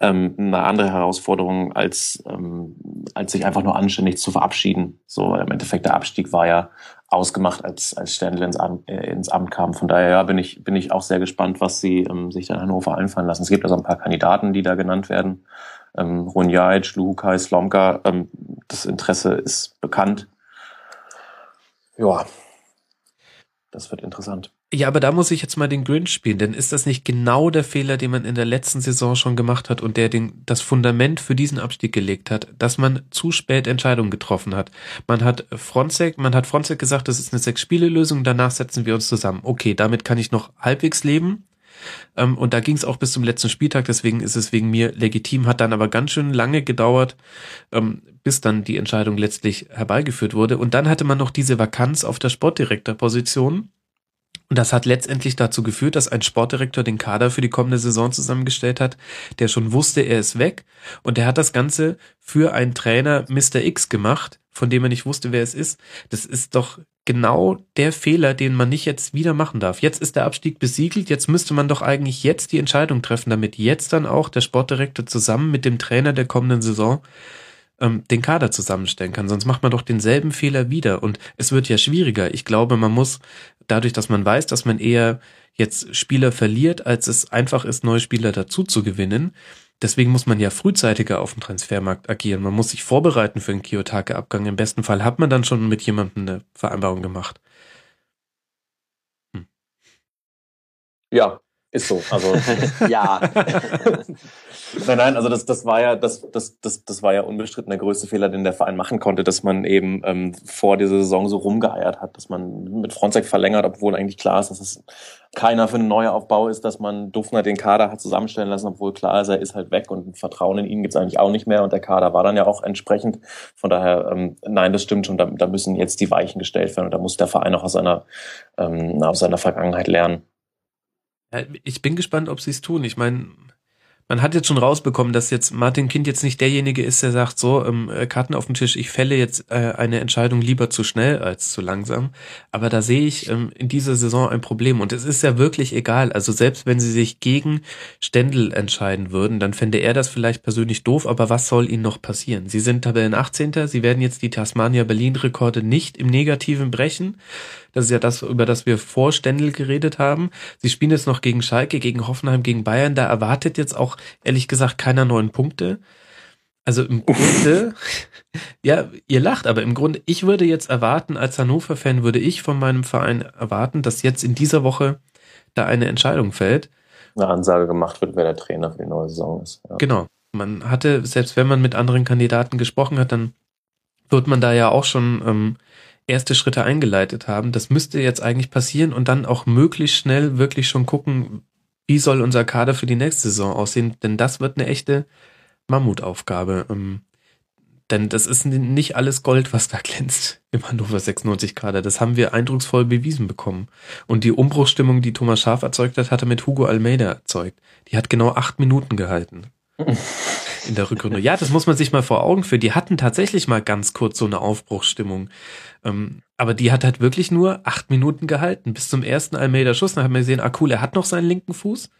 ähm, eine andere Herausforderung, als, ähm, als sich einfach nur anständig zu verabschieden. So, weil im Endeffekt der Abstieg war ja ausgemacht, als, als Stendl ins Amt, äh, ins Amt kam. Von daher ja, bin ich, bin ich auch sehr gespannt, was sie ähm, sich dann Hannover einfallen lassen. Es gibt also ein paar Kandidaten, die da genannt werden ähm, Runjajic, Lukai, Slomka. Ähm, das Interesse ist bekannt. Ja, das wird interessant. Ja, aber da muss ich jetzt mal den Grinch spielen, denn ist das nicht genau der Fehler, den man in der letzten Saison schon gemacht hat und der den, das Fundament für diesen Abstieg gelegt hat, dass man zu spät Entscheidungen getroffen hat. Man hat Fronzek, man hat Fronzek gesagt, das ist eine Sechs-Spiele-Lösung, danach setzen wir uns zusammen. Okay, damit kann ich noch halbwegs leben. Ähm, und da ging es auch bis zum letzten Spieltag, deswegen ist es wegen mir legitim, hat dann aber ganz schön lange gedauert, ähm, bis dann die Entscheidung letztlich herbeigeführt wurde. Und dann hatte man noch diese Vakanz auf der Sportdirektorposition. Und das hat letztendlich dazu geführt, dass ein Sportdirektor den Kader für die kommende Saison zusammengestellt hat, der schon wusste, er ist weg. Und der hat das Ganze für einen Trainer Mr. X gemacht, von dem er nicht wusste, wer es ist. Das ist doch genau der Fehler, den man nicht jetzt wieder machen darf. Jetzt ist der Abstieg besiegelt, jetzt müsste man doch eigentlich jetzt die Entscheidung treffen, damit jetzt dann auch der Sportdirektor zusammen mit dem Trainer der kommenden Saison ähm, den Kader zusammenstellen kann. Sonst macht man doch denselben Fehler wieder. Und es wird ja schwieriger. Ich glaube, man muss dadurch, dass man weiß, dass man eher jetzt Spieler verliert, als es einfach ist, neue Spieler dazu zu gewinnen. Deswegen muss man ja frühzeitiger auf dem Transfermarkt agieren. Man muss sich vorbereiten für einen Kiyotake-Abgang. Im besten Fall hat man dann schon mit jemandem eine Vereinbarung gemacht. Hm. Ja, ist so. Also ja. nein, nein, also das, das war ja, das, das, das, das war ja unbestritten der größte Fehler, den der Verein machen konnte, dass man eben ähm, vor dieser Saison so rumgeeiert hat, dass man mit Fronzek verlängert, obwohl eigentlich klar ist, dass es keiner für einen Neuaufbau ist, dass man Dufner den Kader hat zusammenstellen lassen, obwohl klar ist, er ist halt weg und Vertrauen in ihn gibt's eigentlich auch nicht mehr und der Kader war dann ja auch entsprechend. Von daher, ähm, nein, das stimmt schon, da, da müssen jetzt die Weichen gestellt werden und da muss der Verein auch aus seiner, ähm, aus seiner Vergangenheit lernen. Ja, ich bin gespannt, ob sie es tun. Ich meine, man hat jetzt schon rausbekommen, dass jetzt Martin Kind jetzt nicht derjenige ist, der sagt, so, ähm, äh, Karten auf den Tisch, ich fälle jetzt äh, eine Entscheidung lieber zu schnell als zu langsam. Aber da sehe ich ähm, in dieser Saison ein Problem. Und es ist ja wirklich egal. Also selbst wenn sie sich gegen Stendel entscheiden würden, dann fände er das vielleicht persönlich doof, aber was soll ihnen noch passieren? Sie sind Tabellen 18. Sie werden jetzt die Tasmania Berlin-Rekorde nicht im Negativen brechen. Das ist ja das, über das wir vor Stendel geredet haben. Sie spielen jetzt noch gegen Schalke, gegen Hoffenheim, gegen Bayern. Da erwartet jetzt auch ehrlich gesagt keiner neuen Punkte. Also im Grunde, ja, ihr lacht, aber im Grunde, ich würde jetzt erwarten, als Hannover-Fan würde ich von meinem Verein erwarten, dass jetzt in dieser Woche da eine Entscheidung fällt. Eine Ansage gemacht wird, wer der Trainer für die neue Saison ist. Ja. Genau. Man hatte, selbst wenn man mit anderen Kandidaten gesprochen hat, dann wird man da ja auch schon ähm, erste Schritte eingeleitet haben. Das müsste jetzt eigentlich passieren und dann auch möglichst schnell wirklich schon gucken, wie soll unser Kader für die nächste Saison aussehen, denn das wird eine echte Mammutaufgabe. Ähm, denn das ist nicht alles Gold, was da glänzt im Hannover 96 Kader. Das haben wir eindrucksvoll bewiesen bekommen. Und die Umbruchstimmung, die Thomas Schaaf erzeugt hat, hat er mit Hugo Almeida erzeugt. Die hat genau acht Minuten gehalten. in der Rückrunde. Ja, das muss man sich mal vor Augen führen. Die hatten tatsächlich mal ganz kurz so eine Aufbruchsstimmung. Ähm, aber die hat halt wirklich nur acht Minuten gehalten. Bis zum ersten Almeida-Schuss. Dann haben wir gesehen, ah cool, er hat noch seinen linken Fuß.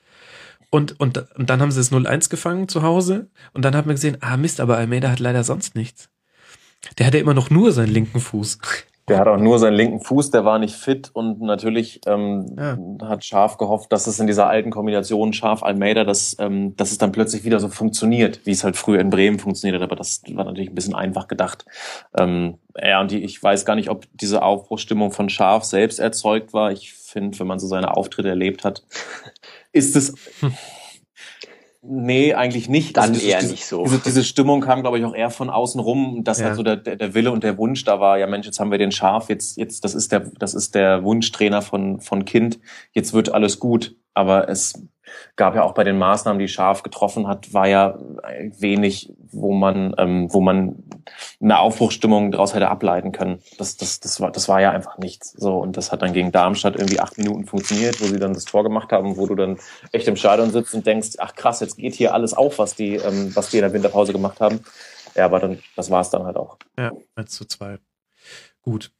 Und, und, und dann haben sie es 0-1 gefangen zu Hause. Und dann hat man gesehen, ah Mist, aber Almeida hat leider sonst nichts. Der hatte immer noch nur seinen linken Fuß. Der hat auch nur seinen linken Fuß, der war nicht fit und natürlich ähm, ja. hat Scharf gehofft, dass es in dieser alten Kombination Scharf-Almeida, dass, ähm, dass es dann plötzlich wieder so funktioniert, wie es halt früher in Bremen funktioniert hat, aber das war natürlich ein bisschen einfach gedacht. Ähm, ja, und die, ich weiß gar nicht, ob diese Aufbruchstimmung von Scharf selbst erzeugt war. Ich finde, wenn man so seine Auftritte erlebt hat, ist es... Nee, eigentlich nicht. Dann also eher diese, nicht so. Diese, diese Stimmung kam, glaube ich, auch eher von außen rum, dass ja. halt so der, der Wille und der Wunsch da war, ja Mensch, jetzt haben wir den Schaf, jetzt, jetzt, das ist der, das ist der Wunschtrainer von, von Kind, jetzt wird alles gut. Aber es gab ja auch bei den Maßnahmen, die Schaf getroffen hat, war ja wenig, wo man, ähm, wo man eine Aufbruchstimmung daraus hätte ableiten können. Das, das, das, war, das war ja einfach nichts. So, und das hat dann gegen Darmstadt irgendwie acht Minuten funktioniert, wo sie dann das Tor gemacht haben, wo du dann echt im Stadion sitzt und denkst, ach krass, jetzt geht hier alles auf, was die, ähm, was die in der Winterpause gemacht haben. Ja, aber dann, das war es dann halt auch. Ja, 1 zu 2. Gut.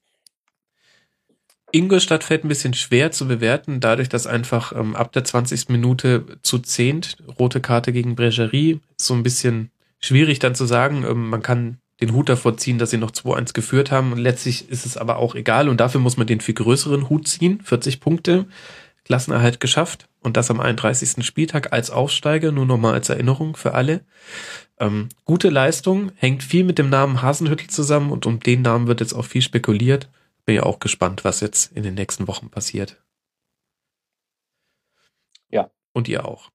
Ingolstadt fällt ein bisschen schwer zu bewerten, dadurch, dass einfach ähm, ab der 20. Minute zu zehnt rote Karte gegen Bregerie so ein bisschen schwierig dann zu sagen. Ähm, man kann den Hut davor ziehen, dass sie noch 2-1 geführt haben. Und letztlich ist es aber auch egal. Und dafür muss man den viel größeren Hut ziehen. 40 Punkte, Klassenerhalt geschafft. Und das am 31. Spieltag als Aufsteiger, nur nochmal als Erinnerung für alle. Ähm, gute Leistung, hängt viel mit dem Namen Hasenhüttel zusammen und um den Namen wird jetzt auch viel spekuliert. Bin ja auch gespannt, was jetzt in den nächsten Wochen passiert. Ja. Und ihr auch.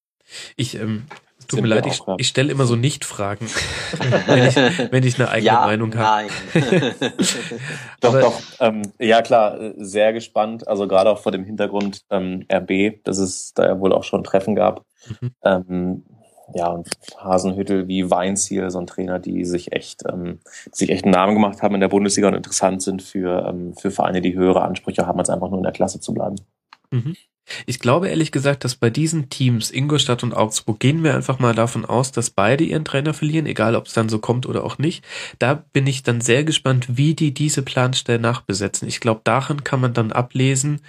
Ich, ähm, tut mir leid, ich, ich stelle immer so Nicht-Fragen, wenn, ich, wenn ich eine eigene ja, Meinung habe. Nein. doch, doch. Ähm, ja, klar, sehr gespannt. Also gerade auch vor dem Hintergrund ähm, RB, dass es da ja wohl auch schon Treffen gab. Mhm. Ähm, ja, und Hasenhüttel wie Weinziel, so ein Trainer, die sich echt, ähm, sich echt einen Namen gemacht haben in der Bundesliga und interessant sind für, ähm, für Vereine, die höhere Ansprüche haben, als einfach nur in der Klasse zu bleiben. Mhm. Ich glaube ehrlich gesagt, dass bei diesen Teams, Ingolstadt und Augsburg, gehen wir einfach mal davon aus, dass beide ihren Trainer verlieren, egal ob es dann so kommt oder auch nicht. Da bin ich dann sehr gespannt, wie die diese Planstelle nachbesetzen. Ich glaube, daran kann man dann ablesen,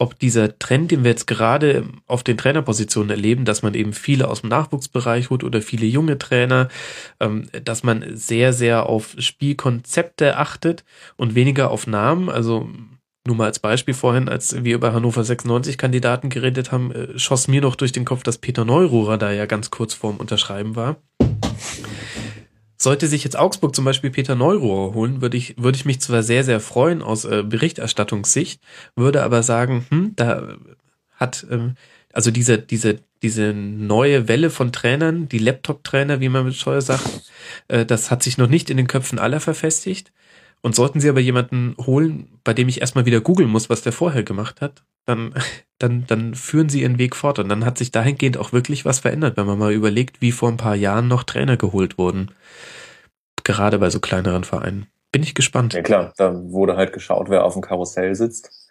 ob dieser Trend, den wir jetzt gerade auf den Trainerpositionen erleben, dass man eben viele aus dem Nachwuchsbereich holt oder viele junge Trainer, ähm, dass man sehr, sehr auf Spielkonzepte achtet und weniger auf Namen. Also nur mal als Beispiel vorhin, als wir über Hannover 96 Kandidaten geredet haben, äh, schoss mir noch durch den Kopf, dass Peter Neururer da ja ganz kurz vorm Unterschreiben war. Sollte sich jetzt Augsburg zum Beispiel Peter Neururer holen, würde ich, würde ich mich zwar sehr, sehr freuen aus äh, Berichterstattungssicht, würde aber sagen, hm, da hat, ähm, also diese, diese, diese neue Welle von Trainern, die Laptop-Trainer, wie man mit Scheuer sagt, äh, das hat sich noch nicht in den Köpfen aller verfestigt. Und sollten Sie aber jemanden holen, bei dem ich erstmal wieder googeln muss, was der vorher gemacht hat, dann, dann, dann führen Sie Ihren Weg fort. Und dann hat sich dahingehend auch wirklich was verändert, wenn man mal überlegt, wie vor ein paar Jahren noch Trainer geholt wurden. Gerade bei so kleineren Vereinen. Bin ich gespannt. Ja klar, da wurde halt geschaut, wer auf dem Karussell sitzt.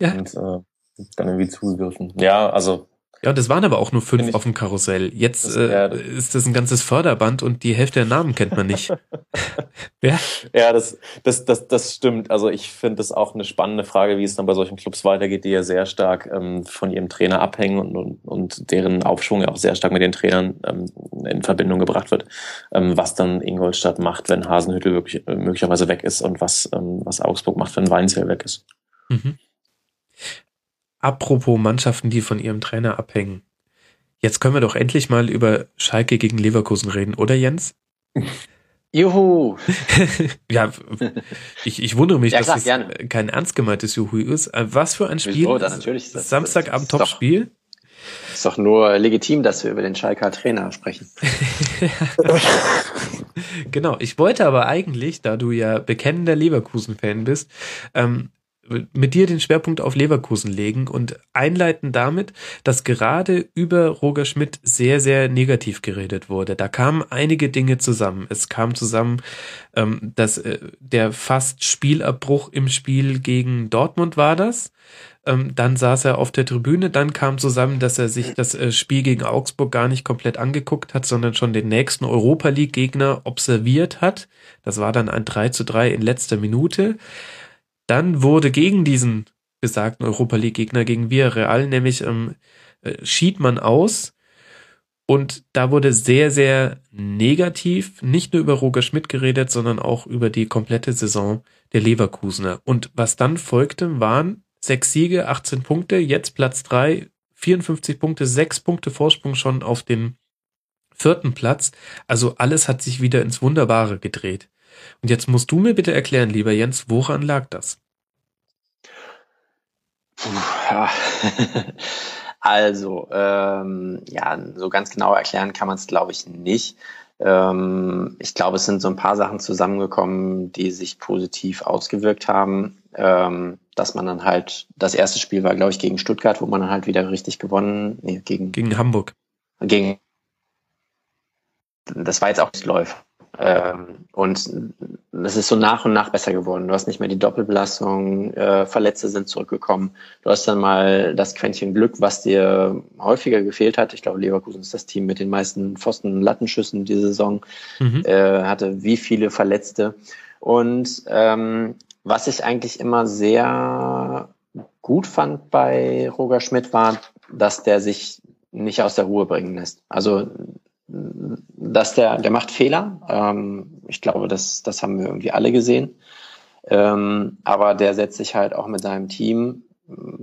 Ja. Und äh, dann irgendwie zugegriffen. Ja, also ja, das waren aber auch nur fünf auf dem Karussell. Jetzt das, äh, ist das ein ganzes Förderband und die Hälfte der Namen kennt man nicht. ja, ja das, das, das, das stimmt. Also ich finde das auch eine spannende Frage, wie es dann bei solchen Clubs weitergeht, die ja sehr stark ähm, von ihrem Trainer abhängen und, und, und deren Aufschwung ja auch sehr stark mit den Trainern ähm, in Verbindung gebracht wird. Ähm, was dann Ingolstadt macht, wenn Hasenhüttel wirklich, äh, möglicherweise weg ist und was, ähm, was Augsburg macht, wenn Weinzell weg ist. Mhm. Apropos Mannschaften, die von ihrem Trainer abhängen. Jetzt können wir doch endlich mal über Schalke gegen Leverkusen reden, oder Jens? Juhu! ja, ich, ich wundere mich, ja, klar, dass es gerne. kein ernst gemeintes Juhu ist. Äh, was für ein Spiel? Wieso? natürlich das, Samstagabend Top-Spiel. Ist doch nur legitim, dass wir über den Schalker Trainer sprechen. genau. Ich wollte aber eigentlich, da du ja bekennender Leverkusen-Fan bist, ähm, mit dir den Schwerpunkt auf Leverkusen legen und einleiten damit, dass gerade über Roger Schmidt sehr, sehr negativ geredet wurde. Da kamen einige Dinge zusammen. Es kam zusammen, ähm, dass äh, der fast Spielabbruch im Spiel gegen Dortmund war das. Ähm, dann saß er auf der Tribüne. Dann kam zusammen, dass er sich das äh, Spiel gegen Augsburg gar nicht komplett angeguckt hat, sondern schon den nächsten Europa League Gegner observiert hat. Das war dann ein 3 zu 3 in letzter Minute. Dann wurde gegen diesen besagten Europa League Gegner gegen Villarreal nämlich ähm, äh, schied man aus und da wurde sehr, sehr negativ nicht nur über Roger Schmidt geredet, sondern auch über die komplette Saison der Leverkusener. Und was dann folgte, waren sechs Siege, 18 Punkte, jetzt Platz drei, 54 Punkte, sechs Punkte Vorsprung schon auf dem vierten Platz. Also alles hat sich wieder ins Wunderbare gedreht. Und jetzt musst du mir bitte erklären, lieber Jens, woran lag das? Puh, ja. also, ähm, ja, so ganz genau erklären kann man es, glaube ich, nicht. Ähm, ich glaube, es sind so ein paar Sachen zusammengekommen, die sich positiv ausgewirkt haben. Ähm, dass man dann halt, das erste Spiel war, glaube ich, gegen Stuttgart, wo man dann halt wieder richtig gewonnen, nee, gegen, gegen Hamburg. Gegen, das war jetzt auch nicht Läufer. Ähm, und es ist so nach und nach besser geworden. Du hast nicht mehr die Doppelbelastung, äh, Verletzte sind zurückgekommen. Du hast dann mal das Quäntchen Glück, was dir häufiger gefehlt hat. Ich glaube, Leverkusen ist das Team mit den meisten Pfosten-Lattenschüssen diese Saison. Mhm. Äh, hatte wie viele Verletzte. Und ähm, was ich eigentlich immer sehr gut fand bei Roger Schmidt war, dass der sich nicht aus der Ruhe bringen lässt. Also dass der, der macht Fehler. Ähm, ich glaube, das, das haben wir irgendwie alle gesehen. Ähm, aber der setzt sich halt auch mit seinem Team,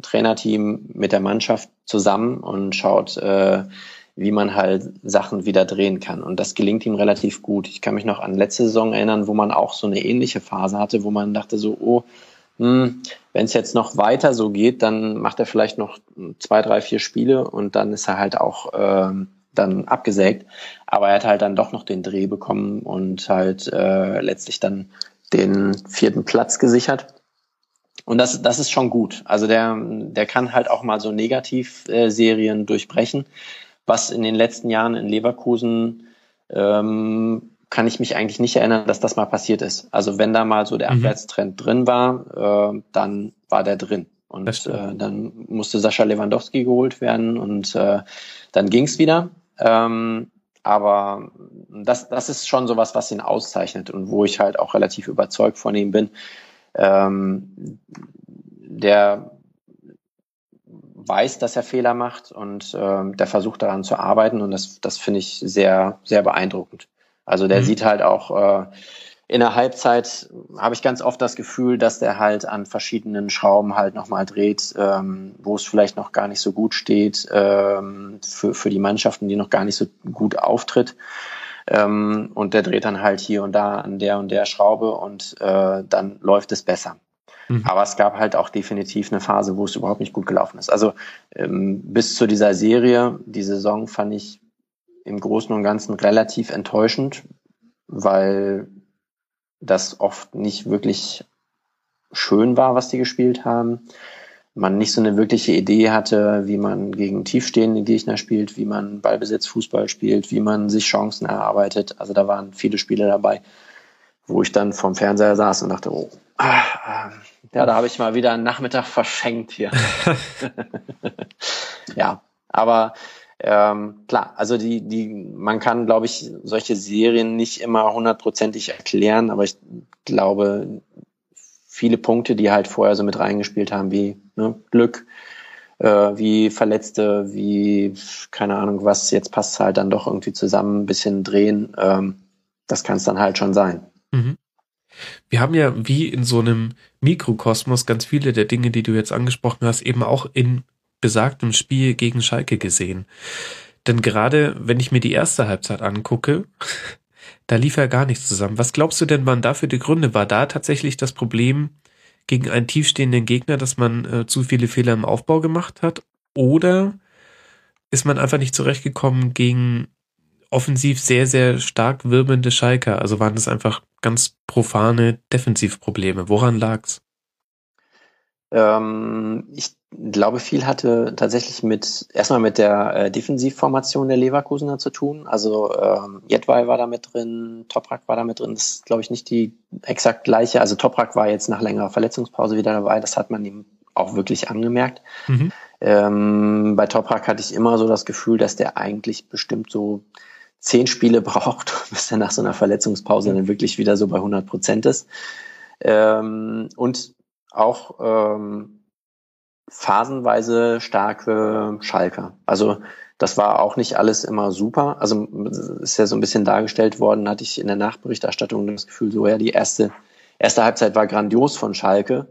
Trainerteam, mit der Mannschaft zusammen und schaut, äh, wie man halt Sachen wieder drehen kann. Und das gelingt ihm relativ gut. Ich kann mich noch an letzte Saison erinnern, wo man auch so eine ähnliche Phase hatte, wo man dachte so, oh, hm, wenn es jetzt noch weiter so geht, dann macht er vielleicht noch zwei, drei, vier Spiele und dann ist er halt auch ähm, dann abgesägt. Aber er hat halt dann doch noch den Dreh bekommen und halt äh, letztlich dann den vierten Platz gesichert. Und das, das ist schon gut. Also der, der kann halt auch mal so Negativserien durchbrechen. Was in den letzten Jahren in Leverkusen ähm, kann ich mich eigentlich nicht erinnern, dass das mal passiert ist. Also wenn da mal so der mhm. Abwärtstrend drin war, äh, dann war der drin. Und äh, dann musste Sascha Lewandowski geholt werden und äh, dann ging's wieder. Ähm, aber das, das ist schon sowas, was ihn auszeichnet und wo ich halt auch relativ überzeugt von ihm bin. Ähm, der weiß, dass er Fehler macht und ähm, der versucht daran zu arbeiten und das, das finde ich sehr, sehr beeindruckend. Also der mhm. sieht halt auch äh, in der Halbzeit habe ich ganz oft das Gefühl, dass der halt an verschiedenen Schrauben halt nochmal dreht, ähm, wo es vielleicht noch gar nicht so gut steht ähm, für, für die Mannschaften, die noch gar nicht so gut auftritt. Ähm, und der dreht dann halt hier und da an der und der Schraube und äh, dann läuft es besser. Mhm. Aber es gab halt auch definitiv eine Phase, wo es überhaupt nicht gut gelaufen ist. Also ähm, bis zu dieser Serie, die Saison fand ich im Großen und Ganzen relativ enttäuschend, weil das oft nicht wirklich schön war, was die gespielt haben. Man nicht so eine wirkliche Idee hatte, wie man gegen tiefstehende Gegner spielt, wie man Ballbesitz Fußball spielt, wie man sich Chancen erarbeitet. Also da waren viele Spiele dabei, wo ich dann vom Fernseher saß und dachte, oh, ah, ah ja, da habe ich mal wieder einen Nachmittag verschenkt hier. ja, aber ähm, klar, also die, die, man kann, glaube ich, solche Serien nicht immer hundertprozentig erklären, aber ich glaube, viele Punkte, die halt vorher so mit reingespielt haben, wie ne, Glück, äh, wie Verletzte, wie keine Ahnung was, jetzt passt halt dann doch irgendwie zusammen, ein bisschen drehen, ähm, das kann es dann halt schon sein. Mhm. Wir haben ja wie in so einem Mikrokosmos ganz viele der Dinge, die du jetzt angesprochen hast, eben auch in besagtem Spiel gegen Schalke gesehen. Denn gerade wenn ich mir die erste Halbzeit angucke, da lief ja gar nichts zusammen. Was glaubst du denn, waren dafür die Gründe? War da tatsächlich das Problem gegen einen tiefstehenden Gegner, dass man äh, zu viele Fehler im Aufbau gemacht hat? Oder ist man einfach nicht zurechtgekommen gegen offensiv sehr, sehr stark wirbelnde Schalker? Also waren das einfach ganz profane Defensivprobleme? Woran lag's? Ähm, ich glaube, viel hatte tatsächlich mit erstmal mit der äh, Defensivformation der Leverkusener zu tun. Also ähm, Jedwai war da mit drin, Toprak war da mit drin. Das ist, glaube ich, nicht die exakt gleiche. Also Toprak war jetzt nach längerer Verletzungspause wieder dabei. Das hat man ihm auch wirklich angemerkt. Mhm. Ähm, bei Toprak hatte ich immer so das Gefühl, dass der eigentlich bestimmt so zehn Spiele braucht, bis er nach so einer Verletzungspause dann wirklich wieder so bei 100 Prozent ist. Ähm, und auch ähm, phasenweise starke Schalker. Also das war auch nicht alles immer super. Also ist ja so ein bisschen dargestellt worden, hatte ich in der Nachberichterstattung das Gefühl, so ja, die erste, erste Halbzeit war grandios von Schalke.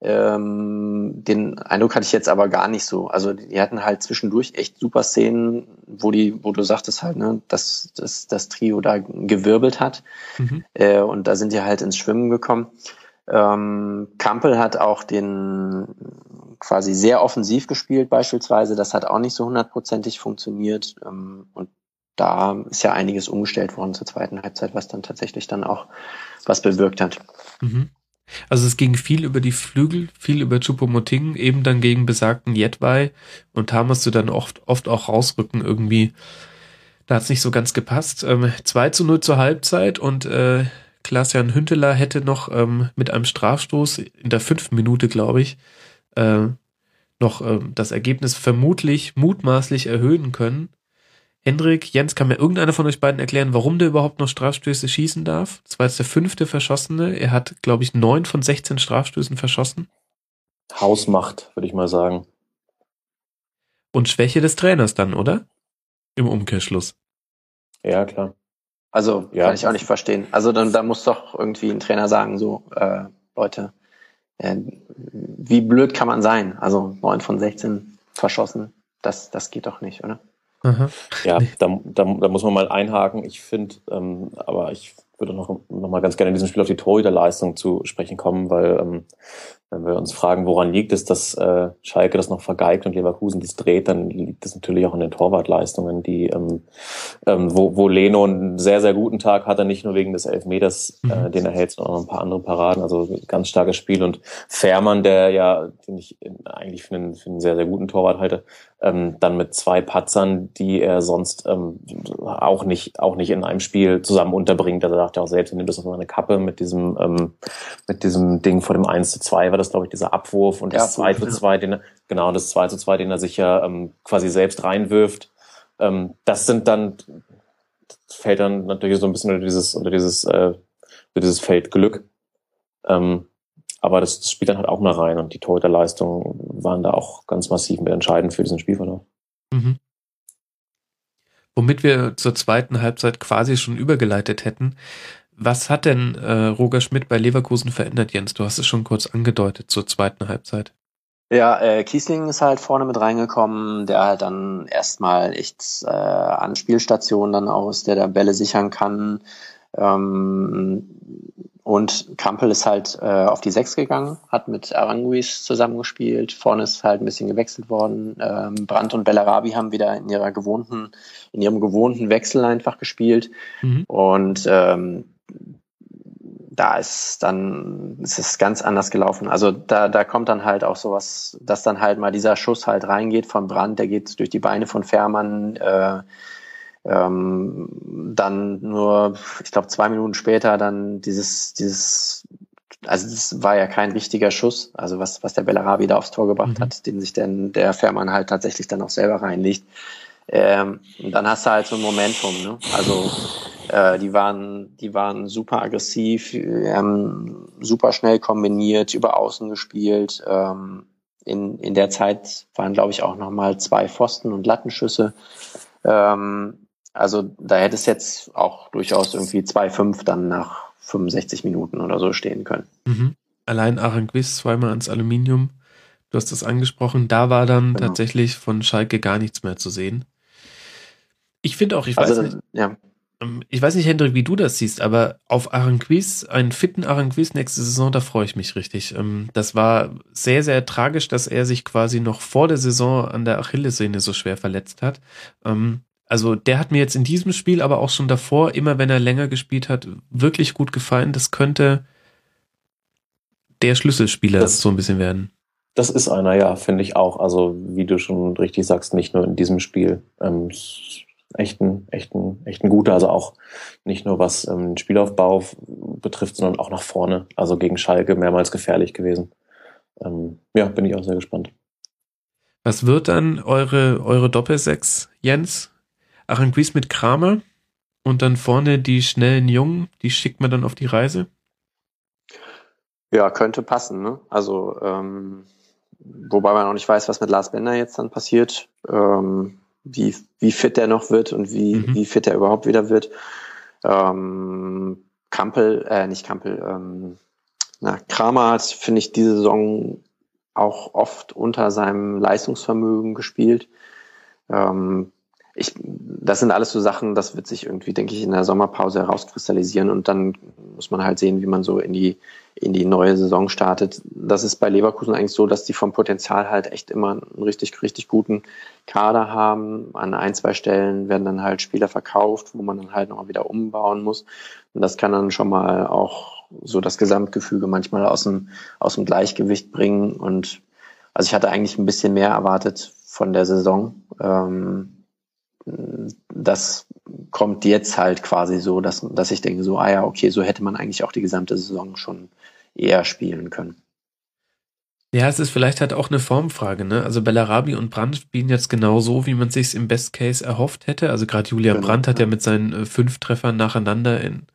Ähm, den Eindruck hatte ich jetzt aber gar nicht so. Also die hatten halt zwischendurch echt super Szenen, wo die, wo du sagtest halt, ne, dass das, das Trio da gewirbelt hat. Mhm. Äh, und da sind die halt ins Schwimmen gekommen. Ähm, Kampel hat auch den quasi sehr offensiv gespielt beispielsweise. Das hat auch nicht so hundertprozentig funktioniert. Ähm, und da ist ja einiges umgestellt worden zur zweiten Halbzeit, was dann tatsächlich dann auch was bewirkt hat. Mhm. Also es ging viel über die Flügel, viel über Chupomoting, eben dann gegen besagten Jetwei und da musst du dann oft, oft auch rausrücken irgendwie. Da hat es nicht so ganz gepasst. Ähm, 2 zu 0 zur Halbzeit und äh, Klaas-Jan Hünteler hätte noch ähm, mit einem Strafstoß in der fünften Minute, glaube ich, äh, noch äh, das Ergebnis vermutlich mutmaßlich erhöhen können. Hendrik, Jens, kann mir irgendeiner von euch beiden erklären, warum der überhaupt noch Strafstöße schießen darf? Das war jetzt der fünfte Verschossene. Er hat, glaube ich, neun von 16 Strafstößen verschossen. Hausmacht, würde ich mal sagen. Und Schwäche des Trainers dann, oder? Im Umkehrschluss. Ja, klar. Also ja. kann ich auch nicht verstehen. Also dann da muss doch irgendwie ein Trainer sagen, so äh, Leute, äh, wie blöd kann man sein? Also neun von 16 verschossen, das das geht doch nicht, oder? Aha. Ja, da, da, da muss man mal einhaken. Ich finde, ähm, aber ich würde noch, noch mal ganz gerne in diesem Spiel auf die Torhüterleistung zu sprechen kommen, weil ähm, wenn wir uns fragen, woran liegt es, dass äh, Schalke das noch vergeigt und Leverkusen das dreht, dann liegt es natürlich auch an den Torwartleistungen, die ähm, ähm, wo, wo Leno einen sehr, sehr guten Tag hatte, nicht nur wegen des Elfmeters, äh, mhm. den er hält, sondern auch ein paar andere Paraden. Also ganz starkes Spiel. Und Fährmann, der ja, den ich eigentlich für einen, für einen sehr, sehr guten Torwart halte, ähm, dann mit zwei Patzern, die er sonst ähm, auch nicht auch nicht in einem Spiel zusammen unterbringt. Also sagt ja auch selbst, er nimmt das auf seine Kappe mit diesem, ähm, mit diesem Ding vor dem 1 zu 2 war das, glaube ich, dieser Abwurf und das 2 zu 2, den er, genau, das 2 zu 2, den er sich ja ähm, quasi selbst reinwirft. Ähm, das sind dann, fällt dann natürlich so ein bisschen unter dieses, unter dieses, äh, unter dieses Feld Glück. Ähm, aber das, das spielt dann halt auch mal rein und die Torhüterleistungen waren da auch ganz massiv mit entscheidend für diesen Spielverlauf. Mhm. Womit wir zur zweiten Halbzeit quasi schon übergeleitet hätten. Was hat denn äh, Roger Schmidt bei Leverkusen verändert, Jens? Du hast es schon kurz angedeutet zur zweiten Halbzeit. Ja, äh, Kiesling ist halt vorne mit reingekommen, der halt dann erstmal echt äh, an Spielstationen dann aus, der da Bälle sichern kann. Ähm, und Kampel ist halt äh, auf die Sechs gegangen, hat mit Aranguis zusammengespielt. Vorne ist halt ein bisschen gewechselt worden. Ähm, Brandt und Bellarabi haben wieder in ihrer gewohnten, in ihrem gewohnten Wechsel einfach gespielt. Mhm. Und ähm, da ist dann ist es ganz anders gelaufen. Also da, da kommt dann halt auch sowas, dass dann halt mal dieser Schuss halt reingeht von Brandt, der geht durch die Beine von Fährmann. Äh, ähm, dann nur, ich glaube, zwei Minuten später dann dieses, dieses, also das war ja kein richtiger Schuss, also was, was der Bellarabi da aufs Tor gebracht mhm. hat, den sich denn der Fährmann halt tatsächlich dann auch selber reinlegt. Ähm, und dann hast du halt so ein Momentum, ne? Also äh, die waren, die waren super aggressiv, ähm, super schnell kombiniert, über Außen gespielt. Ähm, in, in der Zeit waren, glaube ich, auch nochmal zwei Pfosten und Lattenschüsse. Ähm, also da hätte es jetzt auch durchaus irgendwie 2-5 dann nach 65 Minuten oder so stehen können. Mhm. Allein Aranguiz zweimal ans Aluminium. Du hast das angesprochen. Da war dann genau. tatsächlich von Schalke gar nichts mehr zu sehen. Ich finde auch, ich weiß also, nicht. Ja. Ähm, ich weiß nicht, Hendrik, wie du das siehst, aber auf Aranguiz, einen fitten Aranguiz nächste Saison, da freue ich mich richtig. Ähm, das war sehr, sehr tragisch, dass er sich quasi noch vor der Saison an der Achillessehne so schwer verletzt hat. Ähm, also der hat mir jetzt in diesem Spiel, aber auch schon davor, immer wenn er länger gespielt hat, wirklich gut gefallen. Das könnte der Schlüsselspieler das, so ein bisschen werden. Das ist einer, ja, finde ich auch. Also wie du schon richtig sagst, nicht nur in diesem Spiel. Ähm, echt ein, echt ein, echt ein guter, also auch nicht nur was ähm, den Spielaufbau betrifft, sondern auch nach vorne. Also gegen Schalke mehrmals gefährlich gewesen. Ähm, ja, bin ich auch sehr gespannt. Was wird dann eure, eure Doppelsechs, Jens? Aranguiz mit Kramer und dann vorne die schnellen Jungen, die schickt man dann auf die Reise? Ja, könnte passen. Ne? Also ähm, wobei man auch nicht weiß, was mit Lars Bender jetzt dann passiert, ähm, wie, wie fit der noch wird und wie, mhm. wie fit er überhaupt wieder wird. Ähm, Kampel, äh, nicht Kampel, ähm, na, Kramer hat, finde ich, diese Saison auch oft unter seinem Leistungsvermögen gespielt. Ähm, ich, das sind alles so Sachen, das wird sich irgendwie, denke ich, in der Sommerpause herauskristallisieren und dann muss man halt sehen, wie man so in die, in die neue Saison startet. Das ist bei Leverkusen eigentlich so, dass die vom Potenzial halt echt immer einen richtig, richtig guten Kader haben. An ein, zwei Stellen werden dann halt Spieler verkauft, wo man dann halt noch wieder umbauen muss. Und das kann dann schon mal auch so das Gesamtgefüge manchmal aus dem, aus dem Gleichgewicht bringen. Und also ich hatte eigentlich ein bisschen mehr erwartet von der Saison. Ähm, das kommt jetzt halt quasi so, dass, dass ich denke, so, ah ja, okay, so hätte man eigentlich auch die gesamte Saison schon eher spielen können. Ja, es ist vielleicht halt auch eine Formfrage, ne? Also Bellarabi und Brandt spielen jetzt genau so, wie man sich im Best Case erhofft hätte. Also gerade Julia genau, Brandt hat ja. ja mit seinen äh, fünf Treffern nacheinander in,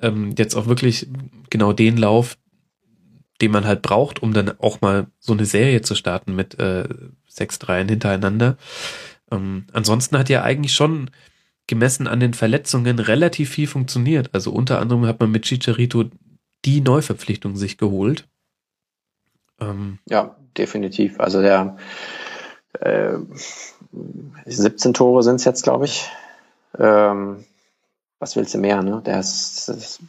ähm, jetzt auch wirklich genau den Lauf, den man halt braucht, um dann auch mal so eine Serie zu starten mit äh, sechs Dreien hintereinander. Ähm, ansonsten hat ja eigentlich schon gemessen an den Verletzungen relativ viel funktioniert. Also unter anderem hat man mit Chicharito die Neuverpflichtung sich geholt. Ähm, ja, definitiv. Also der äh, 17 Tore sind es jetzt, glaube ich. Ähm, was willst du mehr, ne? Der ist, ist,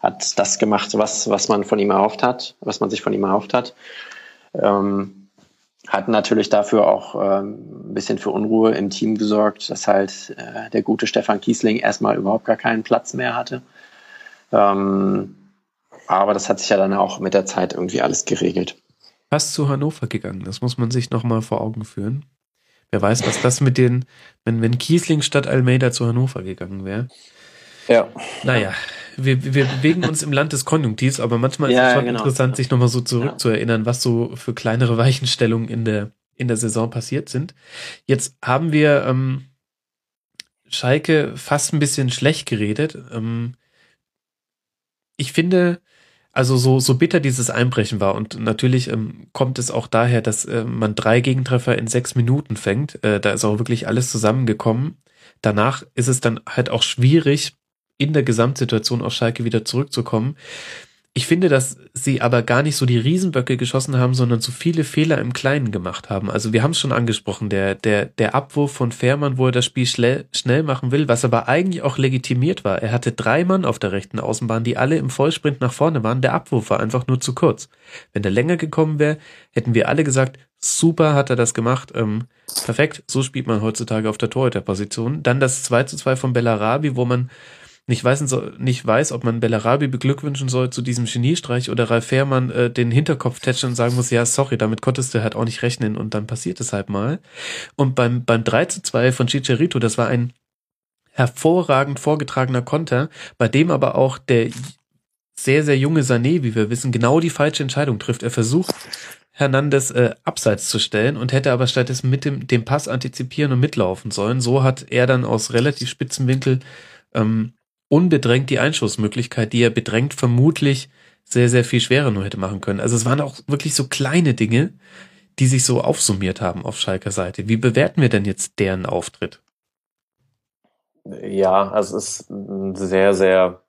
hat das gemacht, was, was man von ihm erhofft hat, was man sich von ihm erhofft hat. Ähm, hat natürlich dafür auch ähm, ein bisschen für Unruhe im Team gesorgt, dass halt äh, der gute Stefan Kiesling erstmal überhaupt gar keinen Platz mehr hatte. Ähm, aber das hat sich ja dann auch mit der Zeit irgendwie alles geregelt. Fast zu Hannover gegangen, das muss man sich nochmal vor Augen führen. Wer weiß, was das mit den, wenn, wenn Kiesling statt Almeida zu Hannover gegangen wäre. Ja. Naja, wir, wir bewegen uns im Land des Konjunktivs, aber manchmal ist Ja, es schon genau. interessant, sich nochmal so zurückzuerinnern, was so für kleinere Weichenstellungen in der, in der Saison passiert sind. Jetzt haben wir ähm, Schalke fast ein bisschen schlecht geredet. Ähm, ich finde, also so, so bitter dieses Einbrechen war und natürlich ähm, kommt es auch daher, dass äh, man drei Gegentreffer in sechs Minuten fängt. Äh, da ist auch wirklich alles zusammengekommen. Danach ist es dann halt auch schwierig, in der Gesamtsituation auf Schalke wieder zurückzukommen. Ich finde, dass sie aber gar nicht so die Riesenböcke geschossen haben, sondern so viele Fehler im Kleinen gemacht haben. Also wir haben es schon angesprochen, der, der, der Abwurf von Fährmann, wo er das Spiel schnell, schnell machen will, was aber eigentlich auch legitimiert war. Er hatte drei Mann auf der rechten Außenbahn, die alle im Vollsprint nach vorne waren. Der Abwurf war einfach nur zu kurz. Wenn der länger gekommen wäre, hätten wir alle gesagt, super hat er das gemacht, ähm, perfekt, so spielt man heutzutage auf der Torhüterposition. Dann das 2 zu 2 von Bellarabi, wo man nicht weiß, nicht weiß, ob man Bellarabi beglückwünschen soll zu diesem Geniestreich oder Ralf Fährmann äh, den Hinterkopf tätschen und sagen muss, ja, sorry, damit konntest du halt auch nicht rechnen und dann passiert es halt mal. Und beim, beim 3 zu 2 von Chicharito, das war ein hervorragend vorgetragener Konter, bei dem aber auch der sehr, sehr junge Sané, wie wir wissen, genau die falsche Entscheidung trifft. Er versucht, Hernandez äh, abseits zu stellen und hätte aber stattdessen mit dem, dem Pass antizipieren und mitlaufen sollen. So hat er dann aus relativ spitzen Winkel ähm, unbedrängt die Einschussmöglichkeit, die er bedrängt vermutlich sehr, sehr viel schwerer nur hätte machen können. Also es waren auch wirklich so kleine Dinge, die sich so aufsummiert haben auf Schalker Seite. Wie bewerten wir denn jetzt deren Auftritt? Ja, also es ist ein sehr, sehr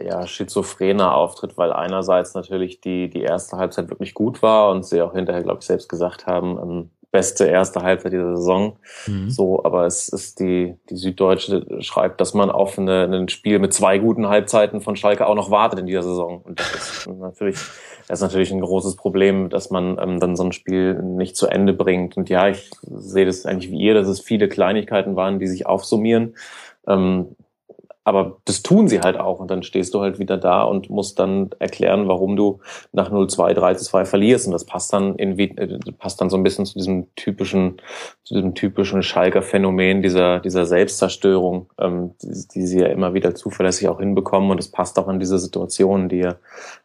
ja, schizophrener Auftritt, weil einerseits natürlich die, die erste Halbzeit wirklich gut war und sie auch hinterher, glaube ich, selbst gesagt haben, ähm, beste erste Halbzeit dieser Saison. Mhm. So, aber es ist die, die Süddeutsche schreibt, dass man auf eine, ein Spiel mit zwei guten Halbzeiten von Schalke auch noch wartet in dieser Saison. Und das ist natürlich, das ist natürlich ein großes Problem, dass man ähm, dann so ein Spiel nicht zu Ende bringt. Und ja, ich sehe das eigentlich wie ihr, dass es viele Kleinigkeiten waren, die sich aufsummieren. Ähm, aber das tun sie halt auch und dann stehst du halt wieder da und musst dann erklären, warum du nach 0-2, 3-2 verlierst und das passt dann irgendwie, passt dann so ein bisschen zu diesem typischen, zu diesem typischen Schalker Phänomen dieser, dieser Selbstzerstörung, ähm, die, die sie ja immer wieder zuverlässig auch hinbekommen und es passt auch an diese Situation, die ja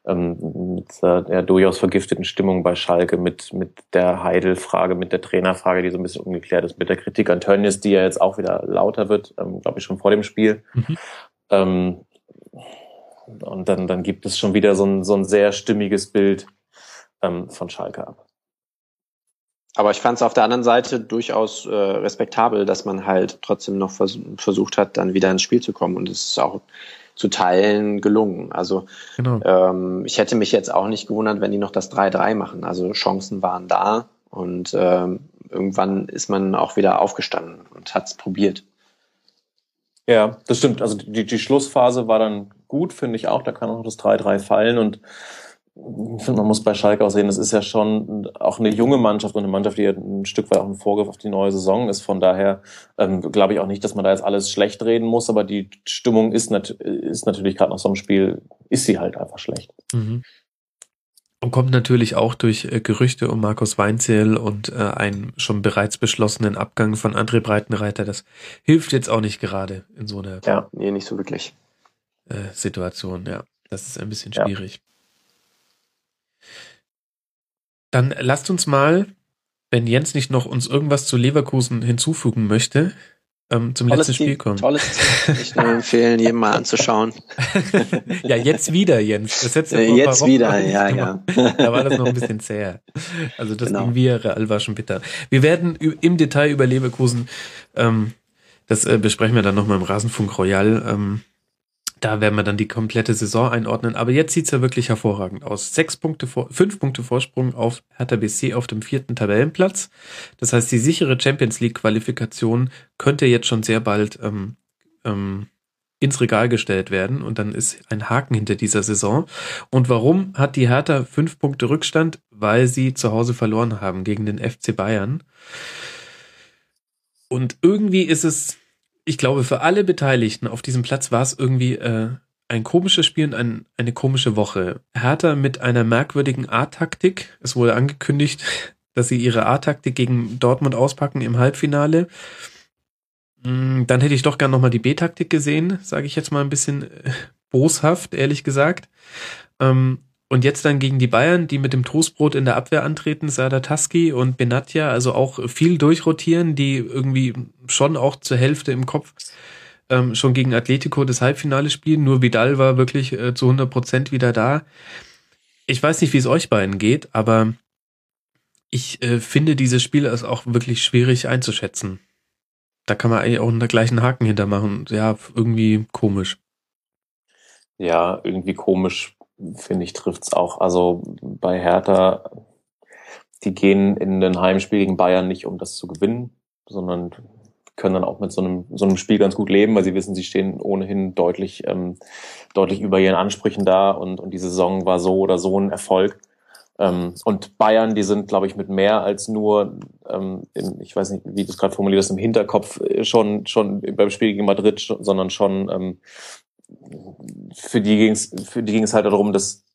ähm, mit der ja, durchaus vergifteten Stimmung bei Schalke mit, mit der Heidel-Frage, mit der Trainerfrage, die so ein bisschen ungeklärt ist, mit der Kritik an Tönnies, die ja jetzt auch wieder lauter wird, ähm, glaube ich schon vor dem Spiel. Mhm. Ähm, und dann, dann gibt es schon wieder so ein, so ein sehr stimmiges Bild ähm, von Schalke ab. Aber ich fand es auf der anderen Seite durchaus äh, respektabel, dass man halt trotzdem noch vers versucht hat, dann wieder ins Spiel zu kommen. Und es ist auch zu Teilen gelungen. Also genau. ähm, ich hätte mich jetzt auch nicht gewundert, wenn die noch das 3-3 machen. Also Chancen waren da und ähm, irgendwann ist man auch wieder aufgestanden und hat es probiert. Ja, das stimmt. Also die, die Schlussphase war dann gut, finde ich auch. Da kann auch das 3-3 fallen und ich finde, man muss bei Schalke auch sehen, das ist ja schon auch eine junge Mannschaft und eine Mannschaft, die ja ein Stück weit auch ein Vorgriff auf die neue Saison ist. Von daher ähm, glaube ich auch nicht, dass man da jetzt alles schlecht reden muss, aber die Stimmung ist, nat ist natürlich gerade nach so einem Spiel, ist sie halt einfach schlecht. Mhm. Und kommt natürlich auch durch äh, Gerüchte um Markus Weinzierl und äh, einen schon bereits beschlossenen Abgang von André Breitenreiter. Das hilft jetzt auch nicht gerade in so einer ja, nee, nicht so wirklich. Äh, Situation. Ja, das ist ein bisschen schwierig. Ja. Dann lasst uns mal, wenn Jens nicht noch uns irgendwas zu Leverkusen hinzufügen möchte, ähm, zum tolles letzten Spiel kommen. Tolles Team. Ich nur empfehlen, jedem mal anzuschauen. ja, jetzt wieder, Jens. Das jetzt ja jetzt wieder, ja, ja. da war das noch ein bisschen zäher. Also das genau. wir Real war schon bitter. Wir werden im Detail über Leverkusen, ähm, das äh, besprechen wir dann nochmal im Rasenfunk Royal, ähm, da werden wir dann die komplette Saison einordnen. Aber jetzt sieht's ja wirklich hervorragend aus. Sechs Punkte vor, fünf Punkte Vorsprung auf Hertha BC auf dem vierten Tabellenplatz. Das heißt, die sichere Champions League Qualifikation könnte jetzt schon sehr bald ähm, ähm, ins Regal gestellt werden. Und dann ist ein Haken hinter dieser Saison. Und warum hat die Hertha fünf Punkte Rückstand? Weil sie zu Hause verloren haben gegen den FC Bayern. Und irgendwie ist es ich glaube, für alle Beteiligten auf diesem Platz war es irgendwie äh, ein komisches Spiel und ein, eine komische Woche. Hertha mit einer merkwürdigen A-Taktik. Es wurde angekündigt, dass sie ihre A-Taktik gegen Dortmund auspacken im Halbfinale. Mm, dann hätte ich doch gern nochmal die B-Taktik gesehen, sage ich jetzt mal ein bisschen äh, boshaft, ehrlich gesagt. Ähm, und jetzt dann gegen die Bayern, die mit dem Toastbrot in der Abwehr antreten, Sadataski und Benatja, also auch viel durchrotieren, die irgendwie schon auch zur Hälfte im Kopf ähm, schon gegen Atletico das Halbfinale spielen. Nur Vidal war wirklich äh, zu 100 Prozent wieder da. Ich weiß nicht, wie es euch beiden geht, aber ich äh, finde dieses Spiel ist auch wirklich schwierig einzuschätzen. Da kann man eigentlich auch einen gleichen Haken hintermachen. Ja, irgendwie komisch. Ja, irgendwie komisch finde ich, trifft's auch. Also bei Hertha, die gehen in ein Heimspiel gegen Bayern nicht, um das zu gewinnen, sondern können dann auch mit so einem, so einem Spiel ganz gut leben, weil sie wissen, sie stehen ohnehin deutlich, ähm, deutlich über ihren Ansprüchen da und, und die Saison war so oder so ein Erfolg. Ähm, und Bayern, die sind, glaube ich, mit mehr als nur, ähm, in, ich weiß nicht, wie du es gerade formuliert hast, im Hinterkopf äh, schon, schon beim Spiel gegen Madrid, sondern schon ähm, für die ging es für die ging es halt darum, dass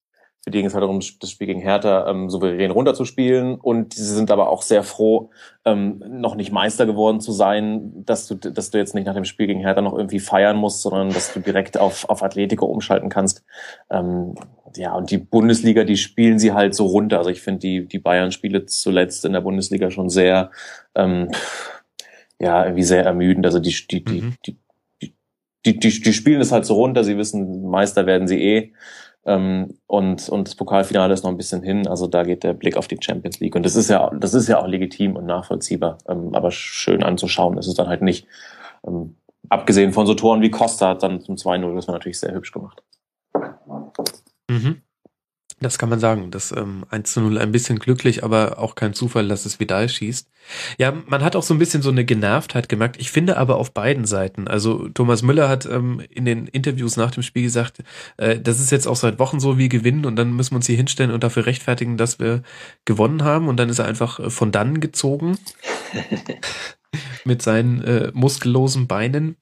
für die ging es halt darum, das Spiel gegen Hertha ähm, souverän runterzuspielen. Und sie sind aber auch sehr froh, ähm, noch nicht Meister geworden zu sein, dass du, dass du jetzt nicht nach dem Spiel gegen Hertha noch irgendwie feiern musst, sondern dass du direkt auf, auf Atletico umschalten kannst. Ähm, ja, und die Bundesliga, die spielen sie halt so runter. Also ich finde die, die Bayern-Spiele zuletzt in der Bundesliga schon sehr, ähm, ja, irgendwie sehr ermüdend. Also die, die, die, mhm. die die, die, die spielen es halt so runter, sie wissen, Meister werden sie eh. Ähm, und, und das Pokalfinale ist noch ein bisschen hin, also da geht der Blick auf die Champions League. Und das ist ja, das ist ja auch legitim und nachvollziehbar, ähm, aber schön anzuschauen ist es dann halt nicht. Ähm, abgesehen von so Toren wie Costa hat dann zum 2-0, das war natürlich sehr hübsch gemacht. Mhm. Das kann man sagen. Das ähm, 1 zu 0 ein bisschen glücklich, aber auch kein Zufall, dass es Vidal schießt. Ja, man hat auch so ein bisschen so eine Genervtheit gemerkt. Ich finde aber auf beiden Seiten. Also Thomas Müller hat ähm, in den Interviews nach dem Spiel gesagt, äh, das ist jetzt auch seit Wochen so wie gewinnen und dann müssen wir uns hier hinstellen und dafür rechtfertigen, dass wir gewonnen haben. Und dann ist er einfach äh, von dann gezogen mit seinen äh, muskellosen Beinen.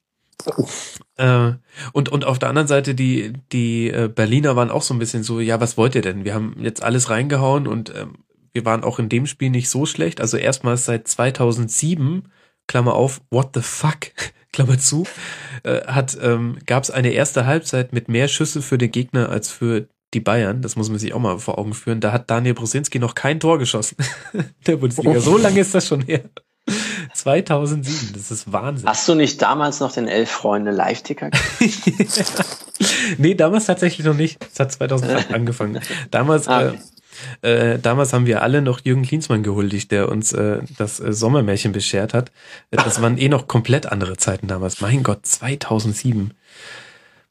Äh, und, und auf der anderen Seite, die, die äh, Berliner waren auch so ein bisschen so, ja, was wollt ihr denn? Wir haben jetzt alles reingehauen und ähm, wir waren auch in dem Spiel nicht so schlecht. Also erstmals seit 2007, Klammer auf, what the fuck, Klammer zu, äh, hat, ähm, gab es eine erste Halbzeit mit mehr Schüsse für den Gegner als für die Bayern. Das muss man sich auch mal vor Augen führen. Da hat Daniel Brosinski noch kein Tor geschossen. der Bundesliga. So lange ist das schon her. 2007, das ist Wahnsinn. Hast du nicht damals noch den Elf Freunde Live-Ticker? nee, damals tatsächlich noch nicht. Es hat 2008 angefangen. Damals, ah, okay. äh, äh, damals haben wir alle noch Jürgen Klinsmann gehuldigt, der uns äh, das äh, Sommermärchen beschert hat. Das waren eh noch komplett andere Zeiten damals. Mein Gott, 2007.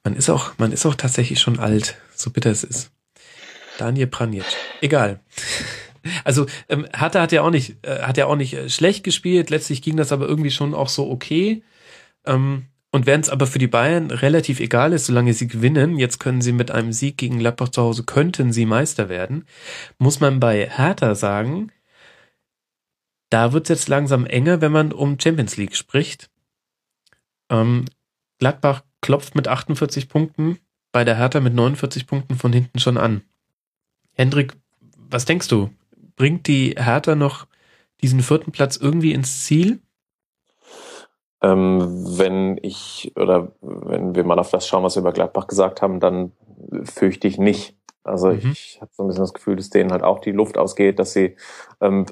Man ist auch, man ist auch tatsächlich schon alt, so bitter es ist. Daniel Pranic. Egal. Also ähm, Hertha hat ja auch nicht, äh, hat ja auch nicht äh, schlecht gespielt. Letztlich ging das aber irgendwie schon auch so okay. Ähm, und wenn es aber für die Bayern relativ egal ist, solange sie gewinnen, jetzt können sie mit einem Sieg gegen Gladbach zu Hause, könnten sie Meister werden, muss man bei Hertha sagen, da wird es jetzt langsam enger, wenn man um Champions League spricht. Ähm, Gladbach klopft mit 48 Punkten, bei der Hertha mit 49 Punkten von hinten schon an. Hendrik, was denkst du? Bringt die Hertha noch diesen vierten Platz irgendwie ins Ziel? Ähm, wenn ich oder wenn wir mal auf das schauen, was wir über Gladbach gesagt haben, dann fürchte ich nicht. Also mhm. ich habe so ein bisschen das Gefühl, dass denen halt auch die Luft ausgeht, dass sie ähm,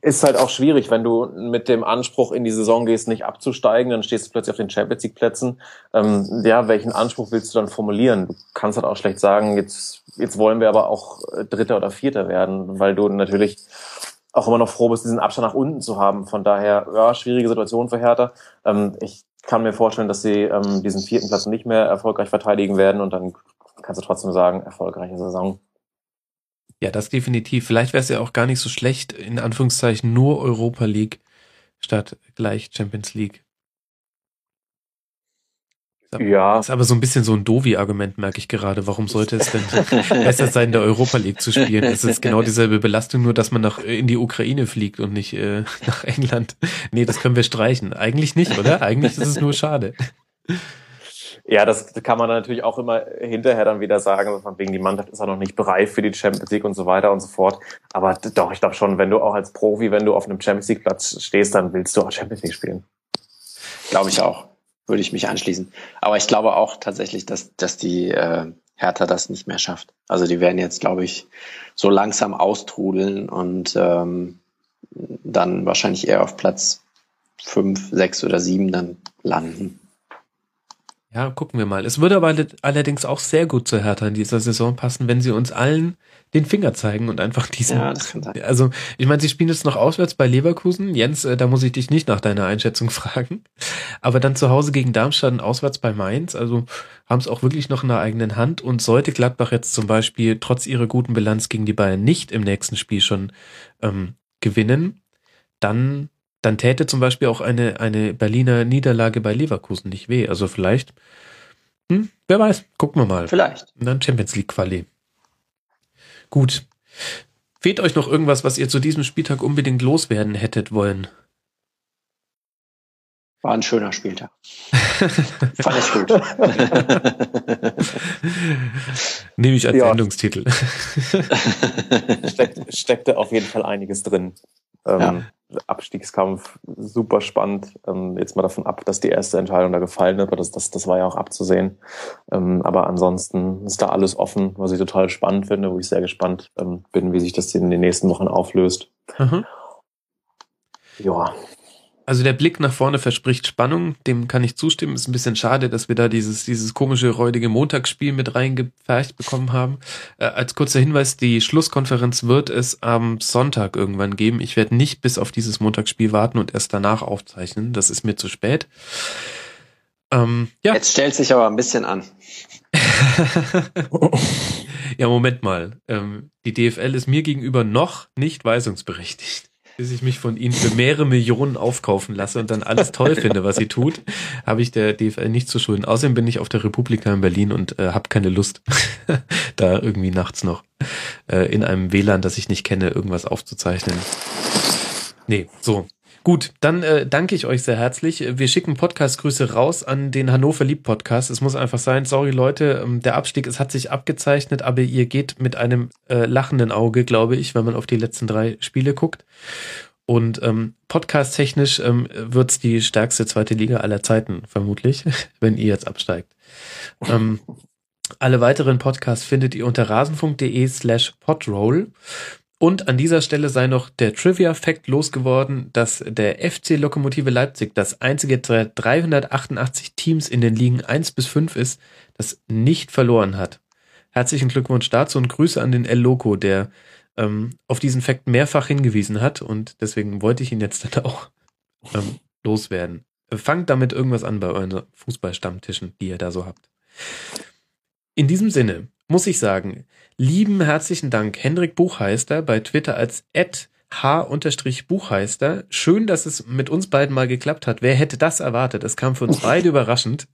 ist halt auch schwierig, wenn du mit dem Anspruch in die Saison gehst, nicht abzusteigen, dann stehst du plötzlich auf den Champions League Plätzen. Ähm, ja, welchen Anspruch willst du dann formulieren? Du kannst halt auch schlecht sagen, jetzt, jetzt wollen wir aber auch Dritter oder Vierter werden, weil du natürlich auch immer noch froh bist, diesen Abstand nach unten zu haben. Von daher, ja, schwierige Situation für Hertha. Ähm, ich kann mir vorstellen, dass sie ähm, diesen vierten Platz nicht mehr erfolgreich verteidigen werden und dann kannst du trotzdem sagen, erfolgreiche Saison. Ja, das definitiv. Vielleicht wäre es ja auch gar nicht so schlecht, in Anführungszeichen nur Europa League statt gleich Champions League. Ja. Das ist aber so ein bisschen so ein Dovi-Argument, merke ich gerade. Warum sollte es denn besser sein, in der Europa League zu spielen? Es ist genau dieselbe Belastung, nur dass man nach, in die Ukraine fliegt und nicht äh, nach England. Nee, das können wir streichen. Eigentlich nicht, oder? Eigentlich ist es nur schade. Ja, das kann man natürlich auch immer hinterher dann wieder sagen, von wegen die Mannschaft ist auch noch nicht bereit für die Champions League und so weiter und so fort. Aber doch, ich glaube schon, wenn du auch als Profi, wenn du auf einem Champions League Platz stehst, dann willst du auch Champions League spielen. glaube ich auch. Würde ich mich anschließen. Aber ich glaube auch tatsächlich, dass, dass die äh, Hertha das nicht mehr schafft. Also die werden jetzt, glaube ich, so langsam austrudeln und ähm, dann wahrscheinlich eher auf Platz fünf, sechs oder sieben dann landen. Ja, gucken wir mal. Es würde aber allerdings auch sehr gut zur Hertha in dieser Saison passen, wenn sie uns allen den Finger zeigen und einfach diesen. Ja, das kann sein. Also, ich meine, sie spielen jetzt noch auswärts bei Leverkusen. Jens, äh, da muss ich dich nicht nach deiner Einschätzung fragen. Aber dann zu Hause gegen Darmstadt und auswärts bei Mainz. Also haben es auch wirklich noch in der eigenen Hand. Und sollte Gladbach jetzt zum Beispiel trotz ihrer guten Bilanz gegen die Bayern nicht im nächsten Spiel schon ähm, gewinnen, dann dann täte zum Beispiel auch eine, eine Berliner Niederlage bei Leverkusen nicht weh. Also vielleicht, hm, wer weiß, gucken wir mal. Vielleicht. Und dann Champions League Quali. Gut. Fehlt euch noch irgendwas, was ihr zu diesem Spieltag unbedingt loswerden hättet wollen? War ein schöner Spieltag. Fand ich gut. Nehme ich als ja. Sendungstitel. Steck, steckte auf jeden Fall einiges drin. Ähm, ja. Abstiegskampf super spannend. Ähm, jetzt mal davon ab, dass die erste Entscheidung da gefallen ist, aber das, das, das war ja auch abzusehen. Ähm, aber ansonsten ist da alles offen, was ich total spannend finde, wo ich sehr gespannt ähm, bin, wie sich das in den nächsten Wochen auflöst. Mhm. Ja. Also der Blick nach vorne verspricht Spannung, dem kann ich zustimmen. Ist ein bisschen schade, dass wir da dieses, dieses komische, räudige Montagsspiel mit reingepfercht bekommen haben. Äh, als kurzer Hinweis, die Schlusskonferenz wird es am Sonntag irgendwann geben. Ich werde nicht bis auf dieses Montagsspiel warten und erst danach aufzeichnen. Das ist mir zu spät. Ähm, ja. Jetzt stellt sich aber ein bisschen an. ja, Moment mal. Ähm, die DFL ist mir gegenüber noch nicht weisungsberechtigt bis ich mich von ihnen für mehrere Millionen aufkaufen lasse und dann alles toll finde, was sie tut, habe ich der DFL nicht zu schulden. Außerdem bin ich auf der Republika in Berlin und äh, habe keine Lust, da irgendwie nachts noch äh, in einem WLAN, das ich nicht kenne, irgendwas aufzuzeichnen. Nee, so. Gut, dann äh, danke ich euch sehr herzlich. Wir schicken Podcast-Grüße raus an den Hannover Lieb Podcast. Es muss einfach sein, sorry Leute, ähm, der Abstieg, es hat sich abgezeichnet, aber ihr geht mit einem äh, lachenden Auge, glaube ich, wenn man auf die letzten drei Spiele guckt. Und ähm, podcast-technisch ähm, wird's die stärkste zweite Liga aller Zeiten, vermutlich, wenn ihr jetzt absteigt. Ähm, alle weiteren Podcasts findet ihr unter rasenfunk.de slash podroll. Und an dieser Stelle sei noch der Trivia-Fact losgeworden, dass der FC Lokomotive Leipzig das einzige der 388 Teams in den Ligen 1 bis 5 ist, das nicht verloren hat. Herzlichen Glückwunsch dazu und Grüße an den El Loco, der ähm, auf diesen Fact mehrfach hingewiesen hat und deswegen wollte ich ihn jetzt dann auch ähm, loswerden. Fangt damit irgendwas an bei euren Fußballstammtischen, die ihr da so habt. In diesem Sinne muss ich sagen, lieben herzlichen Dank Hendrik Buchheister bei Twitter als h-buchheister. Schön, dass es mit uns beiden mal geklappt hat. Wer hätte das erwartet? Es kam für uns beide überraschend,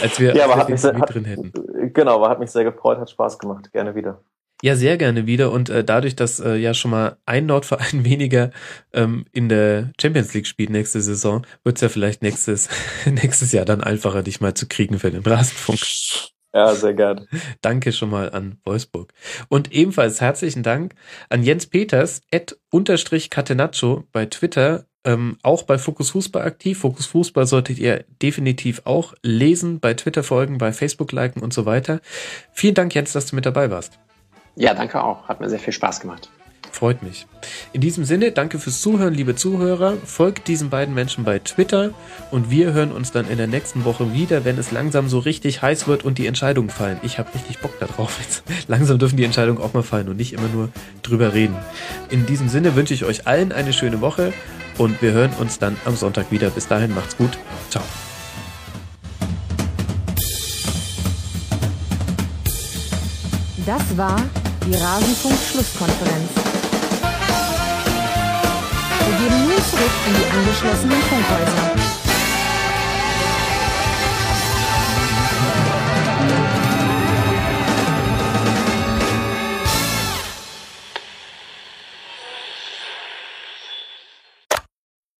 als wir, ja, aber hat mich sehr, drin hätten. Genau, aber hat mich sehr gefreut, hat Spaß gemacht. Gerne wieder. Ja, sehr gerne wieder. Und äh, dadurch, dass äh, ja schon mal ein Nordverein weniger ähm, in der Champions League spielt nächste Saison, wird es ja vielleicht nächstes, nächstes Jahr dann einfacher, dich mal zu kriegen für den Rasenfunk. Ja, sehr gern. Danke schon mal an Wolfsburg. Und ebenfalls herzlichen Dank an Jens Peters, at unterstrich Catenaccio bei Twitter, ähm, auch bei Fokus Fußball aktiv. Fokus Fußball solltet ihr definitiv auch lesen, bei Twitter folgen, bei Facebook liken und so weiter. Vielen Dank, Jens, dass du mit dabei warst. Ja, danke auch. Hat mir sehr viel Spaß gemacht. Freut mich. In diesem Sinne, danke fürs Zuhören, liebe Zuhörer. Folgt diesen beiden Menschen bei Twitter und wir hören uns dann in der nächsten Woche wieder, wenn es langsam so richtig heiß wird und die Entscheidungen fallen. Ich habe richtig Bock darauf. Jetzt langsam dürfen die Entscheidungen auch mal fallen und nicht immer nur drüber reden. In diesem Sinne wünsche ich euch allen eine schöne Woche und wir hören uns dann am Sonntag wieder. Bis dahin, macht's gut. Ciao. Das war die Rasenfunk-Schlusskonferenz. Wir gehen nun zurück in die angeschlossenen Funkhäuser.